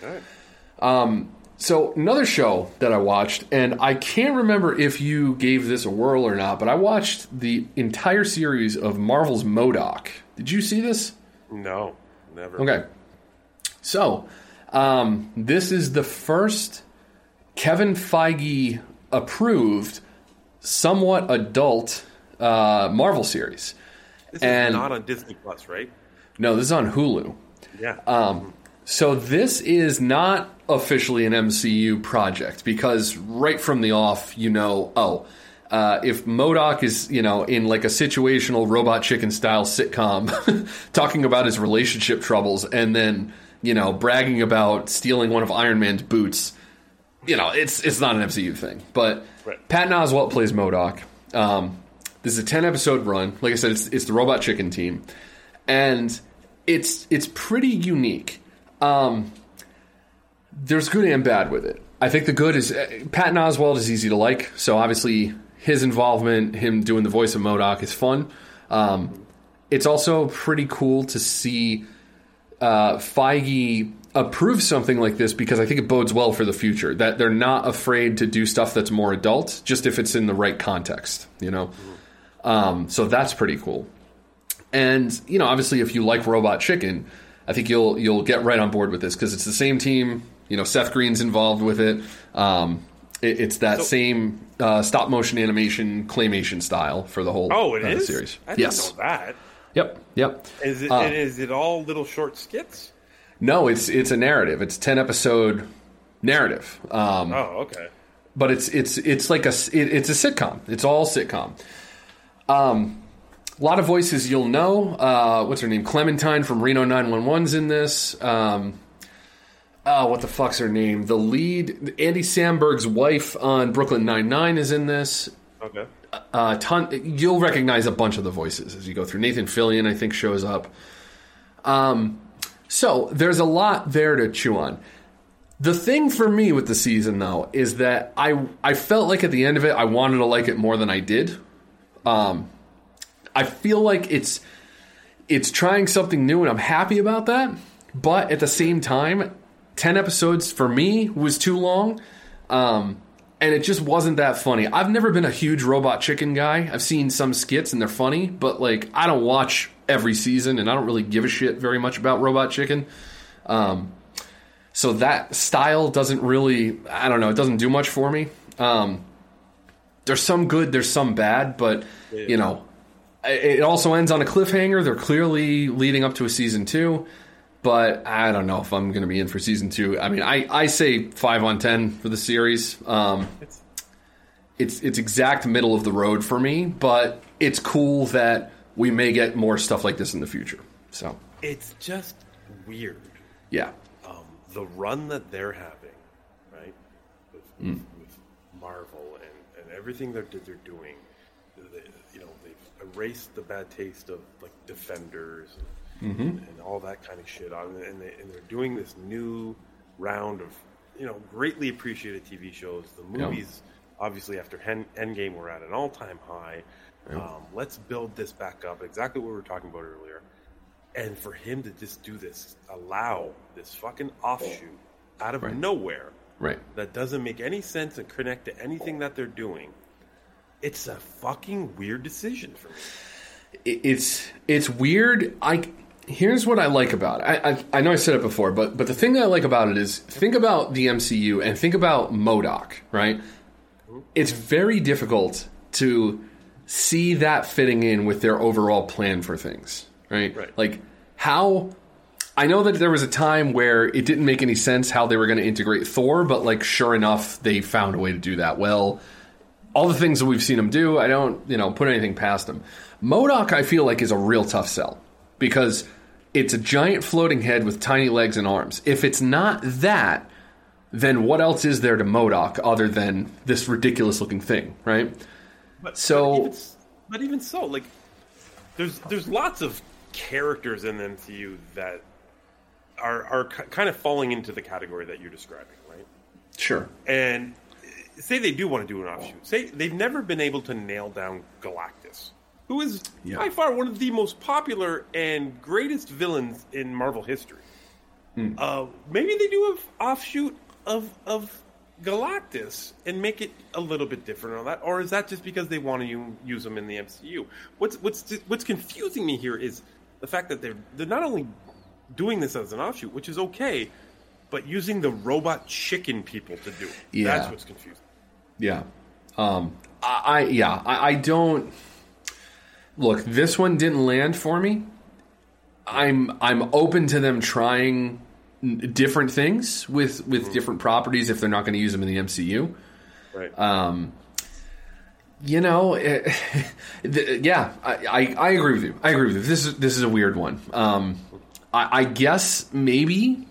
[SPEAKER 5] But. Um, so another show that I watched, and I can't remember if you gave this a whirl or not, but I watched the entire series of Marvel's Modoc. Did you see this?
[SPEAKER 4] No, never.
[SPEAKER 5] Okay. So, um, this is the first Kevin Feige approved, somewhat adult uh, Marvel series.
[SPEAKER 4] This
[SPEAKER 5] and
[SPEAKER 4] is not on Disney Plus, right?
[SPEAKER 5] No, this is on Hulu.
[SPEAKER 4] Yeah.
[SPEAKER 5] Um, so this is not officially an MCU project because right from the off, you know, oh, uh, if M.O.D.O.K. is, you know, in like a situational robot chicken style sitcom, talking about his relationship troubles and then, you know, bragging about stealing one of Iron Man's boots, you know, it's it's not an MCU thing. But Patton Oswalt plays Modoc. Um, this is a ten episode run. Like I said, it's it's the Robot Chicken team, and it's it's pretty unique. Um, there's good and bad with it. I think the good is uh, Patton Oswalt is easy to like, so obviously his involvement, him doing the voice of M.O.D.O.K., is fun. Um, it's also pretty cool to see uh, Feige approve something like this because I think it bodes well for the future. That they're not afraid to do stuff that's more adult, just if it's in the right context, you know. Um, so that's pretty cool. And you know, obviously, if you like Robot Chicken, I think you'll you'll get right on board with this because it's the same team. You know, Seth Green's involved with it. Um, it it's that
[SPEAKER 4] So-
[SPEAKER 5] same uh, stop motion animation claymation style for the whole
[SPEAKER 4] Oh, it
[SPEAKER 5] uh,
[SPEAKER 4] is.
[SPEAKER 5] series.
[SPEAKER 4] I didn't
[SPEAKER 5] yes.
[SPEAKER 4] know that.
[SPEAKER 5] Yep. Yep.
[SPEAKER 4] Is it?
[SPEAKER 5] Uh,
[SPEAKER 4] is it all little short skits?
[SPEAKER 5] No, it's it's a narrative. It's ten episode narrative. Um,
[SPEAKER 4] Oh, okay.
[SPEAKER 5] but it's it's it's like a it, it's a sitcom. It's all sitcom. Um, a lot of voices you'll know. Uh, what's her name? Clementine from Reno 911's in this. Um, oh, what the fuck's her name? The lead, Andy Samberg's wife on Brooklyn Nine Nine is in this.
[SPEAKER 4] Okay.
[SPEAKER 5] Uh, ton. You'll recognize a bunch of the voices as you go through. Nathan Fillion, I think, shows up. Um, so there's a lot there to chew on. The thing for me with the season, though, is that I I felt like at the end of it, I wanted to like it more than I did. Um, I feel like it's it's trying something new, and I'm happy about that. But at the same time, ten episodes for me was too long, um, and it just wasn't that funny. I've never been a huge Robot Chicken guy. I've seen some skits and they're funny, but like I don't watch every season, and I don't really give a shit very much about Robot Chicken. Um, so that style doesn't really, I don't know, it doesn't do much for me. Um, there's some good, there's some bad, but you know, it also ends on a cliffhanger. They're clearly leading up to a season two, but I don't know if I'm going to be in for season two. I mean, I, I say five on ten for the series. Um, it's it's exact middle of the road for me, but it's cool that we may get more stuff like this in the future. So
[SPEAKER 4] It's just weird.
[SPEAKER 5] yeah,
[SPEAKER 4] Um, the run that they're having, right, with,
[SPEAKER 5] Mm.
[SPEAKER 4] with Marvel and, and everything that they're doing, they, you know, they've erased the bad taste of like Defenders and,
[SPEAKER 5] Mhm.
[SPEAKER 4] and all that kind of shit on, and, they, and they're doing this new round of, you know, greatly appreciated TV shows. The
[SPEAKER 5] Yeah.
[SPEAKER 4] movies, obviously, after Hen- Endgame, were at an all-time high.
[SPEAKER 5] Yeah.
[SPEAKER 4] Um, let's build this back up. Exactly what we were talking about earlier. And for him to just do this, allow this fucking offshoot out of
[SPEAKER 5] Right.
[SPEAKER 4] nowhere
[SPEAKER 5] right.
[SPEAKER 4] that doesn't make any sense and connect to anything that they're doing, it's a fucking weird decision for me.
[SPEAKER 5] it's it's weird. I here's what I like about it. I, I I know I said it before, but but the thing that I like about it is think about the MCU and think about M.O.D.O.K., right? Mm-hmm. It's very difficult to see that fitting in with their overall plan for things, right?
[SPEAKER 4] Right.
[SPEAKER 5] Like how I know that there was a time where it didn't make any sense how they were going to integrate Thor, but like sure enough, they found a way to do that well. All the things that we've seen him do, I don't, you know, put anything past him. M.O.D.O.K., I feel like, is a real tough sell because it's a giant floating head with tiny legs and arms. If it's not that, then what else is there to M.O.D.O.K. other than this ridiculous looking thing, right?
[SPEAKER 4] But,
[SPEAKER 5] So-
[SPEAKER 4] but even, but even so, like, there's there's lots of characters in the MCU that are are kind of falling into the category that you're describing, right?
[SPEAKER 5] Sure.
[SPEAKER 4] And say they do want to do an offshoot. Say they've never been able to nail down Galactus, who is
[SPEAKER 5] Yeah.
[SPEAKER 4] by far one of the most popular and greatest villains in Marvel history.
[SPEAKER 5] Hmm.
[SPEAKER 4] Uh, maybe they do an offshoot of of Galactus and make it a little bit different on that, or is that just because they want to use him in the MCU? What's what's what's confusing me here is the fact that they're they're not only doing this as an offshoot, which is okay, but using the robot chicken people to do it.
[SPEAKER 5] Yeah.
[SPEAKER 4] That's what's confusing.
[SPEAKER 5] Yeah. Um, I, I yeah, I, I don't look. This one didn't land for me. I'm I'm open to them trying different things with with different properties if they're not going to use them in the MCU.
[SPEAKER 4] Right.
[SPEAKER 5] Um, you know, eh, the, yeah, I, I, I agree with you. I agree with you. This is this is a weird one. Um, I, I guess maybe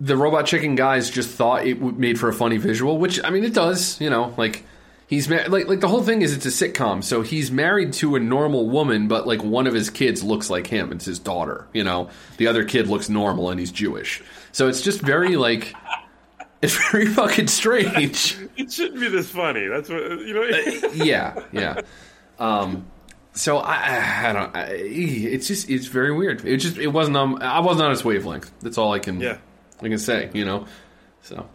[SPEAKER 5] the robot chicken guys just thought it made for a funny visual, which I mean it does. You know, like he's ma- like like the whole thing is it's a sitcom, so he's married to a normal woman, but like one of his kids looks like him. It's his daughter. You know, the other kid looks normal and he's Jewish. So it's just very like it's very fucking strange.
[SPEAKER 4] It shouldn't be this funny. That's what you know.
[SPEAKER 5] yeah, yeah. Um, so I, I, I don't. I, it's just it's very weird. It just it wasn't on. I wasn't on its wavelength. That's all I can.
[SPEAKER 4] Yeah.
[SPEAKER 5] I can say. You know. So.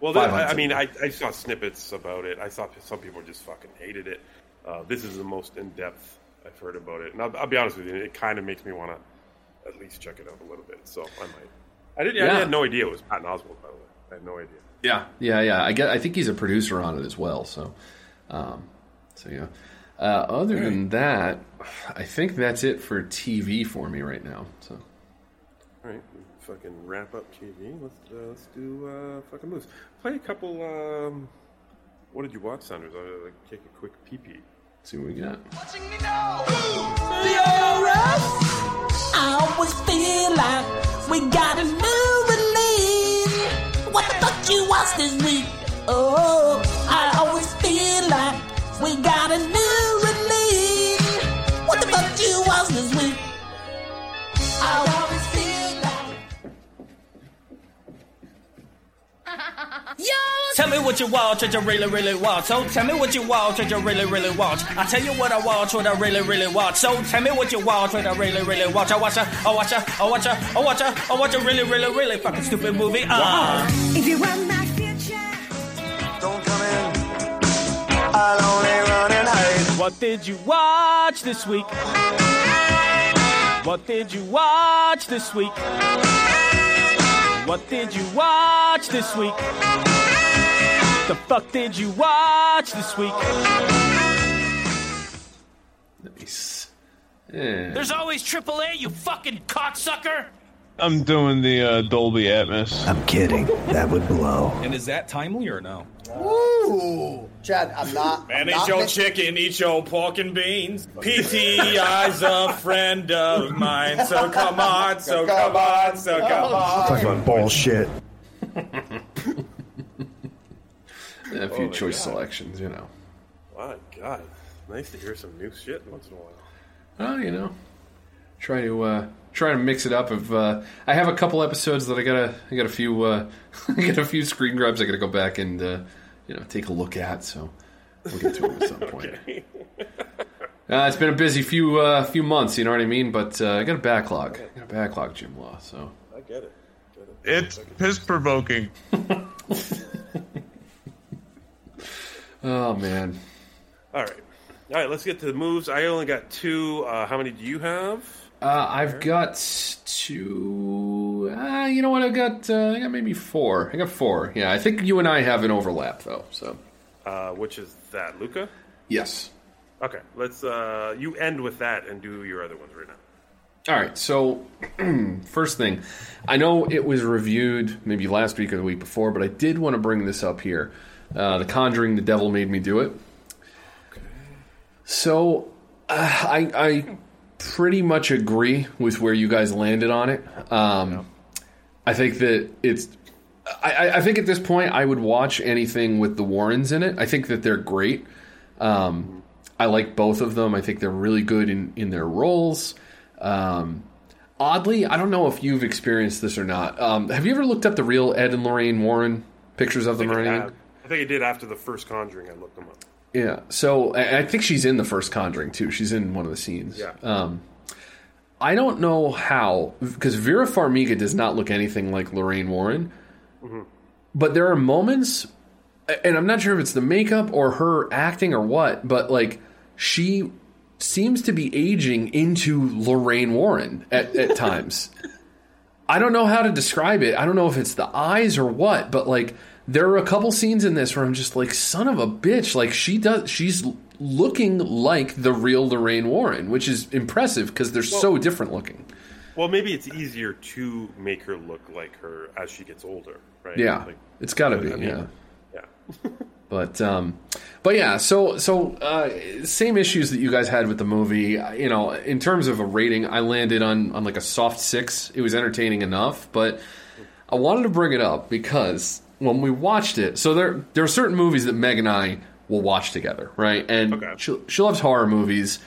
[SPEAKER 4] Well, I, I mean, I, I saw snippets about it. I saw some people just fucking hated it. Uh, this is the most in depth I've heard about it, and I'll, I'll be honest with you, it kind of makes me want to at least check it out a little bit. So I might. I didn't. I had no idea it was Patton Oswalt. By the way, I had no idea.
[SPEAKER 5] Yeah, yeah, yeah. I get. I think he's a producer on it as well. So, um, so yeah. Uh, other than that, I think that's it for TV for me right now. So,
[SPEAKER 4] All right, fucking wrap up TV. Let's uh, let's do uh, fucking moves. Play a couple. Um, what did you watch, Sanders? I'll like, take a quick pee pee.
[SPEAKER 5] see what we got.
[SPEAKER 15] I always feel like we got a new release. What the fuck you watch this week? Oh, I always feel like we got a new release. What the fuck you watch this week? I
[SPEAKER 6] Tell me what you watch, what you really, really watch. So tell me what you watch, what you really, really watch. I tell you what I watch, what I really, really watch. So tell me what you watch, what I really, really watch. I watch a, I watch a, I watch a, I watch a, I watch a really, really, really fucking stupid movie. Uh.
[SPEAKER 15] If you want my future. Don't come in.
[SPEAKER 6] I'll only run and hide. What did you watch this week? What did you watch this week? What did you watch this week? The fuck did you watch this week?
[SPEAKER 5] Nice. Yeah.
[SPEAKER 6] There's always AAA, you fucking cocksucker!
[SPEAKER 17] I'm doing the uh, Dolby Atmos.
[SPEAKER 2] I'm kidding. That would blow.
[SPEAKER 1] And is that timely or no?
[SPEAKER 2] Ooh, Chad, I'm not.
[SPEAKER 1] Man,
[SPEAKER 2] I'm
[SPEAKER 1] eat
[SPEAKER 2] not
[SPEAKER 1] your
[SPEAKER 2] mix-
[SPEAKER 1] chicken, eat your pork and beans. PTI's a friend of mine, so come on, so come on, so come on.
[SPEAKER 2] Talking about bullshit.
[SPEAKER 5] A few
[SPEAKER 4] Oh
[SPEAKER 5] choice
[SPEAKER 4] God.
[SPEAKER 5] selections, you know.
[SPEAKER 4] My God, nice to hear some new shit once in a while.
[SPEAKER 5] Well, you know, try to uh, try to mix it up. Of uh, I have a couple episodes that I gotta I got a few uh, I got a few screen grabs I gotta go back and uh, you know take a look at. So we'll get to them at some point. Uh, it's been a busy few uh, few months, you know what I mean. But uh, I got a backlog. I got a backlog, Jim Law. So
[SPEAKER 4] I get it. Get it.
[SPEAKER 17] It's piss provoking.
[SPEAKER 5] oh man,
[SPEAKER 4] All right, all right. Let's get to the moves. I only got two. Uh, how many do you have?
[SPEAKER 5] Uh, I've got two. Uh, you know what? I've got uh, I got maybe four. I got four. Yeah, I think you and I have an overlap though. So
[SPEAKER 4] Uh, which is that, Luca?
[SPEAKER 5] yes.
[SPEAKER 4] Okay, let's. Uh, you end with that and do your other ones right now.
[SPEAKER 5] All right, so first thing, I know it was reviewed maybe last week or the week before, but I did want to bring this up here. Uh, the Conjuring, The Devil Made Me Do It. So uh, I, I pretty much agree with where you guys landed on it. Um, I think that it's. I, I- I think at this point I would watch anything with the Warrens in it. I think that they're great. Um, I like both of them. I think they're really good in, in their roles. Um, oddly, I don't know if you've experienced this or not. Um, have you ever looked up the real Ed and Lorraine Warren pictures of them or anything?
[SPEAKER 4] I think I did after the first Conjuring. I looked them up.
[SPEAKER 5] Yeah. So I think she's in the first Conjuring too. She's in one of the scenes.
[SPEAKER 4] Yeah.
[SPEAKER 5] Um, I don't know how because Vera Farmiga does not look anything like Lorraine Warren, but there are moments, and I'm not sure if it's the makeup or her acting or what, but like she seems to be aging into Lorraine Warren at, at times. I don't know how to describe it. I don't know if it's the eyes or what, but like there are a couple scenes in this where I'm just like, son of a bitch. Like she does, she's looking like the real Lorraine Warren, which is impressive because they're so different looking.
[SPEAKER 4] Well, maybe it's easier to make her look like her as she gets older, right?
[SPEAKER 5] Yeah,
[SPEAKER 4] Like,
[SPEAKER 5] it's got to be.
[SPEAKER 4] I mean,
[SPEAKER 5] yeah.
[SPEAKER 4] yeah.
[SPEAKER 5] But um, but yeah, so so uh, same issues that you guys had with the movie. You know, in terms of a rating, I landed on on like a soft six. It was entertaining enough, but I wanted to bring it up because when we watched it, so there there are certain movies that Meg and I will watch together, right? And she, she loves horror movies.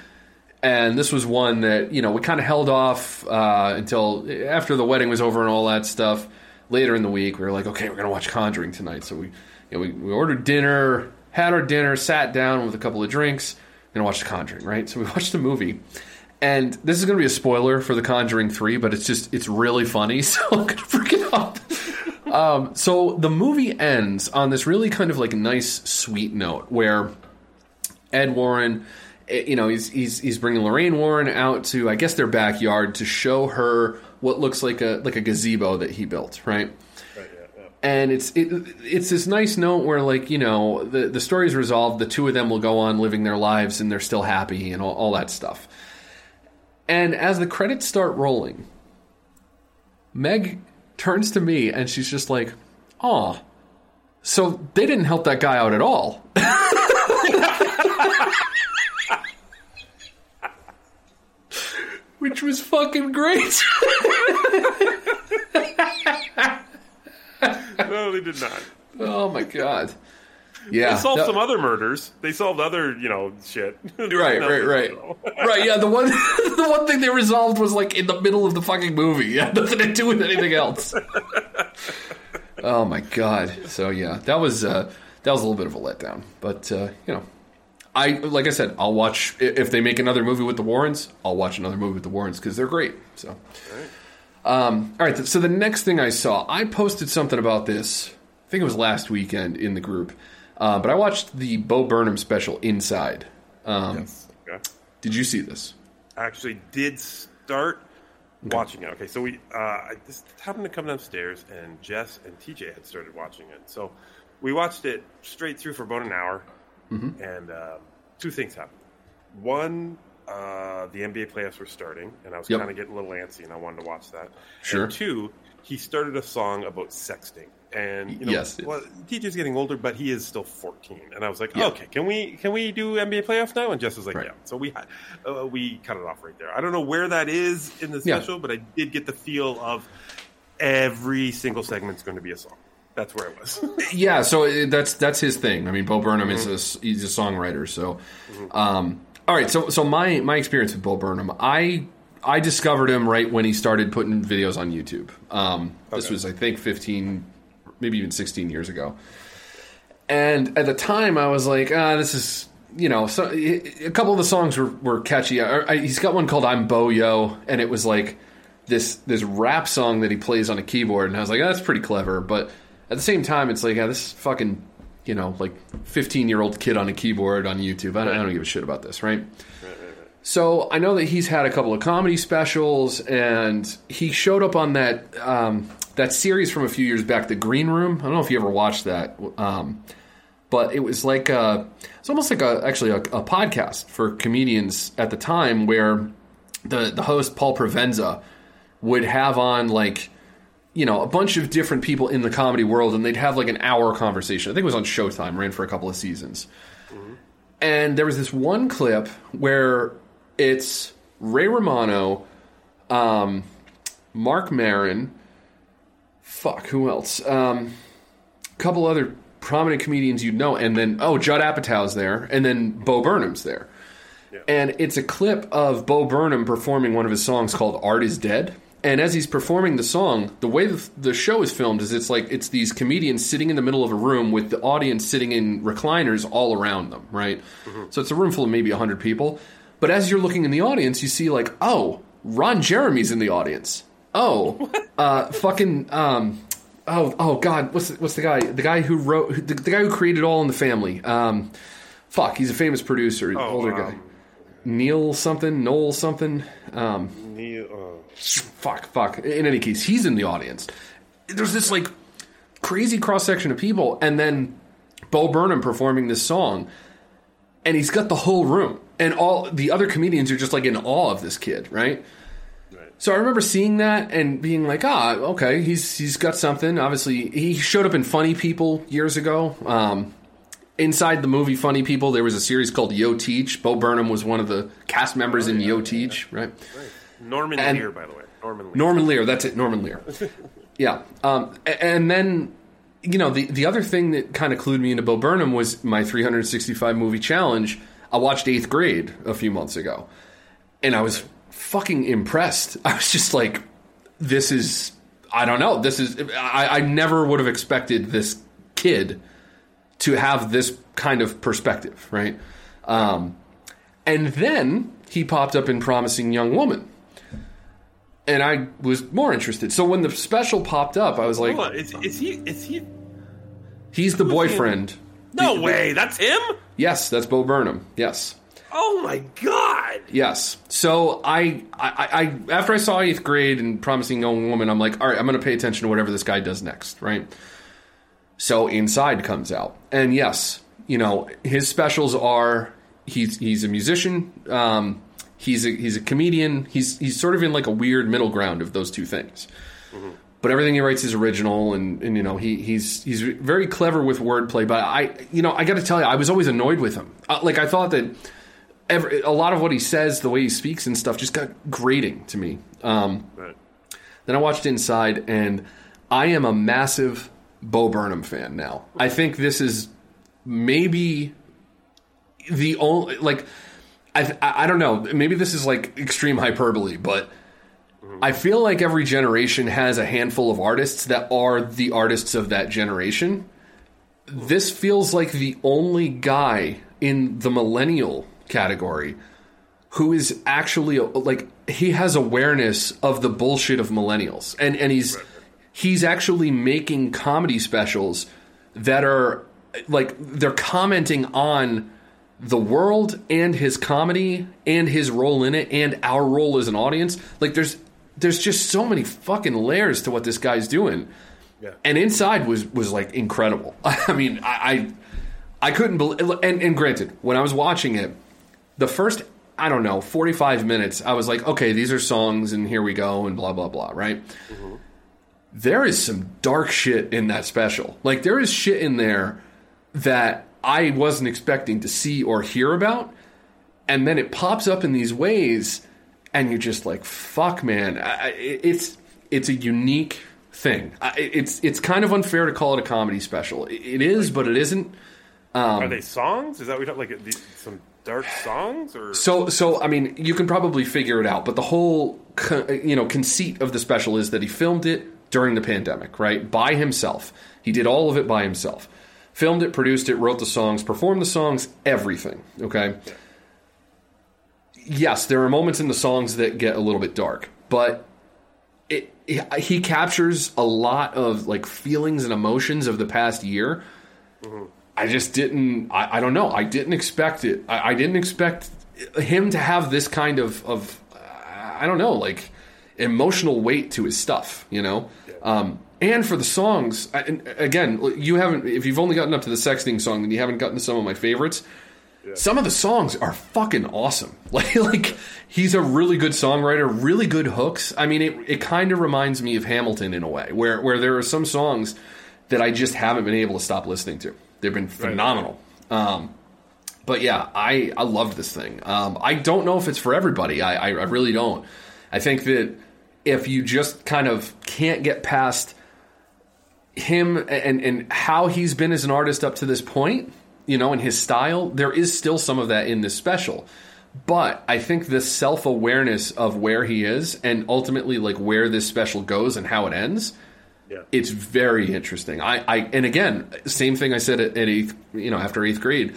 [SPEAKER 5] And this was one that you know we kind of held off uh, until after the wedding was over and all that stuff. Later in the week, we were like, okay, we're gonna watch Conjuring tonight. So we, you know, we, we ordered dinner, had our dinner, sat down with a couple of drinks, gonna watch The Conjuring, right? So we watched the movie, and this is gonna be a spoiler for The Conjuring Three, but it's just it's really funny, so I'm gonna bring it up. Um, so the movie ends on this really kind of like nice, sweet note where Ed Warren. eh, You know, he's he's he's bringing Lorraine Warren out to I guess their backyard to show her what looks like a like a gazebo that he built, right? Right. And it's it, it's this nice note where like you know the the story's resolved. The two of them will go on living their lives and they're still happy and all, all that stuff. And as the credits start rolling, Meg turns to me and she's just like, "Aw, so they didn't help that guy out at all." Which was fucking great.
[SPEAKER 4] no, they did not.
[SPEAKER 5] oh my god. Yeah.
[SPEAKER 4] they solved
[SPEAKER 5] that-
[SPEAKER 4] some other murders. They solved other, you know, shit.
[SPEAKER 5] Right, right, right. right, yeah, the one the one thing they resolved was like in the middle of the fucking movie. Had nothing to do with anything else. oh my god. So yeah, that was uh that was a little bit of a letdown. But uh, you know, I like I said, I'll watch if they make another movie with the Warrens, I'll watch another movie with the Warrens because they're great. So um, all right, so the next thing I saw, I posted something about this. I think it was last weekend in the group, uh, but I watched the Bo Burnham special Inside. Um,
[SPEAKER 4] Okay.
[SPEAKER 5] Did you see this?
[SPEAKER 4] I actually did start watching it. Okay, so we uh, I just happened to come downstairs, and Jess and TJ had started watching it. So we watched it straight through for about an hour,
[SPEAKER 5] Mhm.
[SPEAKER 4] and um, two things happened. One, uh, the NBA playoffs were starting, and I was
[SPEAKER 5] Yep.
[SPEAKER 4] kind of getting a little antsy, and I wanted to watch that.
[SPEAKER 5] Sure.
[SPEAKER 4] And two, he started a song about sexting. And you know,
[SPEAKER 5] Yes.
[SPEAKER 4] well, TJ's getting older, but he is still 14. And I was like,
[SPEAKER 5] Yeah.
[SPEAKER 4] okay, can we can we do NBA playoffs now? And Jess was like, yeah. So we had- uh, we cut it off right there. I don't know where that is in the
[SPEAKER 5] Yeah.
[SPEAKER 4] special, but I did get the feel of every single segment's going to be a song. That's where it was.
[SPEAKER 5] Yeah, so that's that's his thing. I mean, Bo Burnham is a he's a songwriter. So, um, all right. So so my my experience with Bo Burnham, I I discovered him right when he started putting videos on YouTube. Um, This was I think fifteen, maybe even sixteen years ago. And at the time, I was like, ah, this is you know, so a couple of the songs were were catchy. I, I, he's got one called "I'm Bo Yo," and it was like this this rap song that he plays on a keyboard, and I was like, oh, that's pretty clever. But at the same time, it's like, yeah, this fucking you know, like fifteen year old kid on a keyboard on YouTube. I don't, I don't give a shit about this, right? So I know that he's had a couple of comedy specials, and he showed up on that um, that series from a few years back, The Green Room. I don't know if you ever watched that, um, but it was like a, it's almost like a actually a, a podcast for comedians at the time, where the the host Paul Provenza would have on like you know a bunch of different people in the comedy world, and they'd have like an hour conversation. I think it was on Showtime, ran for a couple of seasons. And there was this one clip where it's Ray Romano, um, Marc Maron, fuck, who else? Um, a couple other prominent comedians you'd know, and then oh, Judd Apatow's there, and then Bo Burnham's there. And it's a clip of Bo Burnham performing one of his songs called "Art Is Dead." And as he's performing the song, the way the, the show is filmed is it's like it's these comedians sitting in the middle of a room with the audience sitting in recliners all around them, right? So it's a room full of maybe 100 people. But as you're looking in the audience, you see like, oh, Ron Jeremy's in the audience. Oh, uh, fucking, um, oh, oh God, what's the, what's the guy? The guy who wrote, the, the guy who created All in the Family. Um, fuck, he's a famous producer, older guy.
[SPEAKER 4] um,
[SPEAKER 5] Neil something, Noel something. Um,
[SPEAKER 4] Neil, uh,
[SPEAKER 5] fuck, fuck. In any case, he's in the audience. There's this like crazy cross section of people, and then Bo Burnham performing this song, and he's got the whole room, and all the other comedians are just like in awe of this kid, right? So I remember seeing that and being like, ah, okay, he's he's got something. Obviously, he showed up in Funny People years ago. Um, inside the movie Funny People, there was a series called Yo Teach. Bo Burnham was one of the cast members in Yo Teach, right?
[SPEAKER 4] Norman
[SPEAKER 5] And-
[SPEAKER 4] Lear, by the way. Norman Lear.
[SPEAKER 5] Norman Lear, that's it, Norman Lear. yeah. Um, and then, you know, the, the other thing that kind of clued me into Bo Burnham was my 365 movie challenge. I watched Eighth Grade a few months ago, and I was fucking impressed. I was just like, this is, I don't know, this is, I, I never would have expected this kid to have this kind of perspective, right? Um, and then he popped up in Promising Young Woman. And I was more interested. So when the special popped up, I was like,
[SPEAKER 4] on, is, is he? Is he?
[SPEAKER 5] he's the
[SPEAKER 4] who is he
[SPEAKER 5] boyfriend.
[SPEAKER 4] No
[SPEAKER 5] The-
[SPEAKER 4] way, that's him.
[SPEAKER 5] Yes, that's Bo Burnham. Yes.
[SPEAKER 4] Oh my god.
[SPEAKER 5] Yes. So I, I, I, after I saw eighth grade and promising young woman, I'm like, all right, I'm going to pay attention to whatever this guy does next, right? So Inside comes out, and yes, you know his specials are he's he's a musician, um, he's a he's a comedian, he's he's sort of in like a weird middle ground of those two things. But everything he writes is original, and, and you know he he's he's very clever with wordplay. But I you know I got to tell you, I was always annoyed with him. Uh, like I thought that every, a lot of what he says, the way he speaks and stuff, just got grating to me. Um, Then I watched Inside, and I am a massive Bo Burnham fan now. I think this is maybe the only like I I I don't know. Maybe this is like extreme hyperbole, but. I feel like every generation has a handful of artists that are the artists of that generation. This feels like the only guy in the millennial category who is actually like he has awareness of the bullshit of millennials. And and he's he's actually making comedy specials that are like they're commenting on the world and his comedy and his role in it and our role as an audience. Like there's there's just so many fucking layers to what this guy's doing.
[SPEAKER 4] Yeah.
[SPEAKER 5] and inside was was like incredible. I mean i i, I couldn't believe and, and granted when i was watching it the first i don't know 45 minutes i was like okay these are songs and here we go and blah blah blah right? There is some dark shit in that special. Like there is shit in there that i wasn't expecting to see or hear about and then it pops up in these ways and you're just like fuck man. I, it's it's a unique thing. It's it's kind of unfair to call it a comedy special. It- is but it isn't. Um,
[SPEAKER 4] Are they songs? Is that what you're talking like the, some dark songs or
[SPEAKER 5] so, so I mean, you can probably figure it out. But the whole, you know, conceit of the special is that he filmed it during the pandemic, right, by himself. He did all of it by himself. Filmed it, produced it, wrote the songs, performed the songs, everything. Okay. Yes, there are moments in the songs that get a little bit dark, but it, he captures a lot of like feelings and emotions of the past year. Mm-hmm. I just didn't. I, I don't know. I didn't expect it. I, I didn't expect him to have this kind of of I don't know, like emotional weight to his stuff. You know, um, and for the songs. I, and again, you haven't. If you've only gotten up to the sexting song, then you haven't gotten to some of my favorites. Some of the songs are fucking awesome. Like, like he's a really good songwriter, really good hooks. I mean, it it kind of reminds me of Hamilton in a way, where where there are some songs that I just haven't been able to stop listening to. They've been phenomenal. Um, but yeah, I I love this thing. Um, I don't know if it's for everybody. I, I I really don't. I think that if you just kind of can't get past him and and how he's been as an artist up to this point, you know, and his style, there is still some of that in this special. But I think the self awareness of where he is and ultimately like where this special goes and how it ends,
[SPEAKER 4] Yeah.
[SPEAKER 5] it's very interesting. I, I and again, same thing I said at, at eighth, you know, after eighth grade.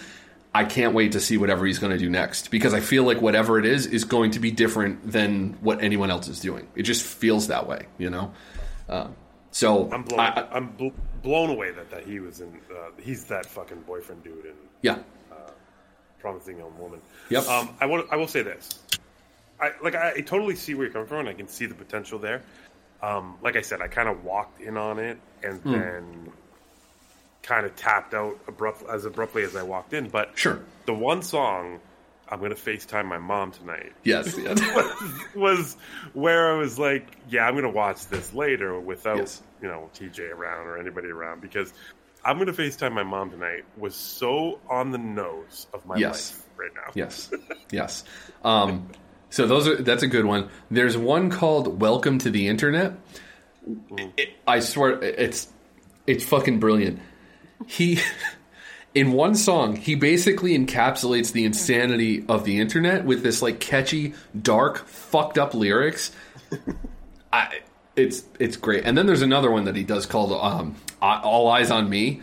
[SPEAKER 5] I can't wait to see whatever he's going to do next because I feel like whatever it is is going to be different than what anyone else is doing. It just feels that way, you know. Um, so
[SPEAKER 4] I'm blown.
[SPEAKER 5] I-
[SPEAKER 4] am bl- blown away that, that he was in. Uh, he's that fucking boyfriend dude in
[SPEAKER 5] yeah,
[SPEAKER 4] promising young woman.
[SPEAKER 5] Yep.
[SPEAKER 4] Um, I will. I will say this. I like. I, I totally see where you're coming from, and I can see the potential there. Um, like I said, I kind of walked in on it, and
[SPEAKER 5] Hmm.
[SPEAKER 4] then kind of tapped out abrupt as abruptly as I walked in. But
[SPEAKER 5] Sure.
[SPEAKER 4] the one song. I'm gonna FaceTime my mom tonight.
[SPEAKER 5] Yes, yes.
[SPEAKER 4] was, was where I was like, yeah, I'm gonna watch this later without
[SPEAKER 5] Yes.
[SPEAKER 4] you know TJ around or anybody around because I'm gonna FaceTime my mom tonight. Was so on the nose of my
[SPEAKER 5] Yes.
[SPEAKER 4] life right now.
[SPEAKER 5] Yes, yes. Um, so those are that's a good one. There's one called "Welcome to the Internet." It- I swear, it's it's fucking brilliant. He, in one song, he basically encapsulates the insanity of the internet with this like catchy, dark, fucked up lyrics. I, it's it's great. And then there's another one that he does called um, "All Eyes on Me."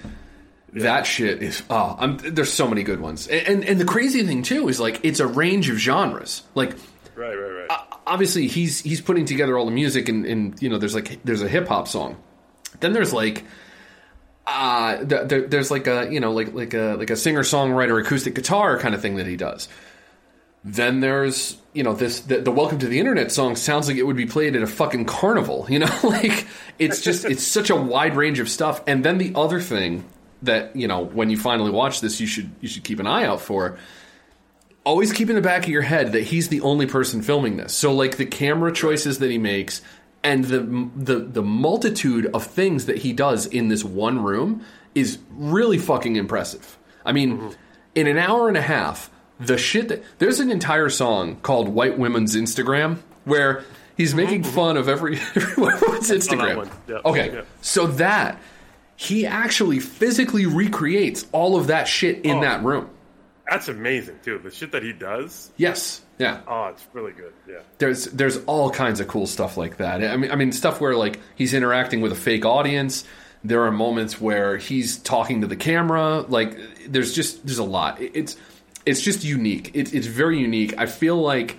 [SPEAKER 5] That shit is oh, I'm, there's so many good ones, and, and and the crazy thing too is like it's a range of genres. Like
[SPEAKER 4] Right, right, right.
[SPEAKER 5] obviously he's he's putting together all the music, and, and you know there's like there's a hip hop song, then there's like uh, th- th- there's like a you know like like a like a singer songwriter acoustic guitar kind of thing that he does. Then there's you know this the, the Welcome to the Internet song sounds like it would be played at a fucking carnival. You know, like it's just it's such a wide range of stuff. And then the other thing that you know when you finally watch this, you should you should keep an eye out for. Always keep in the back of your head that he's the only person filming this. So like the camera choices that he makes and the the the multitude of things that he does in this one room is really fucking impressive. I mean, in an hour and a half, the shit that there's an entire song called "White Women's Instagram" where he's making mm-hmm. fun of every everyone's Instagram.
[SPEAKER 4] one. Yeah.
[SPEAKER 5] Okay,
[SPEAKER 4] Yeah.
[SPEAKER 5] so that he actually physically recreates all of that shit in
[SPEAKER 4] Oh.
[SPEAKER 5] that room.
[SPEAKER 4] That's amazing too. The shit that he does.
[SPEAKER 5] Yes, yeah.
[SPEAKER 4] Oh, it's really good. Yeah.
[SPEAKER 5] there's there's all kinds of cool stuff like that. I mean, I mean stuff where like he's interacting with a fake audience. There are moments where he's talking to the camera. Like there's just there's a lot. It's it's just unique. It, it's very unique. I feel like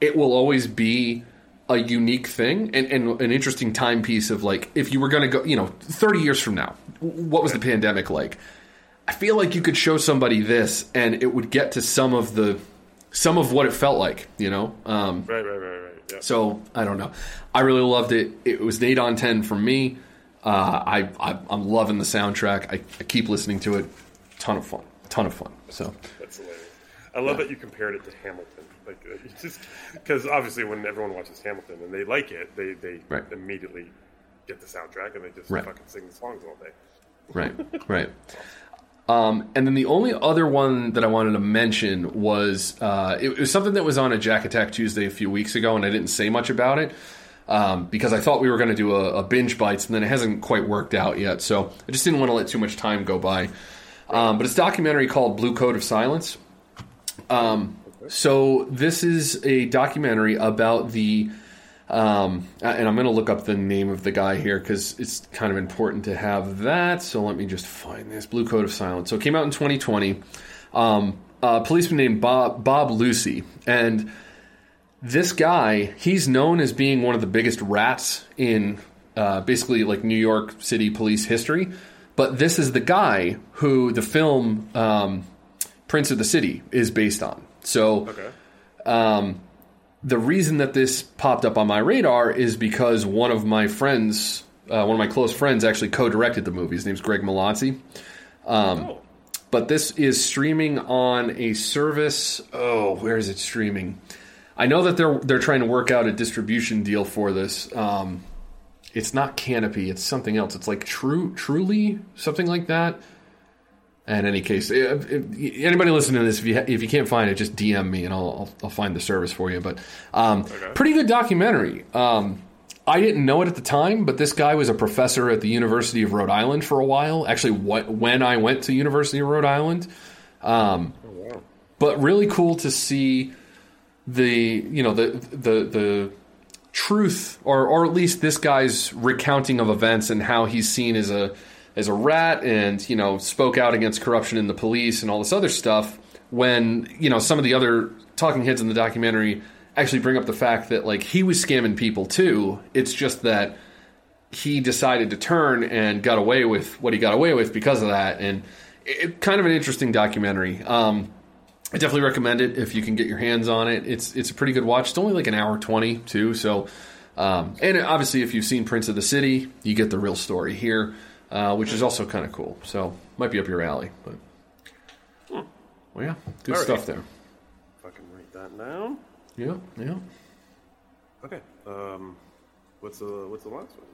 [SPEAKER 5] it will always be a unique thing and, and an interesting timepiece of like if you were going to go, you know, 30 years from now, what was the pandemic like? I feel like you could show somebody this and it would get to some of the some of what it felt like, you know. Um,
[SPEAKER 4] Right, right, right, right. Yeah.
[SPEAKER 5] so I don't know. I really loved it. It was an eight on ten from me. Uh, I, I I'm loving the soundtrack. I, I keep listening to it. Ton of fun. Ton of fun. So
[SPEAKER 4] That's hilarious. I love that you compared it to Hamilton. Like, uh, just because obviously when everyone watches Hamilton and they like it, they they
[SPEAKER 5] Right.
[SPEAKER 4] immediately get the soundtrack and they just
[SPEAKER 5] Right.
[SPEAKER 4] fucking sing the songs all day.
[SPEAKER 5] right, right. Um, and then the only other one that I wanted to mention was uh, it, it was something that was on a Jack Attack Tuesday a few weeks ago, and I didn't say much about it um, because I thought we were going to do a, a binge bites, and then it hasn't quite worked out yet. So I just didn't want to let too much time go by. Um, but it's a documentary called Blue Code of Silence. Um, so this is a documentary about the, um, and I'm going to look up the name of the guy here because it's kind of important to have that. So let me just find this Blue Code of Silence. So it came out in 2020. Um, a policeman named Bob Bob Leuci, and this guy, he's known as being one of the biggest rats in uh, basically like New York City police history. But this is the guy who the film um, Prince of the City is based on. So, um, the reason that this popped up on my radar is because one of my friends, uh, one of my close friends, actually co-directed the movie. His name's Greg Malazzi. Um, But this is streaming on a service. Oh, where is it streaming? I know that they're they're trying to work out a distribution deal for this. Um, it's not Canopy. It's something else. It's like True Truly, something like that. In any case, if, if, anybody listening to this, if you if you can't find it, just DM me and I'll I'll, I'll find the service for you. But um, pretty good documentary. Um, I didn't know it at the time, but this guy was a professor at the University of Rhode Island for a while. Actually, what when I went to University of Rhode Island, um, but really cool to see the you know the the the truth or or at least this guy's recounting of events and how he's seen as a as a rat and you know spoke out against corruption in the police and all this other stuff when you know some of the other talking heads in the documentary actually bring up the fact that like he was scamming people too it's just that he decided to turn and got away with what he got away with because of that and it, kind of an interesting documentary um I definitely recommend it if you can get your hands on it. It's it's a pretty good watch. It's only like an hour twenty too. So, um, and obviously, if you've seen Prince of the City, you get the real story here, uh, which is also kind of cool. So, might be up your alley. But well, yeah, good
[SPEAKER 4] Alright.
[SPEAKER 5] stuff there.
[SPEAKER 4] Fucking write that down.
[SPEAKER 5] Yeah, yeah.
[SPEAKER 4] Okay. Um, what's the what's the last one?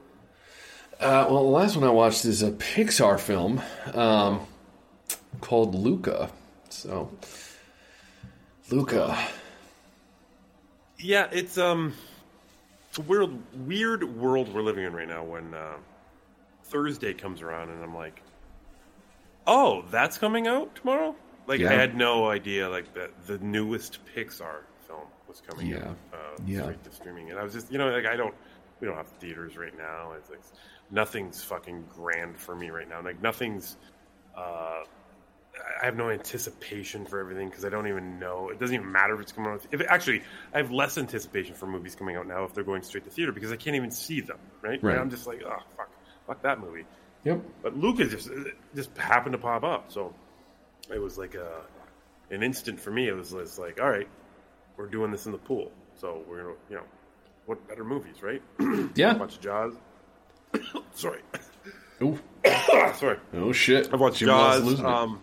[SPEAKER 5] Uh, well, the last one I watched is a Pixar film um, called Luca. So, Luca.
[SPEAKER 4] Yeah, it's um, it's a weird weird world we're living in right now. When uh, Thursday comes around, and I'm like, oh, that's coming out tomorrow. Like
[SPEAKER 5] Yeah.
[SPEAKER 4] I had no idea like that the newest Pixar film was coming
[SPEAKER 5] Yeah.
[SPEAKER 4] out uh,
[SPEAKER 5] Yeah.
[SPEAKER 4] straight to streaming, and I was just you know like I don't we don't have theaters right now. It's like nothing's fucking grand for me right now. Like nothing's. Uh, I have no anticipation for everything because I don't even know. It doesn't even matter if it's coming out. If actually, I have less anticipation for movies coming out now if they're going straight to theater because I can't even see them. Right?
[SPEAKER 5] Right.
[SPEAKER 4] I'm just like, oh fuck, fuck that movie.
[SPEAKER 5] Yep.
[SPEAKER 4] But Luca just just happened to pop up, so it was like a an instant for me. It was just like, all right, we're doing this in the pool, so we're gonna, you know, what better movies, right?
[SPEAKER 5] Yeah.
[SPEAKER 4] a bunch of Jaws. Sorry.
[SPEAKER 5] Ooh.
[SPEAKER 4] Sorry.
[SPEAKER 5] Oh shit!
[SPEAKER 4] I've watched
[SPEAKER 5] Jim
[SPEAKER 4] Jaws. Um,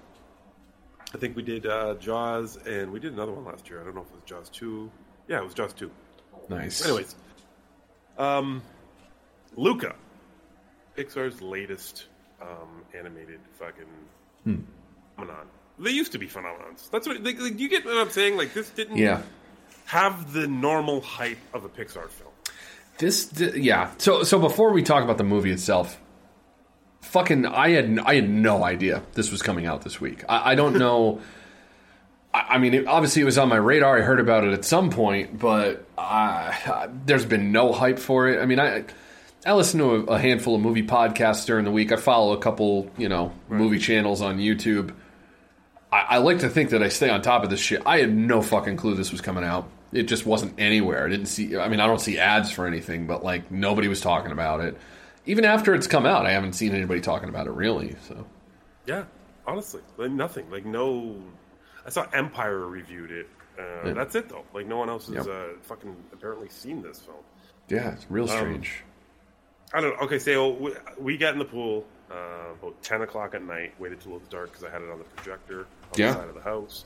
[SPEAKER 4] I think we did uh, Jaws, and we did another one last year. I don't know if it was Jaws two. Yeah, it was Jaws two.
[SPEAKER 5] Nice.
[SPEAKER 4] Anyways, um, Luca, Pixar's latest um, animated fucking
[SPEAKER 5] Hmm.
[SPEAKER 4] phenomenon. They used to be phenomenons. That's what like, like, you get what I'm saying. Like this didn't
[SPEAKER 5] Yeah.
[SPEAKER 4] have the normal hype of a Pixar film.
[SPEAKER 5] This, yeah. So, so before we talk about the movie itself, fucking, I had, I had no idea this was coming out this week. I, I don't know. I, mean, it, obviously, it was on my radar. I heard about it at some point, but uh, there's been no hype for it. I mean, I, I listen to a, a handful of movie podcasts during the week. I follow a couple, you know, movie channels on YouTube. I, I like to think that I stay on top of this shit. I had no fucking clue this was coming out. It just wasn't anywhere. I didn't see. I mean, I don't see ads for anything, but like nobody was talking about it. Even after it's come out, I haven't seen anybody talking about it really. So
[SPEAKER 4] Yeah, honestly, like nothing. Like no, I saw Empire reviewed it. Uh,
[SPEAKER 5] Yeah.
[SPEAKER 4] That's it though. Like no one else has
[SPEAKER 5] Yep.
[SPEAKER 4] uh, fucking apparently seen this film.
[SPEAKER 5] yeah, it's real
[SPEAKER 4] Um,
[SPEAKER 5] strange.
[SPEAKER 4] I don't know. Okay, so we, we got in the pool uh, about ten o'clock at night. Waited till it was dark because I had it on the projector on
[SPEAKER 5] Yeah.
[SPEAKER 4] the side of the house.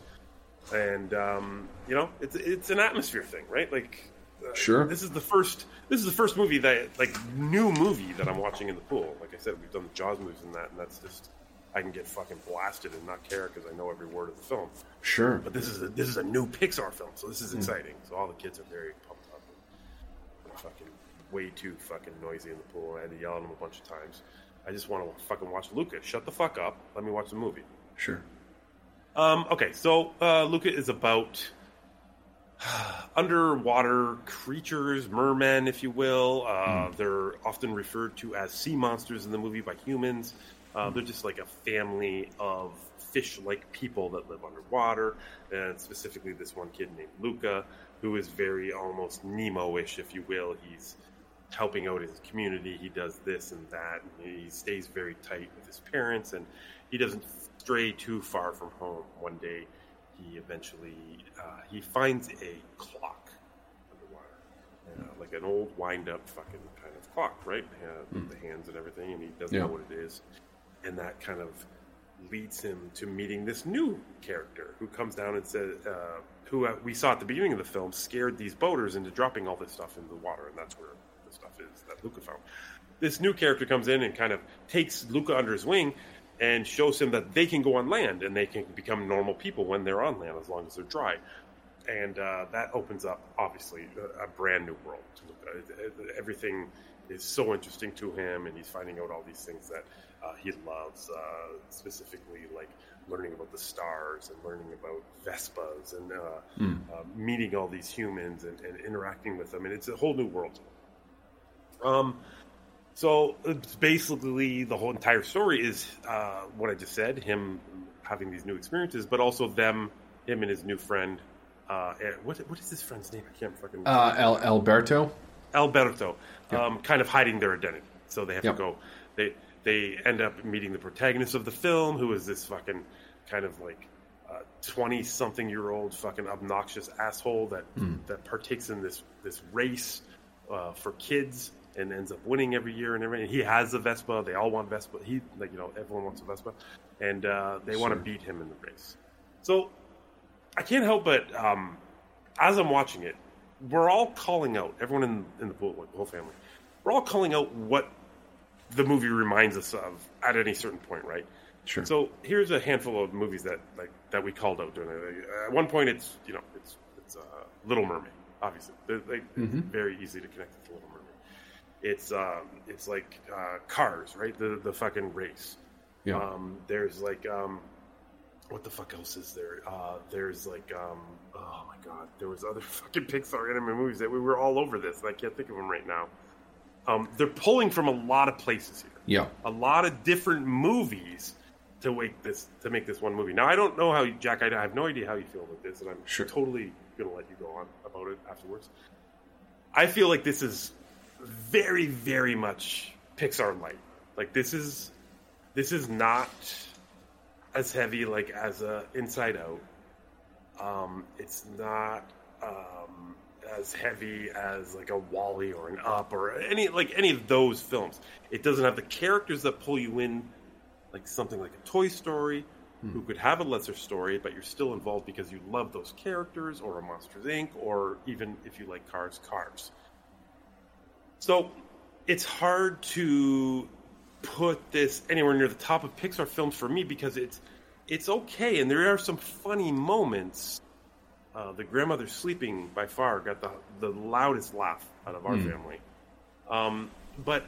[SPEAKER 4] And um, you know, it's it's an atmosphere thing, right? Like, uh,
[SPEAKER 5] Sure.
[SPEAKER 4] This is the first. This is the first movie that like new movie that I'm watching in the pool. Like I said, we've done the Jaws movies and that, and that's just I can get fucking blasted and not care because I know every word of the film.
[SPEAKER 5] Sure.
[SPEAKER 4] But this is a, this is a new Pixar film, so this is
[SPEAKER 5] Mm.
[SPEAKER 4] exciting. So all the kids are very pumped up. And fucking way too fucking noisy in the pool. I had to yell at them a bunch of times. I just want to fucking watch Luca. Shut the fuck up. Let me watch the movie.
[SPEAKER 5] Sure.
[SPEAKER 4] Um, okay, so uh, Luca is about underwater creatures, mermen, if you will. Uh, They're often referred to as sea monsters in the movie by humans. Uh, They're just like a family of fish-like people that live underwater, and specifically this one kid named Luca, who is very almost Nemo-ish, if you will. He's helping out his community. He does this and that. And he stays very tight with his parents, and he doesn't stray too far from home. One day, he eventually uh, he finds a clock underwater, uh, like an old wind-up fucking kind of clock, right? Uh, with the hands and everything, and he doesn't
[SPEAKER 5] Yeah.
[SPEAKER 4] know what it is, and that kind of leads him to meeting this new character who comes down and says, uh, who uh, we saw at the beginning of the film, scared these boaters into dropping all this stuff into the water, and that's where is that Luca found. This new character comes in and kind of takes Luca under his wing and shows him that they can go on land and they can become normal people when they're on land as long as they're dry. And uh, that opens up, obviously, a, a brand new world to Luca. Everything is so interesting to him, and he's finding out all these things that uh, he loves, uh, specifically like learning about the stars and learning about Vespas and uh,
[SPEAKER 5] Mm.
[SPEAKER 4] uh, meeting all these humans and, and interacting with them. And it's a whole new world. Um, so it's basically the whole entire story is uh, what I just said: him having these new experiences, but also them, him and his new friend. Uh, what what is his friend's name? I can't fucking.
[SPEAKER 5] Uh, Al- Alberto.
[SPEAKER 4] Alberto, um, kind of hiding their identity. So they have
[SPEAKER 5] Yep.
[SPEAKER 4] to go. They they end up meeting the protagonist of the film, who is this fucking kind of like twenty something year old fucking obnoxious asshole that
[SPEAKER 5] Mm.
[SPEAKER 4] that partakes in this this race uh, for kids and ends up winning every year and everything. He has a Vespa. They all want Vespa. He like you know everyone wants a Vespa, and uh, they want to beat him in the race. So I can't help but um, as I'm watching it, we're all calling out everyone in in the pool, like the whole family. We're all calling out what the movie reminds us of at any certain point, right?
[SPEAKER 5] Sure.
[SPEAKER 4] So here's a handful of movies that like that we called out during it. At one point, it's you know it's it's uh, Little Mermaid, obviously. They're, like,
[SPEAKER 5] Mhm.
[SPEAKER 4] Very easy to connect to Little Mermaid. It's um, it's like uh, Cars, right? The the fucking race.
[SPEAKER 5] Yeah.
[SPEAKER 4] Um, there's like um, what the fuck else is there? Uh, there's like um, oh my god, there was other fucking Pixar anime movies that we were all over this, and I can't think of them right now. Um, they're pulling from a lot of places here
[SPEAKER 5] Yeah.
[SPEAKER 4] a lot of different movies to make this to make this one movie. Now I don't know how you, Jack. I have no idea how you feel about this, and I'm totally going to let you go on about it afterwards. I feel like this is very, very much Pixar light. Like this is this is not as heavy like as a Inside Out. Um, it's not um, as heavy as like a WALL-E or an Up or any like any of those films. It doesn't have the characters that pull you in, like something like a Toy Story, who could have a lesser story, but you're still involved because you love those characters, or a Monsters Inc., or even if you like Cars, Cars. So it's hard to put this anywhere near the top of Pixar films for me because it's it's okay, and there are some funny moments. Uh, the grandmother sleeping by far got the the loudest laugh out of our
[SPEAKER 5] Hmm.
[SPEAKER 4] family, um, but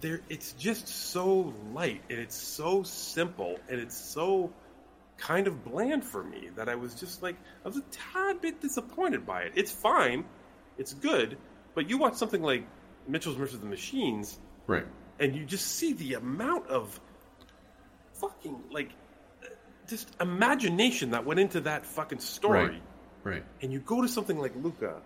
[SPEAKER 4] there it's just so light and it's so simple and it's so kind of bland for me that I was just like I was a tad bit disappointed by it. It's fine, it's good, but you watch something like Mitchell's versus the Machines,
[SPEAKER 5] Right.
[SPEAKER 4] and you just see the amount of fucking like just imagination that went into that fucking story.
[SPEAKER 5] Right. Right.
[SPEAKER 4] And you go to something like Luca,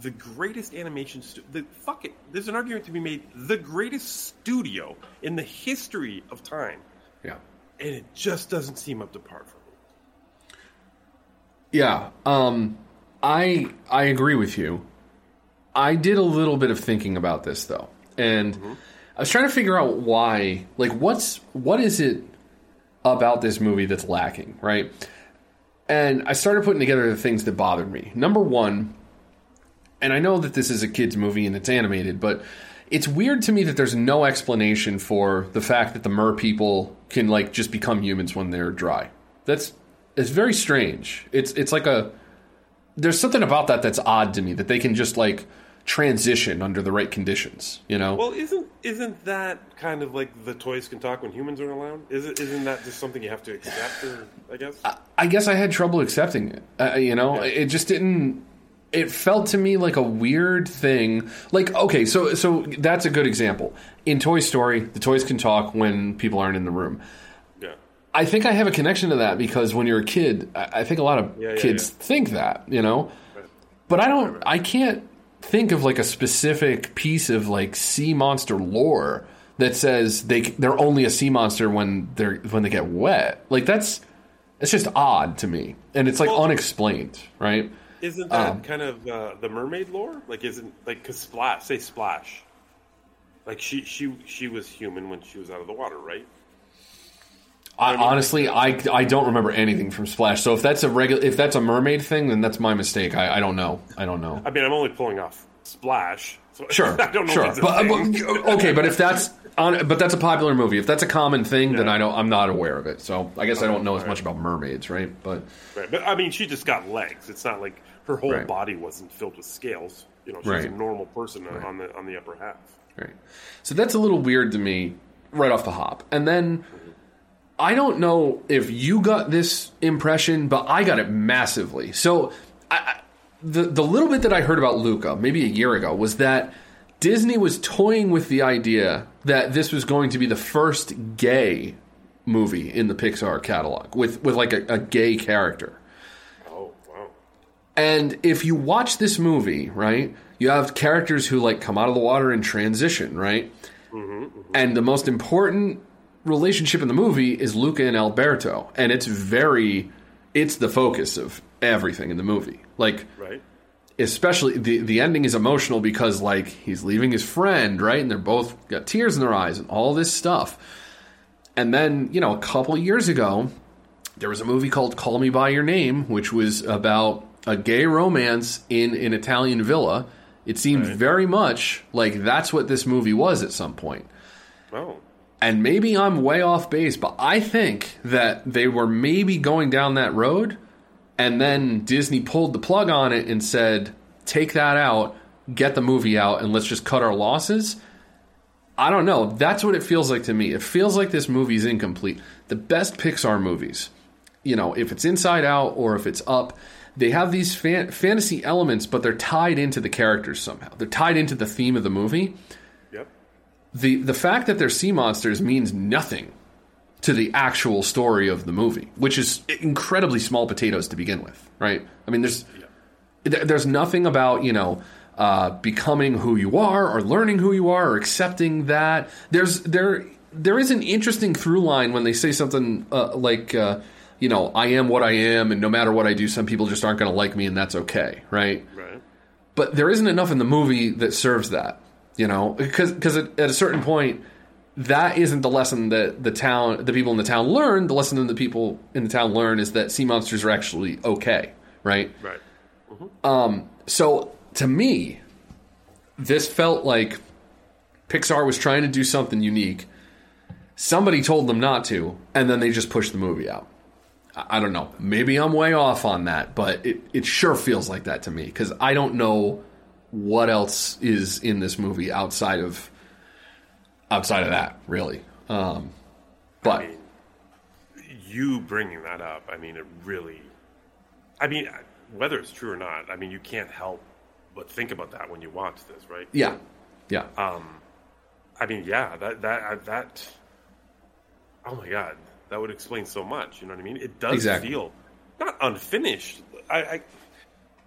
[SPEAKER 4] the greatest animation stu- the fuck it. There's an argument to be made the greatest studio in the history of time.
[SPEAKER 5] Yeah.
[SPEAKER 4] And it just doesn't seem up to par for me.
[SPEAKER 5] Yeah, um, I I agree with you. I did a little bit of thinking about this though, and I was trying to figure out why. Like, what's what is it about this movie that's lacking, right? And I started putting together the things that bothered me. Number one, and I know that this is a kids movie and it's animated, but it's weird to me that there's no explanation for the fact that the mer people can like just become humans when they're dry. That's it's very strange. It's it's like a there's something about that that's odd to me that they can just like transition under the right conditions, you know?
[SPEAKER 4] Well, isn't isn't that kind of like the toys can talk when humans aren't around? Isn't isn't that just something you have to accept? Or I guess.
[SPEAKER 5] I guess I had trouble accepting it. Uh, you know, it just didn't. It felt to me like a weird thing. Like, okay, so so that's a good example. In Toy Story, the toys can talk when people aren't in the room.
[SPEAKER 4] Yeah.
[SPEAKER 5] I think I have a connection to that because when you're a kid, I I think a lot of
[SPEAKER 4] Yeah, yeah,
[SPEAKER 5] kids
[SPEAKER 4] yeah.
[SPEAKER 5] think that, you know. But I don't. I can't think of like a specific piece of like sea monster lore that says they they're only a sea monster when they're when they get wet. Like that's it's just odd to me, and it's like unexplained, right?
[SPEAKER 4] Isn't that
[SPEAKER 5] Um,
[SPEAKER 4] kind of uh, the mermaid lore? Like, isn't like because Splash, say Splash, like she she she was human when she was out of the water, right?
[SPEAKER 5] I, honestly, I, I don't remember anything from Splash. So if that's a regular, if that's a mermaid thing, then that's my mistake. I, I don't know. I don't know.
[SPEAKER 4] I mean, I'm only pulling off Splash. So
[SPEAKER 5] Sure,
[SPEAKER 4] I don't know.
[SPEAKER 5] sure, but, but- okay, but if that's on, but that's a popular movie. If that's a common thing, then I don't. I'm not aware of it. So I guess I don't know as much about mermaids, right? But
[SPEAKER 4] Right, but I mean, she just got legs. It's not like her whole
[SPEAKER 5] Right.
[SPEAKER 4] body wasn't filled with scales. You know, she's
[SPEAKER 5] Right.
[SPEAKER 4] a normal person on the on the upper half.
[SPEAKER 5] Right. So that's a little weird to me right off the hop. And then I don't know if you got this impression, but I got it massively. So I, the the little bit that I heard about Luca maybe a year ago was that Disney was toying with the idea that this was going to be the first gay movie in the Pixar catalog with with like a, a gay character.
[SPEAKER 4] Oh wow!
[SPEAKER 5] And if you watch this movie, right, you have characters who like come out of the water and transition, right? Mm-hmm, mm-hmm. And the most important relationship in the movie is Luca and Alberto, and it's very it's the focus of everything in the movie. Like
[SPEAKER 4] Right.
[SPEAKER 5] especially the the ending is emotional because like he's leaving his friend, right? And they're both got tears in their eyes and all this stuff. And then, you know, a couple years ago, there was a movie called Call Me by Your Name, which was about a gay romance in an Italian villa. It seemed very much like that's what this movie was at some point.
[SPEAKER 4] Oh.
[SPEAKER 5] And maybe I'm way off base, but I think that they were maybe going down that road, and then Disney pulled the plug on it and said, take that out, get the movie out, and let's just cut our losses. I don't know. That's what it feels like to me. It feels like this movie's incomplete. The best Pixar movies, you know, if it's Inside Out or if it's Up, they have these fan- fantasy elements, but they're tied into the characters somehow. They're tied into the theme of the movie. The the fact that they're sea monsters means nothing to the actual story of the movie, which is incredibly small potatoes to begin with, right? I mean, there's there- there's nothing about you know uh, becoming who you are or learning who you are or accepting that. There's there there is an interesting through line when they say something uh, like, uh, you know, I am what I am, and no matter what I do, some people just aren't going to like me, and that's okay, right?
[SPEAKER 4] Right.
[SPEAKER 5] But there isn't enough in the movie that serves that, you know, because because at, at a certain point, that isn't the lesson that the town, the people in the town learn. The lesson that the people in the town learn is that sea monsters are actually okay, right?
[SPEAKER 4] Right.
[SPEAKER 5] Um, so to me, this felt like Pixar was trying to do something unique. Somebody told them not to, and then they just pushed the movie out. I I don't know. Maybe I'm way off on that, but it, it sure feels like that to me because I don't know what else is in this movie outside of outside of that, really. Um, but
[SPEAKER 4] You bringing that up, I mean, it really. I mean, whether it's true or not, I mean, you can't help but think about that when you watch this, right?
[SPEAKER 5] yeah, yeah,
[SPEAKER 4] Um, I mean, yeah, that that that. Oh my god, that would explain so much. You know what I mean? It does
[SPEAKER 5] Exactly.
[SPEAKER 4] feel not unfinished. I, I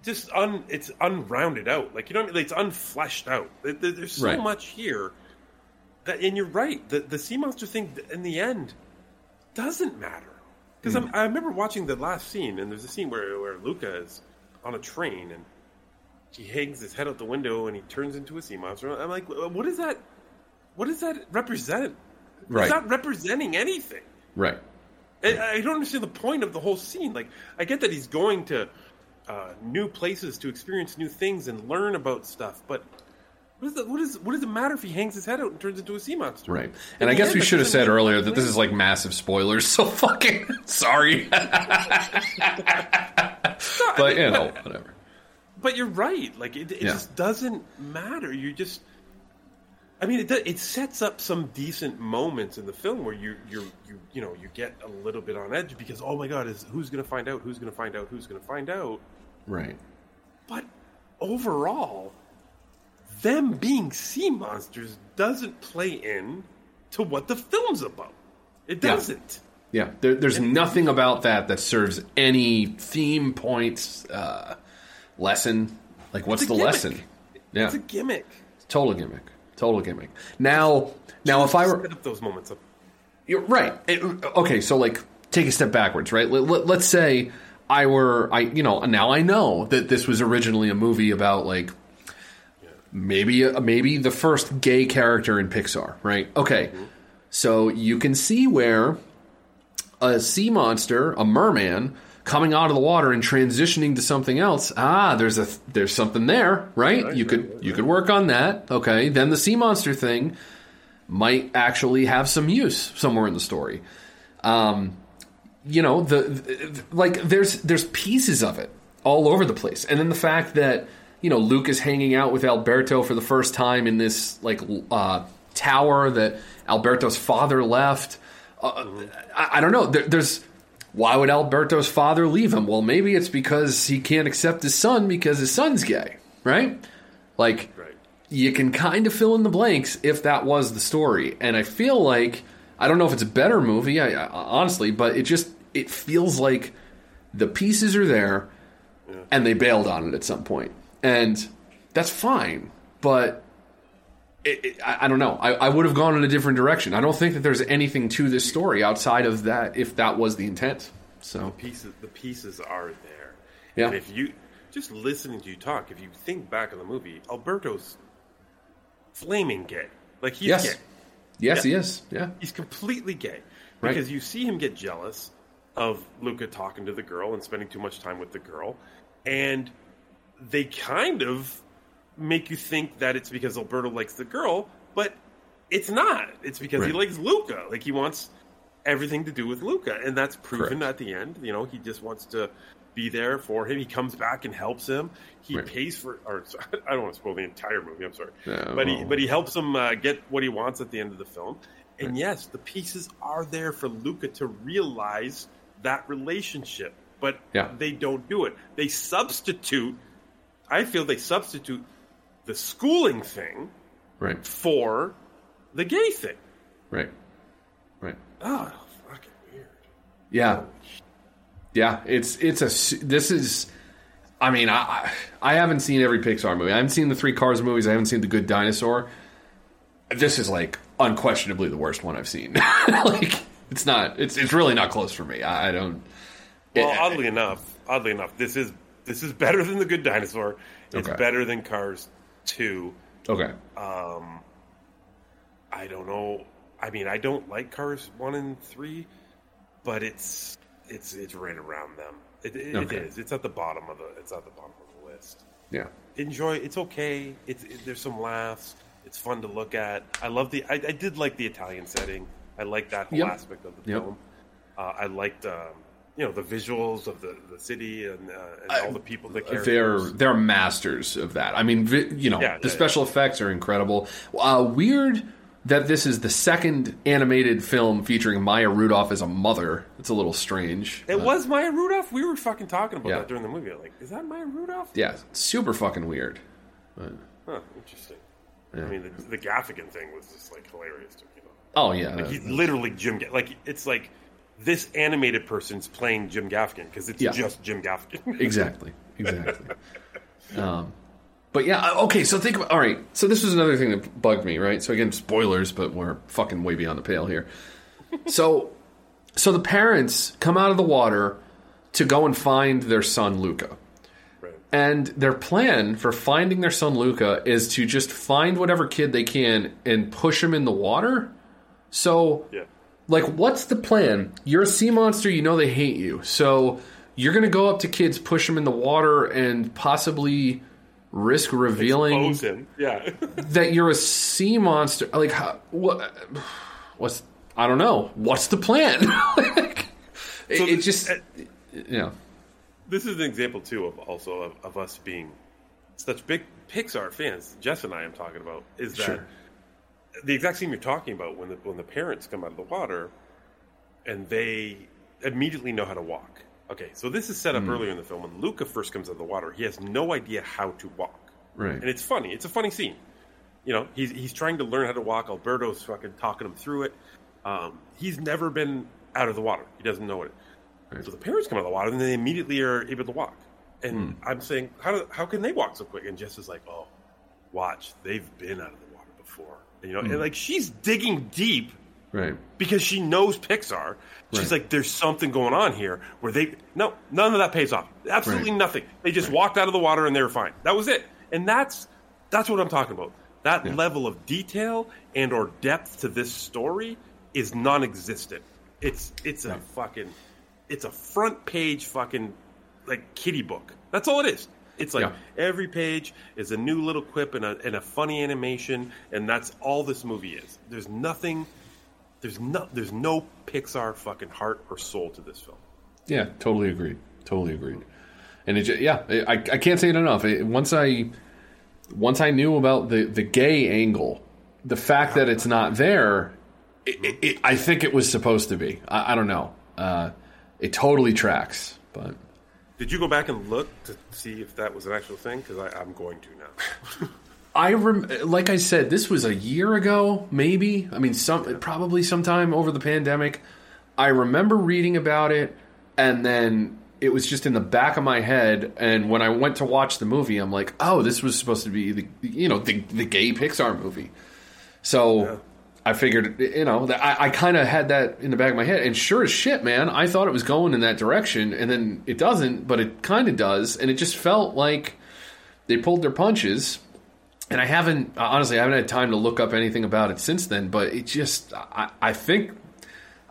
[SPEAKER 4] just un. It's unrounded out. Like you know what I mean? Like, it's unfleshed out. There- there- There's so
[SPEAKER 5] Right.
[SPEAKER 4] much here that, and you're right. The the sea monster thing in the end doesn't matter because
[SPEAKER 5] Hmm.
[SPEAKER 4] I remember watching the last scene, and there's a scene where where Luca is on a train and he hangs his head out the window and he turns into a sea monster. I'm like, what is that? What does that represent?
[SPEAKER 5] Right.
[SPEAKER 4] It's not representing anything.
[SPEAKER 5] right.
[SPEAKER 4] I, I don't understand the point of the whole scene. Like, I get that he's going to uh, new places to experience new things and learn about stuff, but what, is the, what, is, what does it matter if he hangs his head out and turns into a sea monster?
[SPEAKER 5] Right. And I guess
[SPEAKER 4] end,
[SPEAKER 5] we should have said earlier that this is like massive spoilers, so fucking sorry. but, you know, whatever.
[SPEAKER 4] But you're right. Like it, it
[SPEAKER 5] Yeah.
[SPEAKER 4] just doesn't matter. You just, I mean, it, do- it sets up some decent moments in the film where you you you you know you get a little bit on edge because oh my god, is who's going to find out? Who's going to find out? Who's going to find out?
[SPEAKER 5] Right.
[SPEAKER 4] But overall, them being sea monsters doesn't play in to what the film's about. It doesn't.
[SPEAKER 5] Yeah, there, there's nothing about that that serves any theme points, uh, lesson. Like, what's the
[SPEAKER 4] gimmick.
[SPEAKER 5] lesson? Yeah,
[SPEAKER 4] It's a gimmick.
[SPEAKER 5] total gimmick. Total gimmick. Now, now, if I were
[SPEAKER 4] Set up those moments up.
[SPEAKER 5] You're right. It- okay, so like take a step backwards, right? Let, let, us say I were I you know, now I know that this was originally a movie about like maybe maybe the first gay character in Pixar, right? Okay. So you can see where a sea monster, a merman coming out of the water and transitioning to something else. Ah, there's a there's something there, right? you could you could work on that. Okay. Then the sea monster thing might actually have some use somewhere in the story. Um, you know, the, the like there's there's pieces of it all over the place, and then the fact that you know Luke is hanging out with Alberto for the first time in this like uh, tower that Alberto's father left. Uh, I, I don't know. There, there's why would Alberto's father leave him? Well, maybe it's because he can't accept his son because his son's gay, right? Like you can kind of fill in the blanks if that was the story. And I feel like I don't know if it's a better movie, I, I, honestly, but it just it feels like the pieces are there, and they bailed on it at some point, and that's fine. But it, it, I, I don't know. I, I would have gone in a different direction. I don't think that there's anything to this story outside of that, if that was the intent. So
[SPEAKER 4] pieces the pieces are there.
[SPEAKER 5] Yeah.
[SPEAKER 4] And if you just listening to you talk, if you think back on the movie, Alberto's flaming gay. Like he's
[SPEAKER 5] Yes.
[SPEAKER 4] gay.
[SPEAKER 5] Yes, he is. Yeah.
[SPEAKER 4] He's completely gay.
[SPEAKER 5] Right.
[SPEAKER 4] Because you see him get jealous of Luca talking to the girl and spending too much time with the girl. And they kind of make you think that it's because Alberto likes the girl, but it's not. It's because he likes Luca. Like he wants everything to do with Luca, and that's proven at the end. You know, he just wants to be there for him. He comes back and helps him. He pays for. Or I don't want to spoil the entire movie. I'm sorry, but he but he helps him uh, get what he wants at the end of the film. And yes, the pieces are there for Luca to realize that relationship, but
[SPEAKER 5] Yeah.
[SPEAKER 4] they don't do it. They substitute. I feel they substitute the schooling thing
[SPEAKER 5] Right.
[SPEAKER 4] for the gay thing.
[SPEAKER 5] Right. Right.
[SPEAKER 4] Oh, fucking weird.
[SPEAKER 5] Yeah, yeah. It's it's a this is. I mean, I I I haven't seen every Pixar movie. I haven't seen the three Cars movies. I haven't seen the Good Dinosaur. this is like unquestionably the worst one I've seen. like it's not. It's it's really not close for me. I, I don't.
[SPEAKER 4] Well, oddly enough, oddly enough, this is this is better than the Good Dinosaur. It's
[SPEAKER 5] Okay.
[SPEAKER 4] better than Cars Two.
[SPEAKER 5] Okay.
[SPEAKER 4] Um, I don't know. I mean, I don't like Cars One and Three, but it's it's it's right around them. It, it,
[SPEAKER 5] Okay.
[SPEAKER 4] it is. It's at the bottom of the. It's at the bottom of the list.
[SPEAKER 5] Yeah.
[SPEAKER 4] Enjoy. It's okay. It's it, there's some laughs. It's fun to look at. I love the. I, I did like the Italian setting. I like that whole
[SPEAKER 5] Yep.
[SPEAKER 4] aspect of the
[SPEAKER 5] Yep.
[SPEAKER 4] film. Uh, I liked. Um, you know the visuals of the, the city and, uh, and all the people that
[SPEAKER 5] They're they're masters of that. I mean, vi- you know,
[SPEAKER 4] Yeah,
[SPEAKER 5] the
[SPEAKER 4] yeah,
[SPEAKER 5] special effects are incredible. Uh, weird that this is the second animated film featuring Maya Rudolph as a mother. It's a little strange.
[SPEAKER 4] It
[SPEAKER 5] Uh,
[SPEAKER 4] was Maya Rudolph. We were fucking talking about
[SPEAKER 5] Yeah.
[SPEAKER 4] that during the movie. Like, is that Maya Rudolph?
[SPEAKER 5] yeah, super fucking weird. But,
[SPEAKER 4] Huh, interesting.
[SPEAKER 5] Yeah.
[SPEAKER 4] I mean, the, the Gaffigan thing was just like hilarious to me.
[SPEAKER 5] Oh yeah,
[SPEAKER 4] Like literally Jim. Like it's like this animated person's playing Jim Gaffigan because it's
[SPEAKER 5] Yeah.
[SPEAKER 4] just Jim Gaffigan.
[SPEAKER 5] exactly, exactly. um, but yeah, uh, okay. So think about all right. So this was another thing that bugged me, right? So again, spoilers, but we're fucking way beyond the pale here. So, so the parents come out of the water to go and find their son Luca. And their plan for finding their son Luca is to just find whatever kid they can and push him in the water. So,
[SPEAKER 4] Yeah.
[SPEAKER 5] like, what's the plan? You're a sea monster, you know they hate you. So, you're going to go up to kids, push them in the water, and possibly risk revealing.
[SPEAKER 4] Yeah.
[SPEAKER 5] that you're a sea monster. Like, how, what? What's I don't know. What's the plan? Like, it, it just, eh, yeah,
[SPEAKER 4] this is an example too of also of, of us being such big Pixar fans. Jess and I am talking about is that
[SPEAKER 5] Sure.
[SPEAKER 4] The exact scene you're talking about when the when the parents come out of the water and they immediately know how to walk. Okay, so this is set up
[SPEAKER 5] Mm.
[SPEAKER 4] earlier in the film when Luca first comes out of the water. He has no idea how to walk,
[SPEAKER 5] right.
[SPEAKER 4] and it's funny. It's a funny scene. You know, he's he's trying to learn how to walk. Alberto's fucking talking him through it. Um, he's never been out of the water. He doesn't know it. So the parents come out of the water, and they immediately are able to walk. And I'm saying, how do, how can they walk so quick? And Jess is like, oh, watch, they've been out of the water before. And, you know,
[SPEAKER 5] Hmm.
[SPEAKER 4] and like she's digging deep
[SPEAKER 5] right.
[SPEAKER 4] because she knows Pixar. She's
[SPEAKER 5] Right.
[SPEAKER 4] like, there's something going on here where they no, none of that pays off. Absolutely
[SPEAKER 5] Right.
[SPEAKER 4] nothing. They just walked out of the water and they were fine. That was it. And that's that's what I'm talking about. That level of detail and or depth to this story is non-existent. It's it's a fucking it's a front page fucking like kitty book. That's all it is. It's like every page is a new little quip and a, and a funny animation, and that's all this movie is. There's nothing. There's no. There's no Pixar fucking heart or soul to this film.
[SPEAKER 5] Yeah, totally agreed. Totally agreed. And it, yeah, I, I can't say it enough. It, once I once I knew about the the gay angle, the fact that it's not there, it, I think it was supposed to be. I, I don't know. Uh, it totally tracks, but
[SPEAKER 4] Did you go back and look to see if that was an actual thing? Because I'm going to now.
[SPEAKER 5] I rem- like I said, this was a year ago, maybe. I mean, some probably sometime over the pandemic. I remember reading about it, and then it was just in the back of my head. And when I went to watch the movie, I'm like, oh, this was supposed to be the you know the the gay Pixar movie. So I figured, you know, I, I kind of had that in the back of my head. And sure as shit, man, I thought it was going in that direction, and then it doesn't, but it kind of does, and it just felt like they pulled their punches and I haven't honestly I haven't had time to look up anything about it since then. But it just I, I think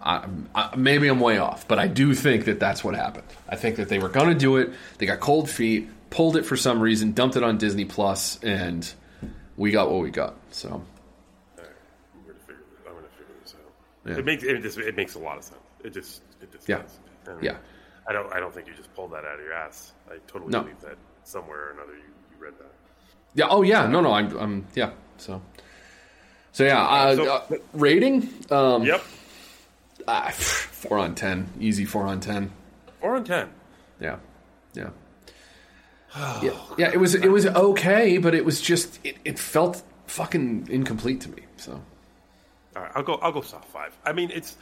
[SPEAKER 5] I, I, maybe I'm way off, but I do think that that's what happened. I think that they were going to do it. They got cold feet, pulled it for some reason, dumped it on Disney Plus, and we got what we got. So
[SPEAKER 4] I'm going to figure this, I'm gonna figure this out.
[SPEAKER 5] Yeah.
[SPEAKER 4] It makes it, just, it makes a lot of sense. It just it just
[SPEAKER 5] Yeah.
[SPEAKER 4] does. And
[SPEAKER 5] Yeah.
[SPEAKER 4] I don't I don't think you just pulled that out of your ass. I totally
[SPEAKER 5] No.
[SPEAKER 4] believe that somewhere or another you, you read that.
[SPEAKER 5] yeah, oh yeah, no, no, I'm, I'm yeah. So so yeah, uh,
[SPEAKER 4] So-
[SPEAKER 5] uh, rating. Um,
[SPEAKER 4] yep,
[SPEAKER 5] uh, four on ten, easy four on ten.
[SPEAKER 4] Four on ten.
[SPEAKER 5] Yeah, yeah. yeah, yeah, it was it was okay, but it was just it, it felt fucking incomplete to me. So
[SPEAKER 4] All right, I'll go. I'll go soft five. I mean, it's.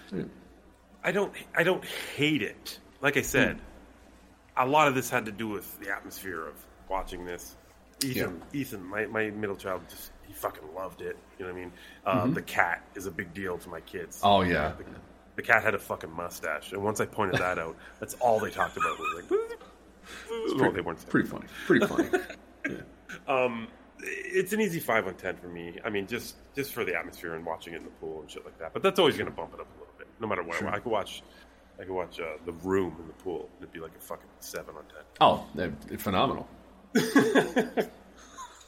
[SPEAKER 4] I don't. I don't hate it. Like I said, a lot of this had to do with the atmosphere of watching this. Ethan, Ethan, my, my middle child just he fucking loved it. You know what I mean? Uh,
[SPEAKER 5] Mhm.
[SPEAKER 4] The cat is a big deal to my kids.
[SPEAKER 5] Oh, yeah.
[SPEAKER 4] The, the cat had a fucking mustache, and once I pointed that out, that's all they talked about. Was like,
[SPEAKER 5] pretty-
[SPEAKER 4] they weren't.
[SPEAKER 5] pretty funny. Pretty funny.
[SPEAKER 4] Um, it's an easy five on ten for me. I mean, just just for the atmosphere and watching it in the pool and shit like that. But that's always going to bump it up a little bit, no matter what.
[SPEAKER 5] Sure.
[SPEAKER 4] I could watch, I could watch uh, the Room in the pool. and It'd be like a fucking seven on ten.
[SPEAKER 5] Oh, they're phenomenal.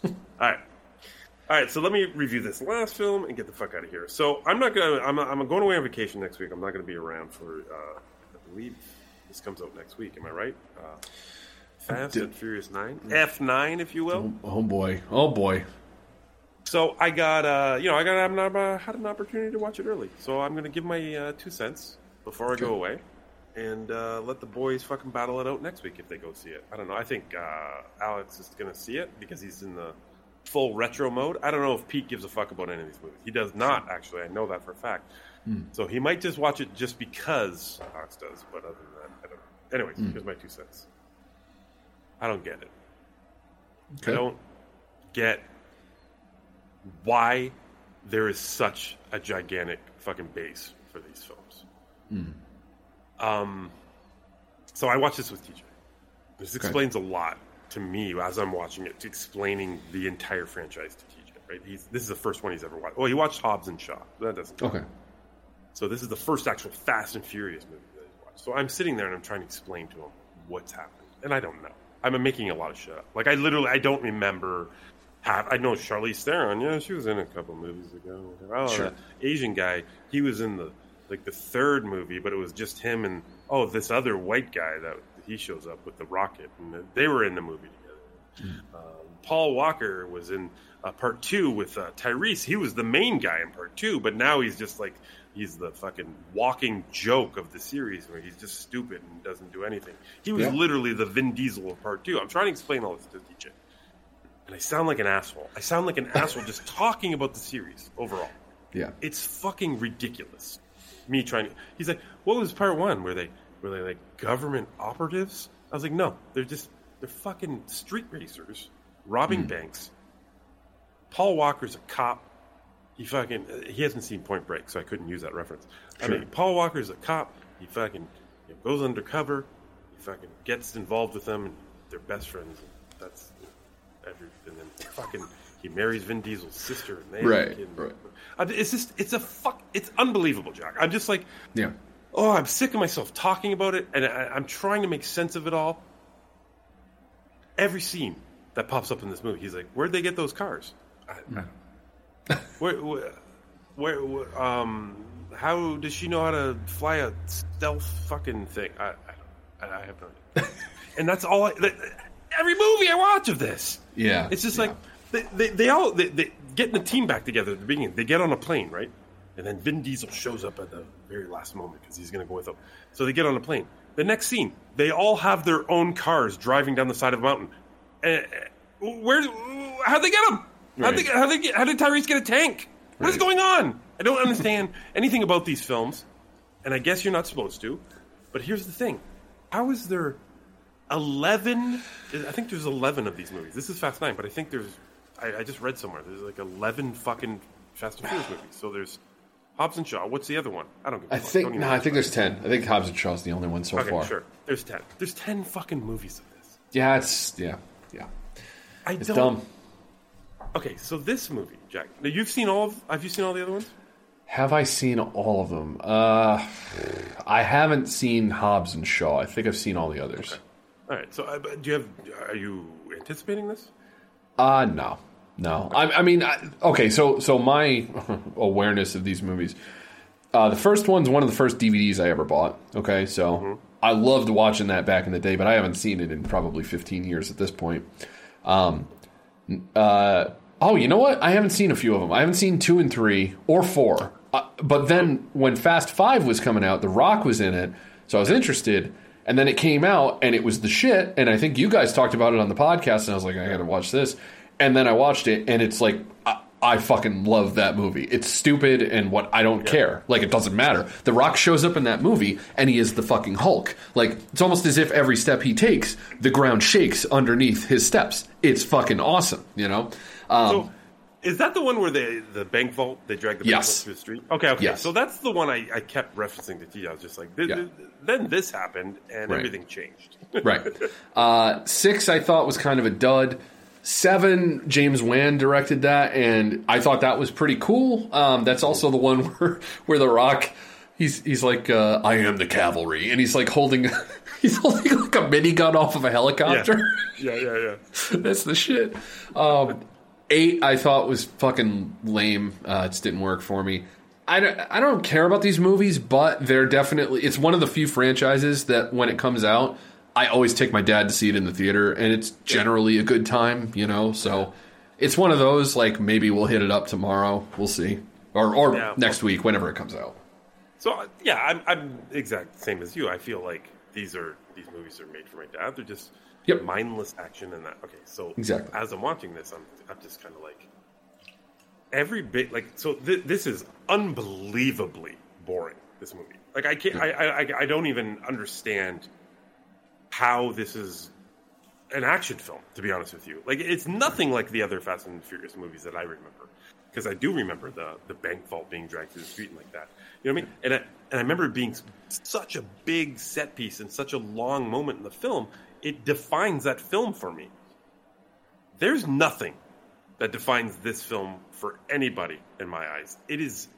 [SPEAKER 4] All right. All right, so let me review this last film and get the fuck out of here. So I'm not gonna. I'm, I'm going away on vacation next week. I'm not gonna be around for. Uh, I believe this comes out next week. Am I right? Uh, Fast
[SPEAKER 5] Did-
[SPEAKER 4] and Furious Nine, F nine, if you will.
[SPEAKER 5] Oh boy. Oh boy.
[SPEAKER 4] So I got, uh, you know, I got, I'm not, uh, had an opportunity to watch it early. So I'm gonna give my uh, two cents before I go away, and uh, let the boys fucking battle it out next week if they go see it. I don't know. I think uh, Alex is gonna see it because he's in the full retro mode. I don't know if Pete gives a fuck about any of these movies. He does not actually. I know that for a fact.
[SPEAKER 5] Hmm.
[SPEAKER 4] So he might just watch it just because Alex does. But other than that, I don't know. Anyways,
[SPEAKER 5] Hmm.
[SPEAKER 4] here's my two cents. I don't get it.
[SPEAKER 5] Okay.
[SPEAKER 4] I don't get why there is such a gigantic fucking base for these films.
[SPEAKER 5] Hmm.
[SPEAKER 4] Um, so I watched this with TJ. This
[SPEAKER 5] Okay.
[SPEAKER 4] explains a lot to me as I'm watching it, explaining the entire franchise to TJ. Right? He's this is the first one he's ever watched. Well, he watched Hobbs and Shaw. That doesn't.
[SPEAKER 5] Okay.
[SPEAKER 4] So this is the first actual Fast and Furious movie that he's watched. So I'm sitting there and I'm trying to explain to him what's happening, and I don't know. I'm making a lot of shit up. Like I literally, I don't remember. Have, I know Charlize Theron. Yeah, she was in a couple movies ago. Oh,
[SPEAKER 5] Sure.
[SPEAKER 4] Asian guy. He was in the like the third movie, but it was just him and oh, this other white guy that he shows up with the rocket, and they were in the movie together. Um, Paul Walker was in uh, part two with uh, Tyrese. He was the main guy in part two, but now he's just like he's the fucking walking joke of the series where he's just stupid and doesn't do anything. He was
[SPEAKER 5] Yeah.
[SPEAKER 4] literally the Vin Diesel of part two. I'm trying to explain all this to TJ, and I sound like an asshole. I sound like an asshole just talking about the series overall.
[SPEAKER 5] Yeah.
[SPEAKER 4] It's fucking ridiculous. Me trying to. He's like, what was part one? Were they were they like government operatives? I was like, no, they're just they're fucking street racers robbing
[SPEAKER 5] Hmm.
[SPEAKER 4] banks. Paul Walker's a cop. He fucking he hasn't seen Point Break, so I couldn't use that reference. I mean, Paul Walker's a cop. He fucking you know, goes undercover. He fucking gets involved with them, and they're best friends. And that's every. And then fucking he marries Vin Diesel's sister, and they
[SPEAKER 5] Right,
[SPEAKER 4] kid.
[SPEAKER 5] right.
[SPEAKER 4] Uh, It's just it's a fuck. It's unbelievable, Jack. I'm just like,
[SPEAKER 5] Yeah.
[SPEAKER 4] oh, I'm sick of myself talking about it, and I, I'm trying to make sense of it all. Every scene that pops up in this movie, he's like, "Where'd they get those cars? I, I, where, where, where, um, how does she know how to fly a stealth fucking thing? I, I, I have no idea. and that's all. I, that, every movie I watch of this,
[SPEAKER 5] Yeah.
[SPEAKER 4] it's just like they, they, they all they, they getting the team back together at the beginning. They get on a plane, right? And then Vin Diesel shows up at the very last moment because he's going to go with them. So they get on a plane. The next scene, they all have their own cars driving down the side of a mountain. Uh, where? How'd they get them?
[SPEAKER 5] Right.
[SPEAKER 4] how they get, how did Tyrese get a tank? What is going on? I don't understand anything about these films, and I guess you're not supposed to. But here's the thing: how is there eleven? I think there's eleven of these movies. This is Fast Nine, but I think there's. I, I just read somewhere there's like eleven fucking Fast and Furious movies. So there's Hobbs and Shaw. What's the other one? I don't give.
[SPEAKER 5] I think no, I think there's ten. I think Hobbs and Shaw's the only one so
[SPEAKER 4] okay,
[SPEAKER 5] far.
[SPEAKER 4] sure. There's ten. There's ten fucking movies of this.
[SPEAKER 5] Yeah, it's yeah, yeah.
[SPEAKER 4] I
[SPEAKER 5] It's
[SPEAKER 4] don't.
[SPEAKER 5] dumb.
[SPEAKER 4] Okay, so this movie, Jack. Now you've seen all. of... Have you seen all the other ones?
[SPEAKER 5] Have I seen all of them? Uh, I haven't seen Hobbs and Shaw. I think I've seen all the others.
[SPEAKER 4] All right. So uh, do you have? Are you anticipating this?
[SPEAKER 5] Uh no, no. I, I mean, I, okay. So, so my awareness of these movies. Uh, the first one's one of the first DVDs I ever bought. Okay, so I loved watching that back in the day, but I haven't seen it in probably 15 years at this point. Um, uh, oh, you know what? I haven't seen a few of them. I haven't seen two and three or four. Uh, but then when Fast Five was coming out, The Rock was in it, so I was interested. And then it came out, and it was the shit. And I think you guys talked about it on the podcast, and I was like, I got to watch this. And then I watched it, and it's like. I, I fucking love that movie. It's stupid and what I don't care. Like it doesn't matter. The Rock shows up in that movie and he is the fucking Hulk. Like it's almost as if every step he takes, the ground shakes underneath his steps. it's fucking awesome. You know. Um,
[SPEAKER 4] so, is that the one where they the bank vault they drag the bank
[SPEAKER 5] Yes.
[SPEAKER 4] vault through the street? Okay, okay.
[SPEAKER 5] Yes.
[SPEAKER 4] So that's the one I, I kept referencing to T. I was just like, th- th- then this happened and
[SPEAKER 5] Right.
[SPEAKER 4] everything changed.
[SPEAKER 5] right. Uh, six, I thought was kind of a dud. Seven, James Wan directed that, and I thought that was pretty cool. Um, that's also the one where where the Rock, he's he's like, uh, I am the cavalry, and he's like holding he's holding like a minigun off of a helicopter.
[SPEAKER 4] yeah, yeah, yeah.
[SPEAKER 5] That's the shit. Um, eight, I thought was fucking lame. Uh, it just didn't work for me. I don't, I don't care about these movies, but they're definitely. It's one of the few franchises that when it comes out, I always take my dad to see it in the theater, and it's generally a good time. You know, so it's one of those. Like maybe we'll hit it up tomorrow. We'll see, or or
[SPEAKER 4] Yeah.
[SPEAKER 5] next week whenever it comes out.
[SPEAKER 4] So yeah, I'm I'm exact same as you. I feel like these are these movies are made for my dad. They're just mindless action and that. Okay, so
[SPEAKER 5] Exactly.
[SPEAKER 4] as I'm watching this, I'm I'm just kind of like every bit like so. Th- this is unbelievably boring. This movie, like I can't, I, I I- don't even understand how this is an action film. To be honest with you, like it's nothing like the other Fast and Furious movies that I remember. Because I do remember the the bank vault being dragged through the street and like that. You know what I mean? And I, and I remember it being such a big set piece and such a long moment in the film. It defines that film for me. There's nothing that defines this film for anybody in my eyes. It is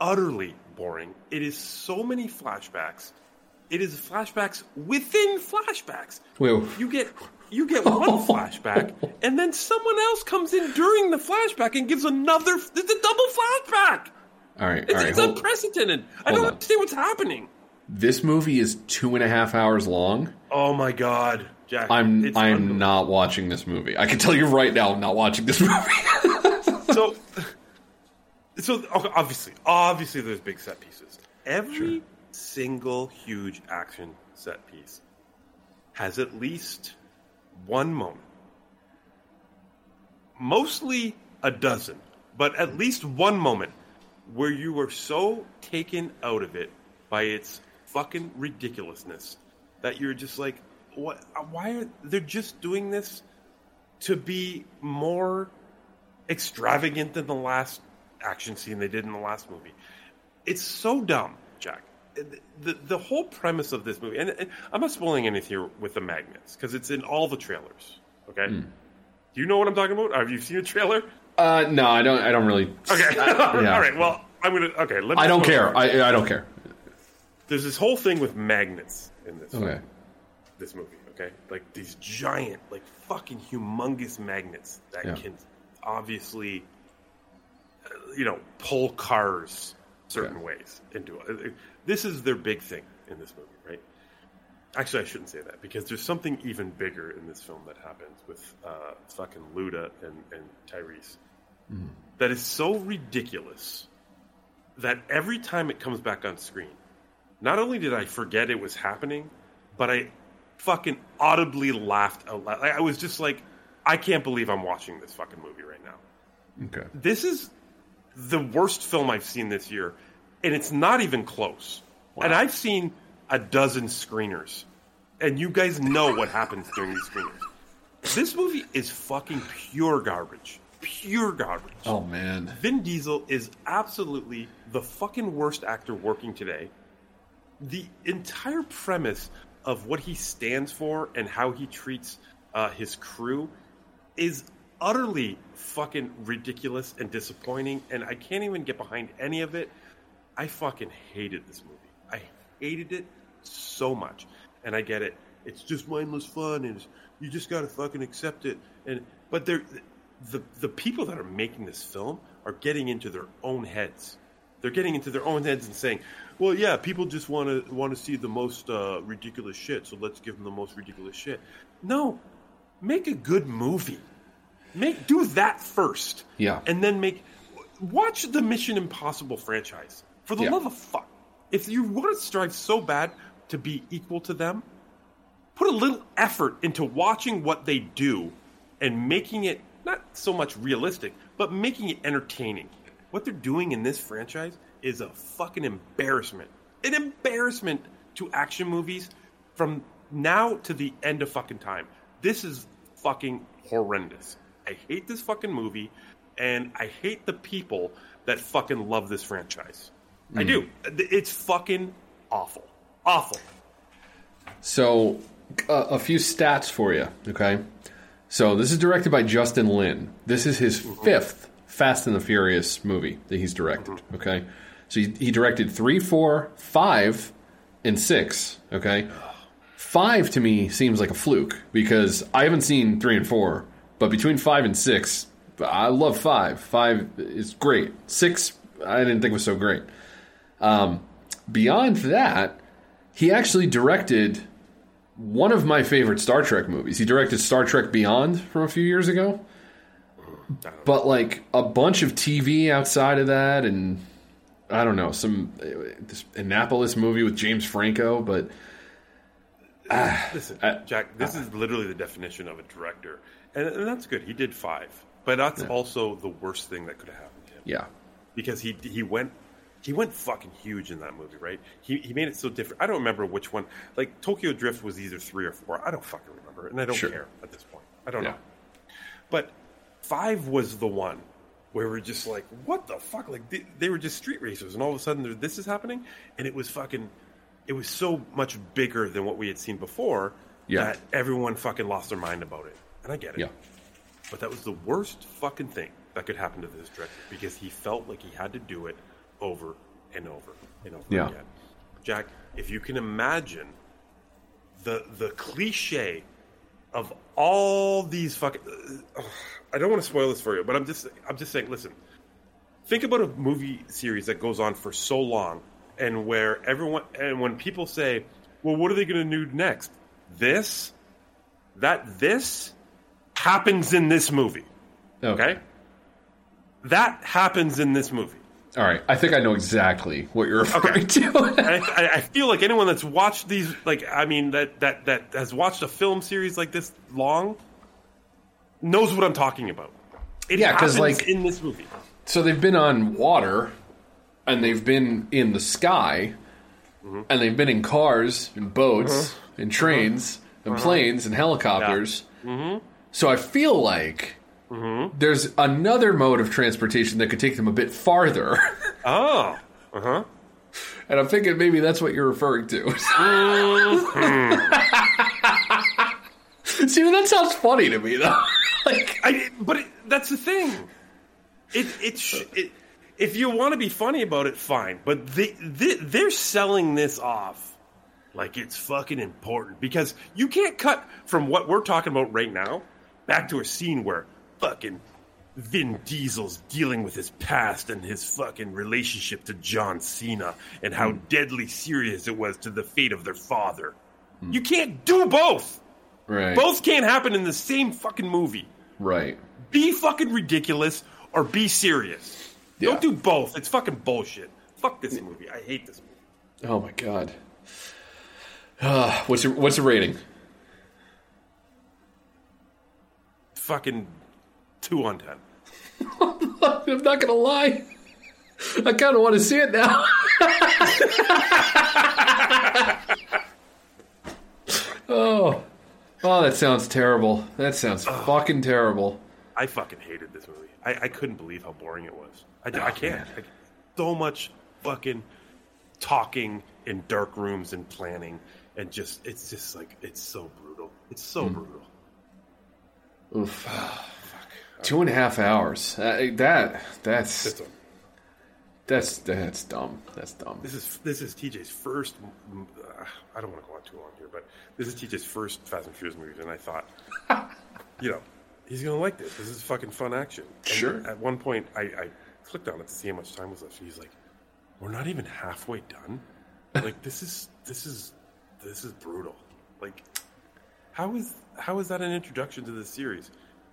[SPEAKER 4] utterly boring. It is so many flashbacks. It is flashbacks within flashbacks.
[SPEAKER 5] Whoa.
[SPEAKER 4] You get you get one flashback, and then someone else comes in during the flashback and gives another. It's a double flashback.
[SPEAKER 5] All right,
[SPEAKER 4] It's,
[SPEAKER 5] all right.
[SPEAKER 4] it's unprecedented. I don't
[SPEAKER 5] on.
[SPEAKER 4] understand what's happening.
[SPEAKER 5] This movie is two and a half hours long.
[SPEAKER 4] Oh my god, Jack!
[SPEAKER 5] I'm I'm not watching this movie. I can tell you right now, I'm not watching this movie.
[SPEAKER 4] so so obviously obviously there's big set pieces every single huge action set piece has at least one moment mostly a dozen but at least one moment where you were so taken out of it by its fucking ridiculousness that you're just like what why are they're just doing this to be more extravagant than the last action scene they did in the last movie. It's so dumb, Jack. The, the, the whole premise of this movie, and, and I'm not spoiling anything here with the magnets because it's in all the trailers. Okay,
[SPEAKER 5] Hmm.
[SPEAKER 4] do you know what I'm talking about? Have you seen a trailer?
[SPEAKER 5] Uh, no, I don't. I don't really.
[SPEAKER 4] Okay,
[SPEAKER 5] Yeah.
[SPEAKER 4] all right. Well, I'm gonna. Okay, let me
[SPEAKER 5] I don't care. I I don't care.
[SPEAKER 4] There's this whole thing with magnets in this.
[SPEAKER 5] Okay.
[SPEAKER 4] This movie, okay, like these giant, like fucking humongous magnets that
[SPEAKER 5] Yeah.
[SPEAKER 4] can obviously, uh, you know, pull cars certain ways into it. This is their big thing in this movie, right? Actually, I shouldn't say that because there's something even bigger in this film that happens with uh, fucking Luda and, and Tyrese that is so ridiculous that every time it comes back on screen, not only did I forget it was happening, but I fucking audibly laughed out loud. Like, I was just like, I can't believe I'm watching this fucking movie right now.
[SPEAKER 5] Okay.
[SPEAKER 4] This is the worst film I've seen this year, and it's not even close. And I've seen a dozen screeners, and you guys know what happens during these screeners. This movie is fucking pure garbage. Pure garbage.
[SPEAKER 5] Oh man.
[SPEAKER 4] Vin Diesel is absolutely the fucking worst actor working today. The entire premise of what he stands for and how he treats uh, his crew is utterly fucking ridiculous and disappointing, and I can't even get behind any of it. I fucking hated this movie. I hated it so much, and I get it. It's just mindless fun, and you just gotta fucking accept it. And but the the people that are making this film are getting into their own heads. They're getting into their own heads and saying, "Well, yeah, people just want to want to see the most uh, ridiculous shit, so let's give them the most ridiculous shit." No, make a good movie. Make do that first,
[SPEAKER 5] Yeah.
[SPEAKER 4] and then make watch the Mission Impossible franchise. For the
[SPEAKER 5] Yeah.
[SPEAKER 4] love of fuck, if you want to strive so bad to be equal to them, put a little effort into watching what they do and making it not so much realistic, but making it entertaining. What they're doing in this franchise is a fucking embarrassment. An embarrassment to action movies from now to the end of fucking time. This is fucking horrendous. I hate this fucking movie, and I hate the people that fucking love this franchise. I
[SPEAKER 5] Mm.
[SPEAKER 4] do. It's fucking awful. Awful.
[SPEAKER 5] So, uh, a few stats for you, okay? So, this is directed by Justin Lin. This is his fifth Fast and the Furious movie that he's directed, okay? So, he, he directed three, four, five, and six, okay? Five to me seems like a fluke because I haven't seen three and four, but between five and six, I love five. Five is great. Six, I didn't think was so great. Um, beyond that, he actually directed one of my favorite Star Trek movies. He directed Star Trek Beyond from a few years ago. But like a bunch of TV outside of that, and I don't know some uh, this Annapolis movie with James Franco. But ah,
[SPEAKER 4] Listen, Jack, this is literally the definition of a director, and, and that's good. He did five, but that's
[SPEAKER 5] Yeah.
[SPEAKER 4] also the worst thing that could have happened to him.
[SPEAKER 5] yeah,
[SPEAKER 4] because he he went he went fucking huge in that movie, right? He he made it so different. I don't remember which one. Like Tokyo Drift was either three or four. I don't fucking remember, and I don't
[SPEAKER 5] Sure.
[SPEAKER 4] care at this point. I don't
[SPEAKER 5] Yeah.
[SPEAKER 4] know. But five was the one where we're just like, what the fuck? Like they, they were just street racers, and all of a sudden this is happening, and it was fucking. It was so much bigger than what we had seen before
[SPEAKER 5] Yeah.
[SPEAKER 4] that everyone fucking lost their mind about it, and I get it.
[SPEAKER 5] Yeah.
[SPEAKER 4] But that was the worst fucking thing that could happen to this director because he felt like he had to do it over and over and over
[SPEAKER 5] Yeah.
[SPEAKER 4] again. Jack, if you can imagine the the cliche of all these fucking uh, I don't want to spoil this for you, but I'm just I'm just saying, listen. Think about a movie series that goes on for so long and where everyone and when people say, "Well, what are they going to do next?" This that this happens in this movie. Okay? That happens in this movie.
[SPEAKER 5] All right, I think I know exactly what you're referring to.
[SPEAKER 4] I, I- I feel like anyone that's watched these, like, I mean, that, that, that has watched a film series like this long knows what I'm talking about. It
[SPEAKER 5] Yeah, 'cause,
[SPEAKER 4] happens
[SPEAKER 5] like-
[SPEAKER 4] in this movie.
[SPEAKER 5] So they've been on water, and they've been in the sky,
[SPEAKER 4] Mm-hmm.
[SPEAKER 5] and they've been in cars and boats
[SPEAKER 4] Uh-huh.
[SPEAKER 5] and trains and
[SPEAKER 4] Uh-huh.
[SPEAKER 5] planes and helicopters.
[SPEAKER 4] Mm-hmm.
[SPEAKER 5] So I feel like there's another mode of transportation that could take them a bit farther.
[SPEAKER 4] Oh, uh huh.
[SPEAKER 5] And I'm thinking maybe that's what you're referring to. See, that sounds funny to me, though.
[SPEAKER 4] like, I, but it, that's the thing. It, it, sh- it, if you want to be funny about it, fine. But they, they, they're selling this off like it's fucking important because you can't cut from what we're talking about right now back to a scene where fucking Vin Diesel's dealing with his past and his fucking relationship to John Cena and how hmm. deadly serious it was to the fate of their father. Hmm. You can't do both.
[SPEAKER 5] Right.
[SPEAKER 4] Both can't happen in the same fucking movie.
[SPEAKER 5] Right.
[SPEAKER 4] Be fucking ridiculous or be serious. Don't do both. It's fucking bullshit. Fuck this movie. I hate this movie.
[SPEAKER 5] Oh my god. Uh, what's your what's the rating?
[SPEAKER 4] Fucking two on ten.
[SPEAKER 5] I'm not gonna lie. I kind of want to see it now. oh, oh, that sounds terrible. That sounds fucking terrible.
[SPEAKER 4] I fucking hated this movie. I, I couldn't believe how boring it was. I,
[SPEAKER 5] Oh,
[SPEAKER 4] I can't. I, so much fucking talking in dark rooms and planning and just it's just like it's so brutal. It's so
[SPEAKER 5] Hmm.
[SPEAKER 4] brutal.
[SPEAKER 5] Oof. Two and a half hours. Uh, that that's that's that's dumb. That's dumb.
[SPEAKER 4] This is this is TJ's first. Uh, I don't want to go on too long here, but this is TJ's first Fast and Furious movie, and I thought, you know, he's gonna like this. This is fucking fun action. And
[SPEAKER 5] Sure.
[SPEAKER 4] At one point, I, I clicked on it to see how much time was left. and He's like, "We're not even halfway done. Like this is this is this is brutal. Like, how is how is that an introduction to this series?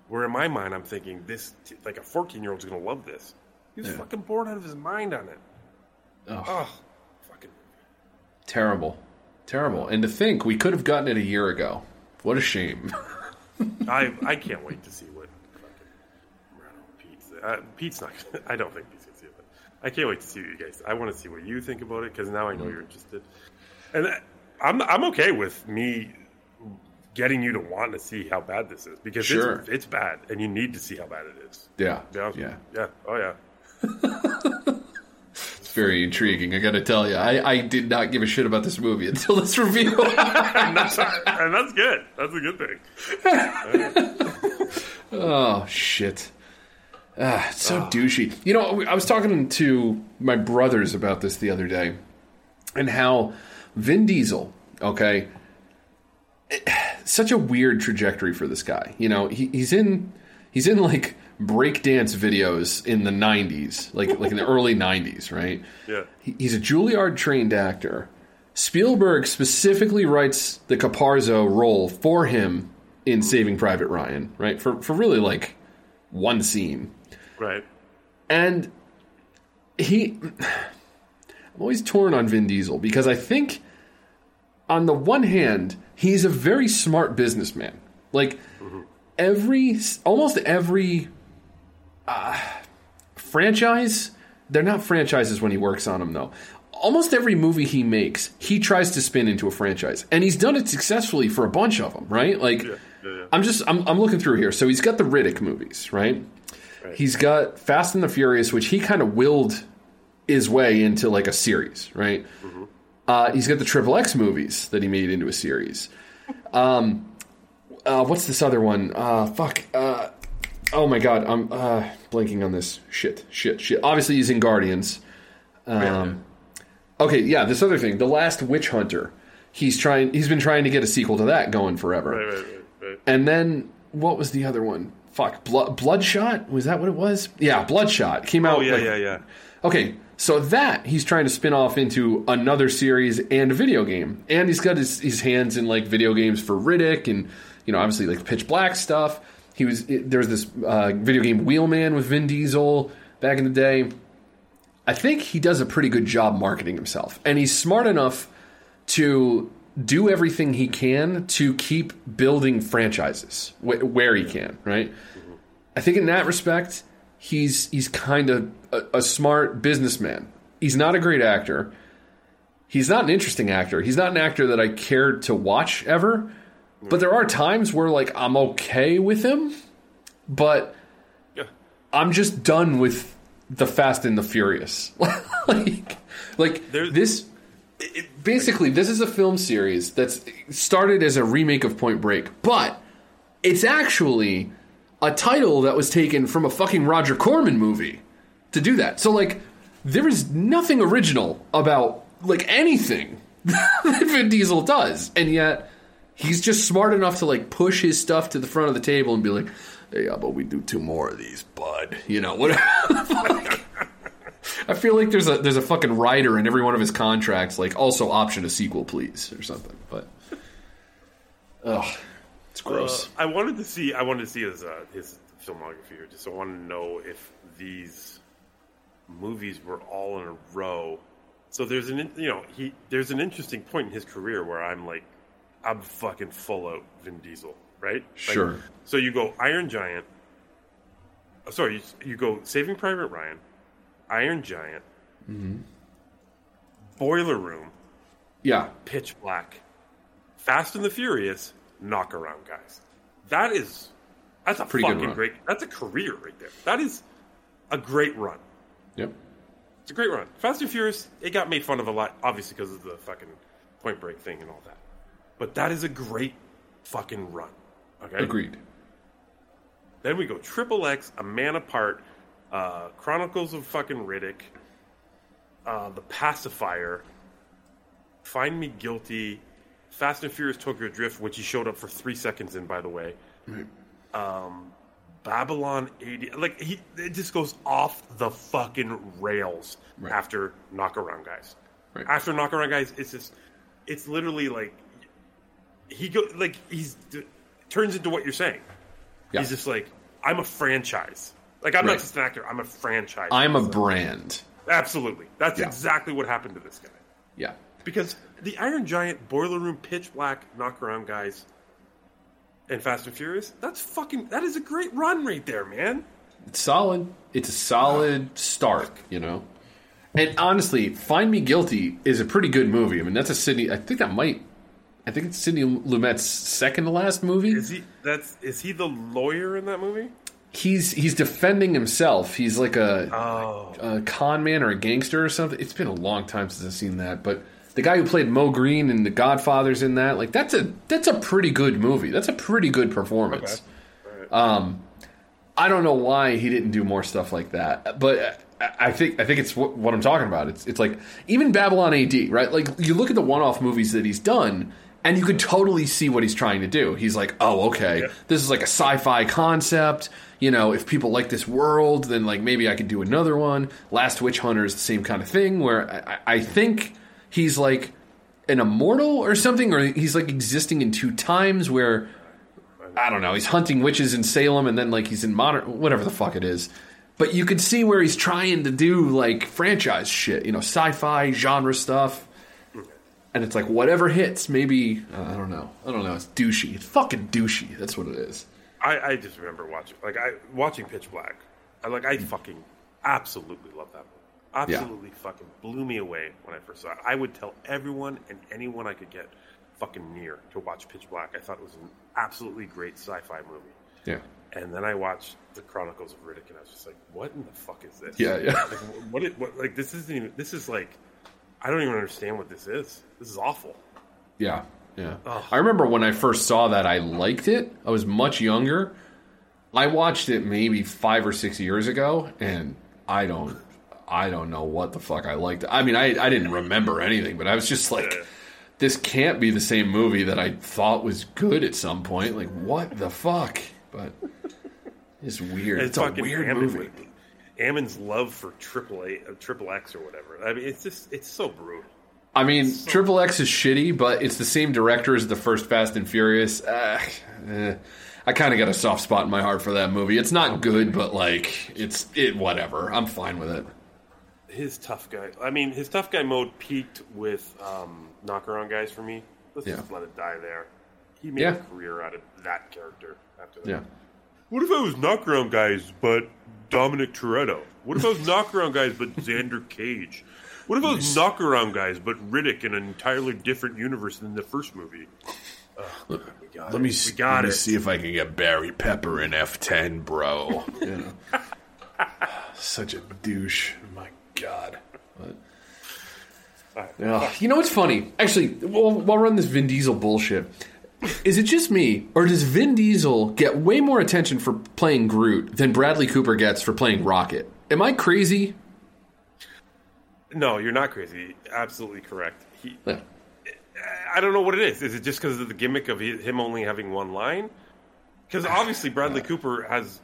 [SPEAKER 4] Where in my mind, I'm thinking this like a 14 year old's gonna love this. He was
[SPEAKER 5] Yeah.
[SPEAKER 4] fucking bored out of his mind on it.
[SPEAKER 5] Ugh.
[SPEAKER 4] Oh, fucking
[SPEAKER 5] Terrible, terrible. And to think we could have gotten it a year ago. What a shame.
[SPEAKER 4] I I can't wait to see what fucking Pete's. Uh, Pete's not. Gonna, I don't think he's gonna see it, but I can't wait to see what you guys. I want to see what you think about it because now I know you're interested, and I- I'm I'm okay with me getting you to want to see how bad this is because
[SPEAKER 5] Sure.
[SPEAKER 4] it's, it's bad and you need to see how bad it is.
[SPEAKER 5] Yeah,
[SPEAKER 4] To be honest with
[SPEAKER 5] yeah.
[SPEAKER 4] yeah, oh yeah.
[SPEAKER 5] It's very intriguing. I got to tell you, I, I did not give a shit about this movie until this review.
[SPEAKER 4] and, that's, and that's good. That's a good thing.
[SPEAKER 5] oh shit! Ah, it's so douchey. You know, I was talking to my brothers about this the other day, and how Vin Diesel, okay, it- such a weird trajectory for this guy. You know, he, he's in he's in like breakdance videos in the '90s, like like in the early '90s, right?
[SPEAKER 4] Yeah.
[SPEAKER 5] He- He's a Juilliard trained actor. Spielberg specifically writes the Caparzo role for him in Saving Private Ryan, right? For for really like one scene.
[SPEAKER 4] Right.
[SPEAKER 5] And he I'm always torn on Vin Diesel because I think on the one hand, he's a very smart businessman. Like mm-hmm. every almost every uh, franchise, they're not franchises when he works on them though. Almost every movie he makes, he tries to spin into a franchise, and he's done it successfully for a bunch of them, right? Like, I'm just I'm, I'm looking through here. So he's got the Riddick movies, right? He's got Fast and the Furious, which he kind of willed his way into like a series, right? Uh, he's got the Triple X movies that he made into a series. Um, uh, what's this other one? Uh, fuck. Oh my god, I'm uh, blanking on this. Shit, shit, shit. Obviously, using Guardians. Um, okay, yeah. This other thing, the Last Witch Hunter. He's trying. He's been trying to get a sequel to that going forever.
[SPEAKER 4] Right, right, right, right.
[SPEAKER 5] And then what was the other one? Fuck, Blood, Bloodshot. Was that what it was? Yeah, Bloodshot came out.
[SPEAKER 4] Oh yeah,
[SPEAKER 5] like-
[SPEAKER 4] yeah, yeah.
[SPEAKER 5] Okay, so that he's trying to spin off into another series and a video game, and he's got his, his hands in like video games for Riddick and you know obviously like Pitch Black stuff. He was there was this uh, video game Wheelman with Vin Diesel back in the day. I think he does a pretty good job marketing himself, and he's smart enough to do everything he can to keep building franchises wh- where he can. Right. I think in that respect, he's he's kind of a, a smart businessman. He's not a great actor. He's not an interesting actor. He's not an actor that I cared to watch ever. But there are times where like I'm okay with him, but I'm just done with the Fast and the Furious. like, like this. it- basically, this is a film series that's started as a remake of Point Break, but it's actually a title that was taken from a fucking Roger Corman movie to do that. So like there is nothing original about like anything that Vin Diesel does. And yet he's just smart enough to like push his stuff to the front of the table and be like, "Hey, about we do two more of these, bud?" You know, whatever. I feel like there's a there's a fucking writer in every one of his contracts like also option a sequel please or something. But ugh, it's gross.
[SPEAKER 4] Uh, I wanted to see. I wanted to see his uh, his filmography. Just I wanted to know if these movies were all in a row. So there's an you know he there's an interesting point in his career where I'm like I'm fucking full out Vin Diesel, right? Like,
[SPEAKER 5] Sure.
[SPEAKER 4] so you go Iron Giant. oh, Sorry, you, you go Saving Private Ryan, Iron Giant,
[SPEAKER 5] mm-hmm.
[SPEAKER 4] Boiler Room,
[SPEAKER 5] Yeah.
[SPEAKER 4] Pitch Black, Fast and the Furious, Knock Around Guys. That is that's a
[SPEAKER 5] Pretty
[SPEAKER 4] fucking great. That's a career right there. That is a great run.
[SPEAKER 5] Yep.
[SPEAKER 4] It's a great run. Fast and Furious, it got made fun of a lot, obviously because of the fucking Point Break thing and all that. But that is a great fucking run. Okay.
[SPEAKER 5] Agreed.
[SPEAKER 4] Then we go Triple X, A Man Apart, uh, Chronicles of fucking Riddick, uh, The Pacifier, Find Me Guilty, Fast and Furious Tokyo Drift, which he showed up for three seconds in, by the way. Um, Babylon AD. Like, he, it just goes off the fucking rails after Knock Around Guys. After Knock Around Guys, it's just, it's literally like, he go like he's turns into what you're saying. He's just like I'm a franchise. Like I'm
[SPEAKER 5] Right.
[SPEAKER 4] not just an actor. I'm a franchise.
[SPEAKER 5] I'm a brand.
[SPEAKER 4] Absolutely. That's
[SPEAKER 5] Yeah.
[SPEAKER 4] exactly what happened to this guy.
[SPEAKER 5] Yeah.
[SPEAKER 4] Because the Iron Giant, Boiler Room, Pitch Black, Knock Around Guys, and Fast and Furious. That's fucking. That is a great run right there, man.
[SPEAKER 5] It's solid. It's a solid start, you know. And honestly, Find Me Guilty is a pretty good movie. I mean, that's a Sidney. I think that might. I think it's Sidney Lumet's second to last movie.
[SPEAKER 4] Is he? That's is he the lawyer in that movie?
[SPEAKER 5] He's he's defending himself. He's like a,
[SPEAKER 4] Oh.
[SPEAKER 5] a con man or a gangster or something. It's been a long time since I've seen that, but the guy who played Moe Greene in The Godfather's in that. Like that's a that's a pretty good movie. That's a pretty good performance. Um, I don't know why he didn't do more stuff like that, but I- I think I think it's what, what I'm talking about. It's it's like even Babylon AD, right? Like you look at the one-off movies that he's done, and you could totally see what he's trying to do. He's like, oh, okay, this is like a sci-fi concept. You know, if people like this world, then like maybe I could do another one. Last Witch Hunter is the same kind of thing, where I, I I think he's like an immortal or something, or he's like existing in two times where I don't know. He's hunting witches in Salem, and then like he's in modern, whatever the fuck it is. But you could see where he's trying to do like franchise shit, you know, sci-fi genre stuff. And it's like whatever hits, maybe uh, I don't know. I don't know. It's douchey. It's fucking douchey. That's what it is.
[SPEAKER 4] I, I just remember watching like I watching Pitch Black. I like I fucking absolutely love that movie. Absolutely fucking blew me away when I first saw it. I would tell everyone and anyone I could get fucking near to watch Pitch Black. I thought it was an absolutely great sci-fi movie.
[SPEAKER 5] Yeah.
[SPEAKER 4] And then I watched the Chronicles of Riddick, and I was just like, "What in the fuck is this?"
[SPEAKER 5] Yeah, yeah.
[SPEAKER 4] Like, what? It, what? Like this isn't even. This is like, I don't even understand what this is. This is awful.
[SPEAKER 5] Yeah, yeah.
[SPEAKER 4] Ugh.
[SPEAKER 5] I remember when I first saw that, I liked it. I was much younger. I watched it maybe five or six years ago, and I don't, I don't know what the fuck I liked. I mean, I, I didn't remember anything, but I was just like, this can't be the same movie that I thought was good at some point. Like, what the fuck? But it's weird. It's, a weird
[SPEAKER 4] Ammon-
[SPEAKER 5] movie.
[SPEAKER 4] Ammon's love for Triple A, uh, Triple X, or whatever. I mean, it's just it's so brutal.
[SPEAKER 5] I mean, Triple X is shitty, but it's the same director as the first Fast and Furious. Uh, eh, I kind of got a soft spot in my heart for that movie. It's not good, but like, it's it whatever. I'm fine with it.
[SPEAKER 4] His tough guy. I mean, his tough guy mode peaked with um, knockaround guys for me. Let's
[SPEAKER 5] Yeah.
[SPEAKER 4] just let it die there. He made
[SPEAKER 5] Yeah.
[SPEAKER 4] a career out of that character after that.
[SPEAKER 5] Yeah.
[SPEAKER 4] What if I was knockaround guys, but Dominic Toretto? What if I was knockaround guys, but Xander Cage? What if I was knockaround guys, but Riddick in an entirely different universe than the first movie? Got
[SPEAKER 5] Let me,
[SPEAKER 4] it.
[SPEAKER 5] s-
[SPEAKER 4] we got
[SPEAKER 5] let me see if I can get Barry Pepper in F10, bro. You know. Such a douche. Oh my God. But, yeah. You know what's funny? Actually, while we're on this Vin Diesel bullshit, is it just me, or does Vin Diesel get way more attention for playing Groot than Bradley Cooper gets for playing Rocket? Am I crazy?
[SPEAKER 4] No, you're not crazy. Absolutely correct. He, I don't know what it is. Is it just because of the gimmick of him only having one line? Because obviously Bradley Cooper has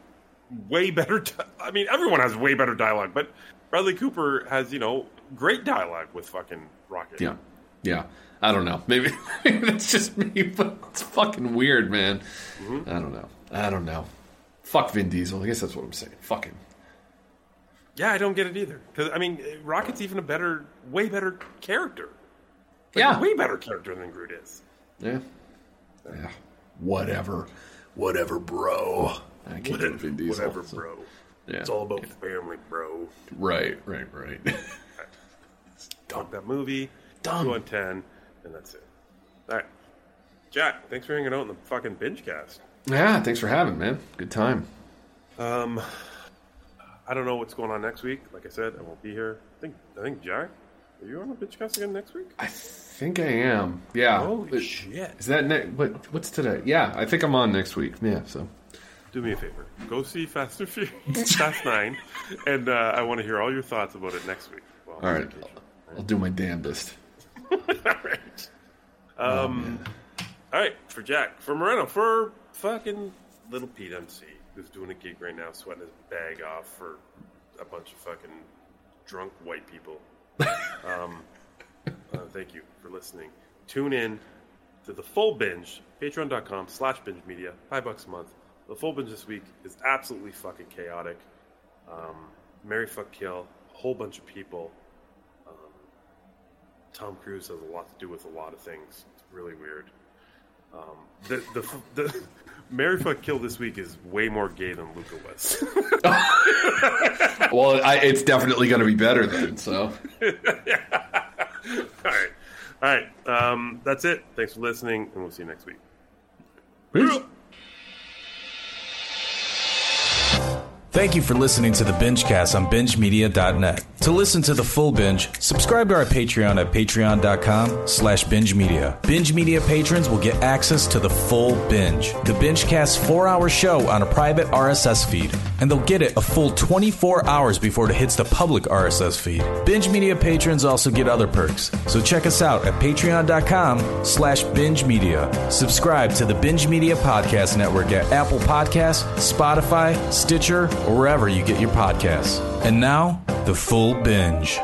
[SPEAKER 4] way better. Di- I mean, everyone has way better dialogue, but Bradley Cooper has you know great dialogue with fucking Rocket.
[SPEAKER 5] Yeah. Yeah. I don't know. Maybe, maybe that's just me, but it's fucking weird, man. Mm-hmm. I don't know. I don't know. Fuck Vin Diesel. I guess that's what I'm saying. Fuck him.
[SPEAKER 4] Yeah, I don't get it either. Because I mean, Rocket's even a better, way better character. Like,
[SPEAKER 5] Yeah.
[SPEAKER 4] way better character than Groot is.
[SPEAKER 5] Yeah. Yeah. Whatever. Whatever, bro. I can't
[SPEAKER 4] Whatever,
[SPEAKER 5] Vin Diesel.
[SPEAKER 4] whatever,
[SPEAKER 5] so-
[SPEAKER 4] bro.
[SPEAKER 5] Yeah.
[SPEAKER 4] It's all about family, bro.
[SPEAKER 5] Right, right, right.
[SPEAKER 4] Fuck that movie.
[SPEAKER 5] Dumb.
[SPEAKER 4] Two on ten, and that's it. All right, Jack. Thanks for hanging out in the fucking binge cast.
[SPEAKER 5] yeah, thanks for having, man. Good time.
[SPEAKER 4] Um, I don't know what's going on next week. Like I said, I won't be here. I think I think Jack, are you on the binge cast again next week?
[SPEAKER 5] I think I am. Yeah.
[SPEAKER 4] Holy shit!
[SPEAKER 5] Is that ne- what? What's today? Yeah, I think I'm on next week. Yeah. So.
[SPEAKER 4] Do me a favor. Go see Fast and Furious, Fast Nine, and uh, I want to hear all your thoughts about it next week. Well,
[SPEAKER 5] All right. I'll do my damnedest.
[SPEAKER 4] Um, all right, for Jack, for Moreno, for fucking little Pete MC, who's doing a gig right now, sweating his bag off for a bunch of fucking drunk white people. um, uh, thank you for listening. Tune in to the full binge, patreon.com slash binge media, five bucks a month. The full binge this week is absolutely fucking chaotic. Um, Marry fuck kill, a whole bunch of people. Tom Cruise has a lot to do with a lot of things. It's really weird. Um, the the the Marry fuck kill this week is way more gay than Luca was.
[SPEAKER 5] Well, I, it's definitely going to be better then. So.
[SPEAKER 4] All right. All right, um, that's it. Thanks for listening, and we'll see you next week.
[SPEAKER 1] Thank you for listening to the Bingecast on BingeMedia.net. To listen to the full binge, subscribe to our Patreon at patreon.com slash binge media. Binge Media patrons will get access to the full binge. The binge Bingecast four-hour show on a private RSS feed, and they'll get it a full 24 hours before it hits the public RSS feed. Binge Media patrons also get other perks, so check us out at patreon.com slash binge media. Subscribe to the Binge Media Podcast Network at Apple Podcasts, Spotify, Stitcher, or wherever you get your podcasts. And now, the full binge.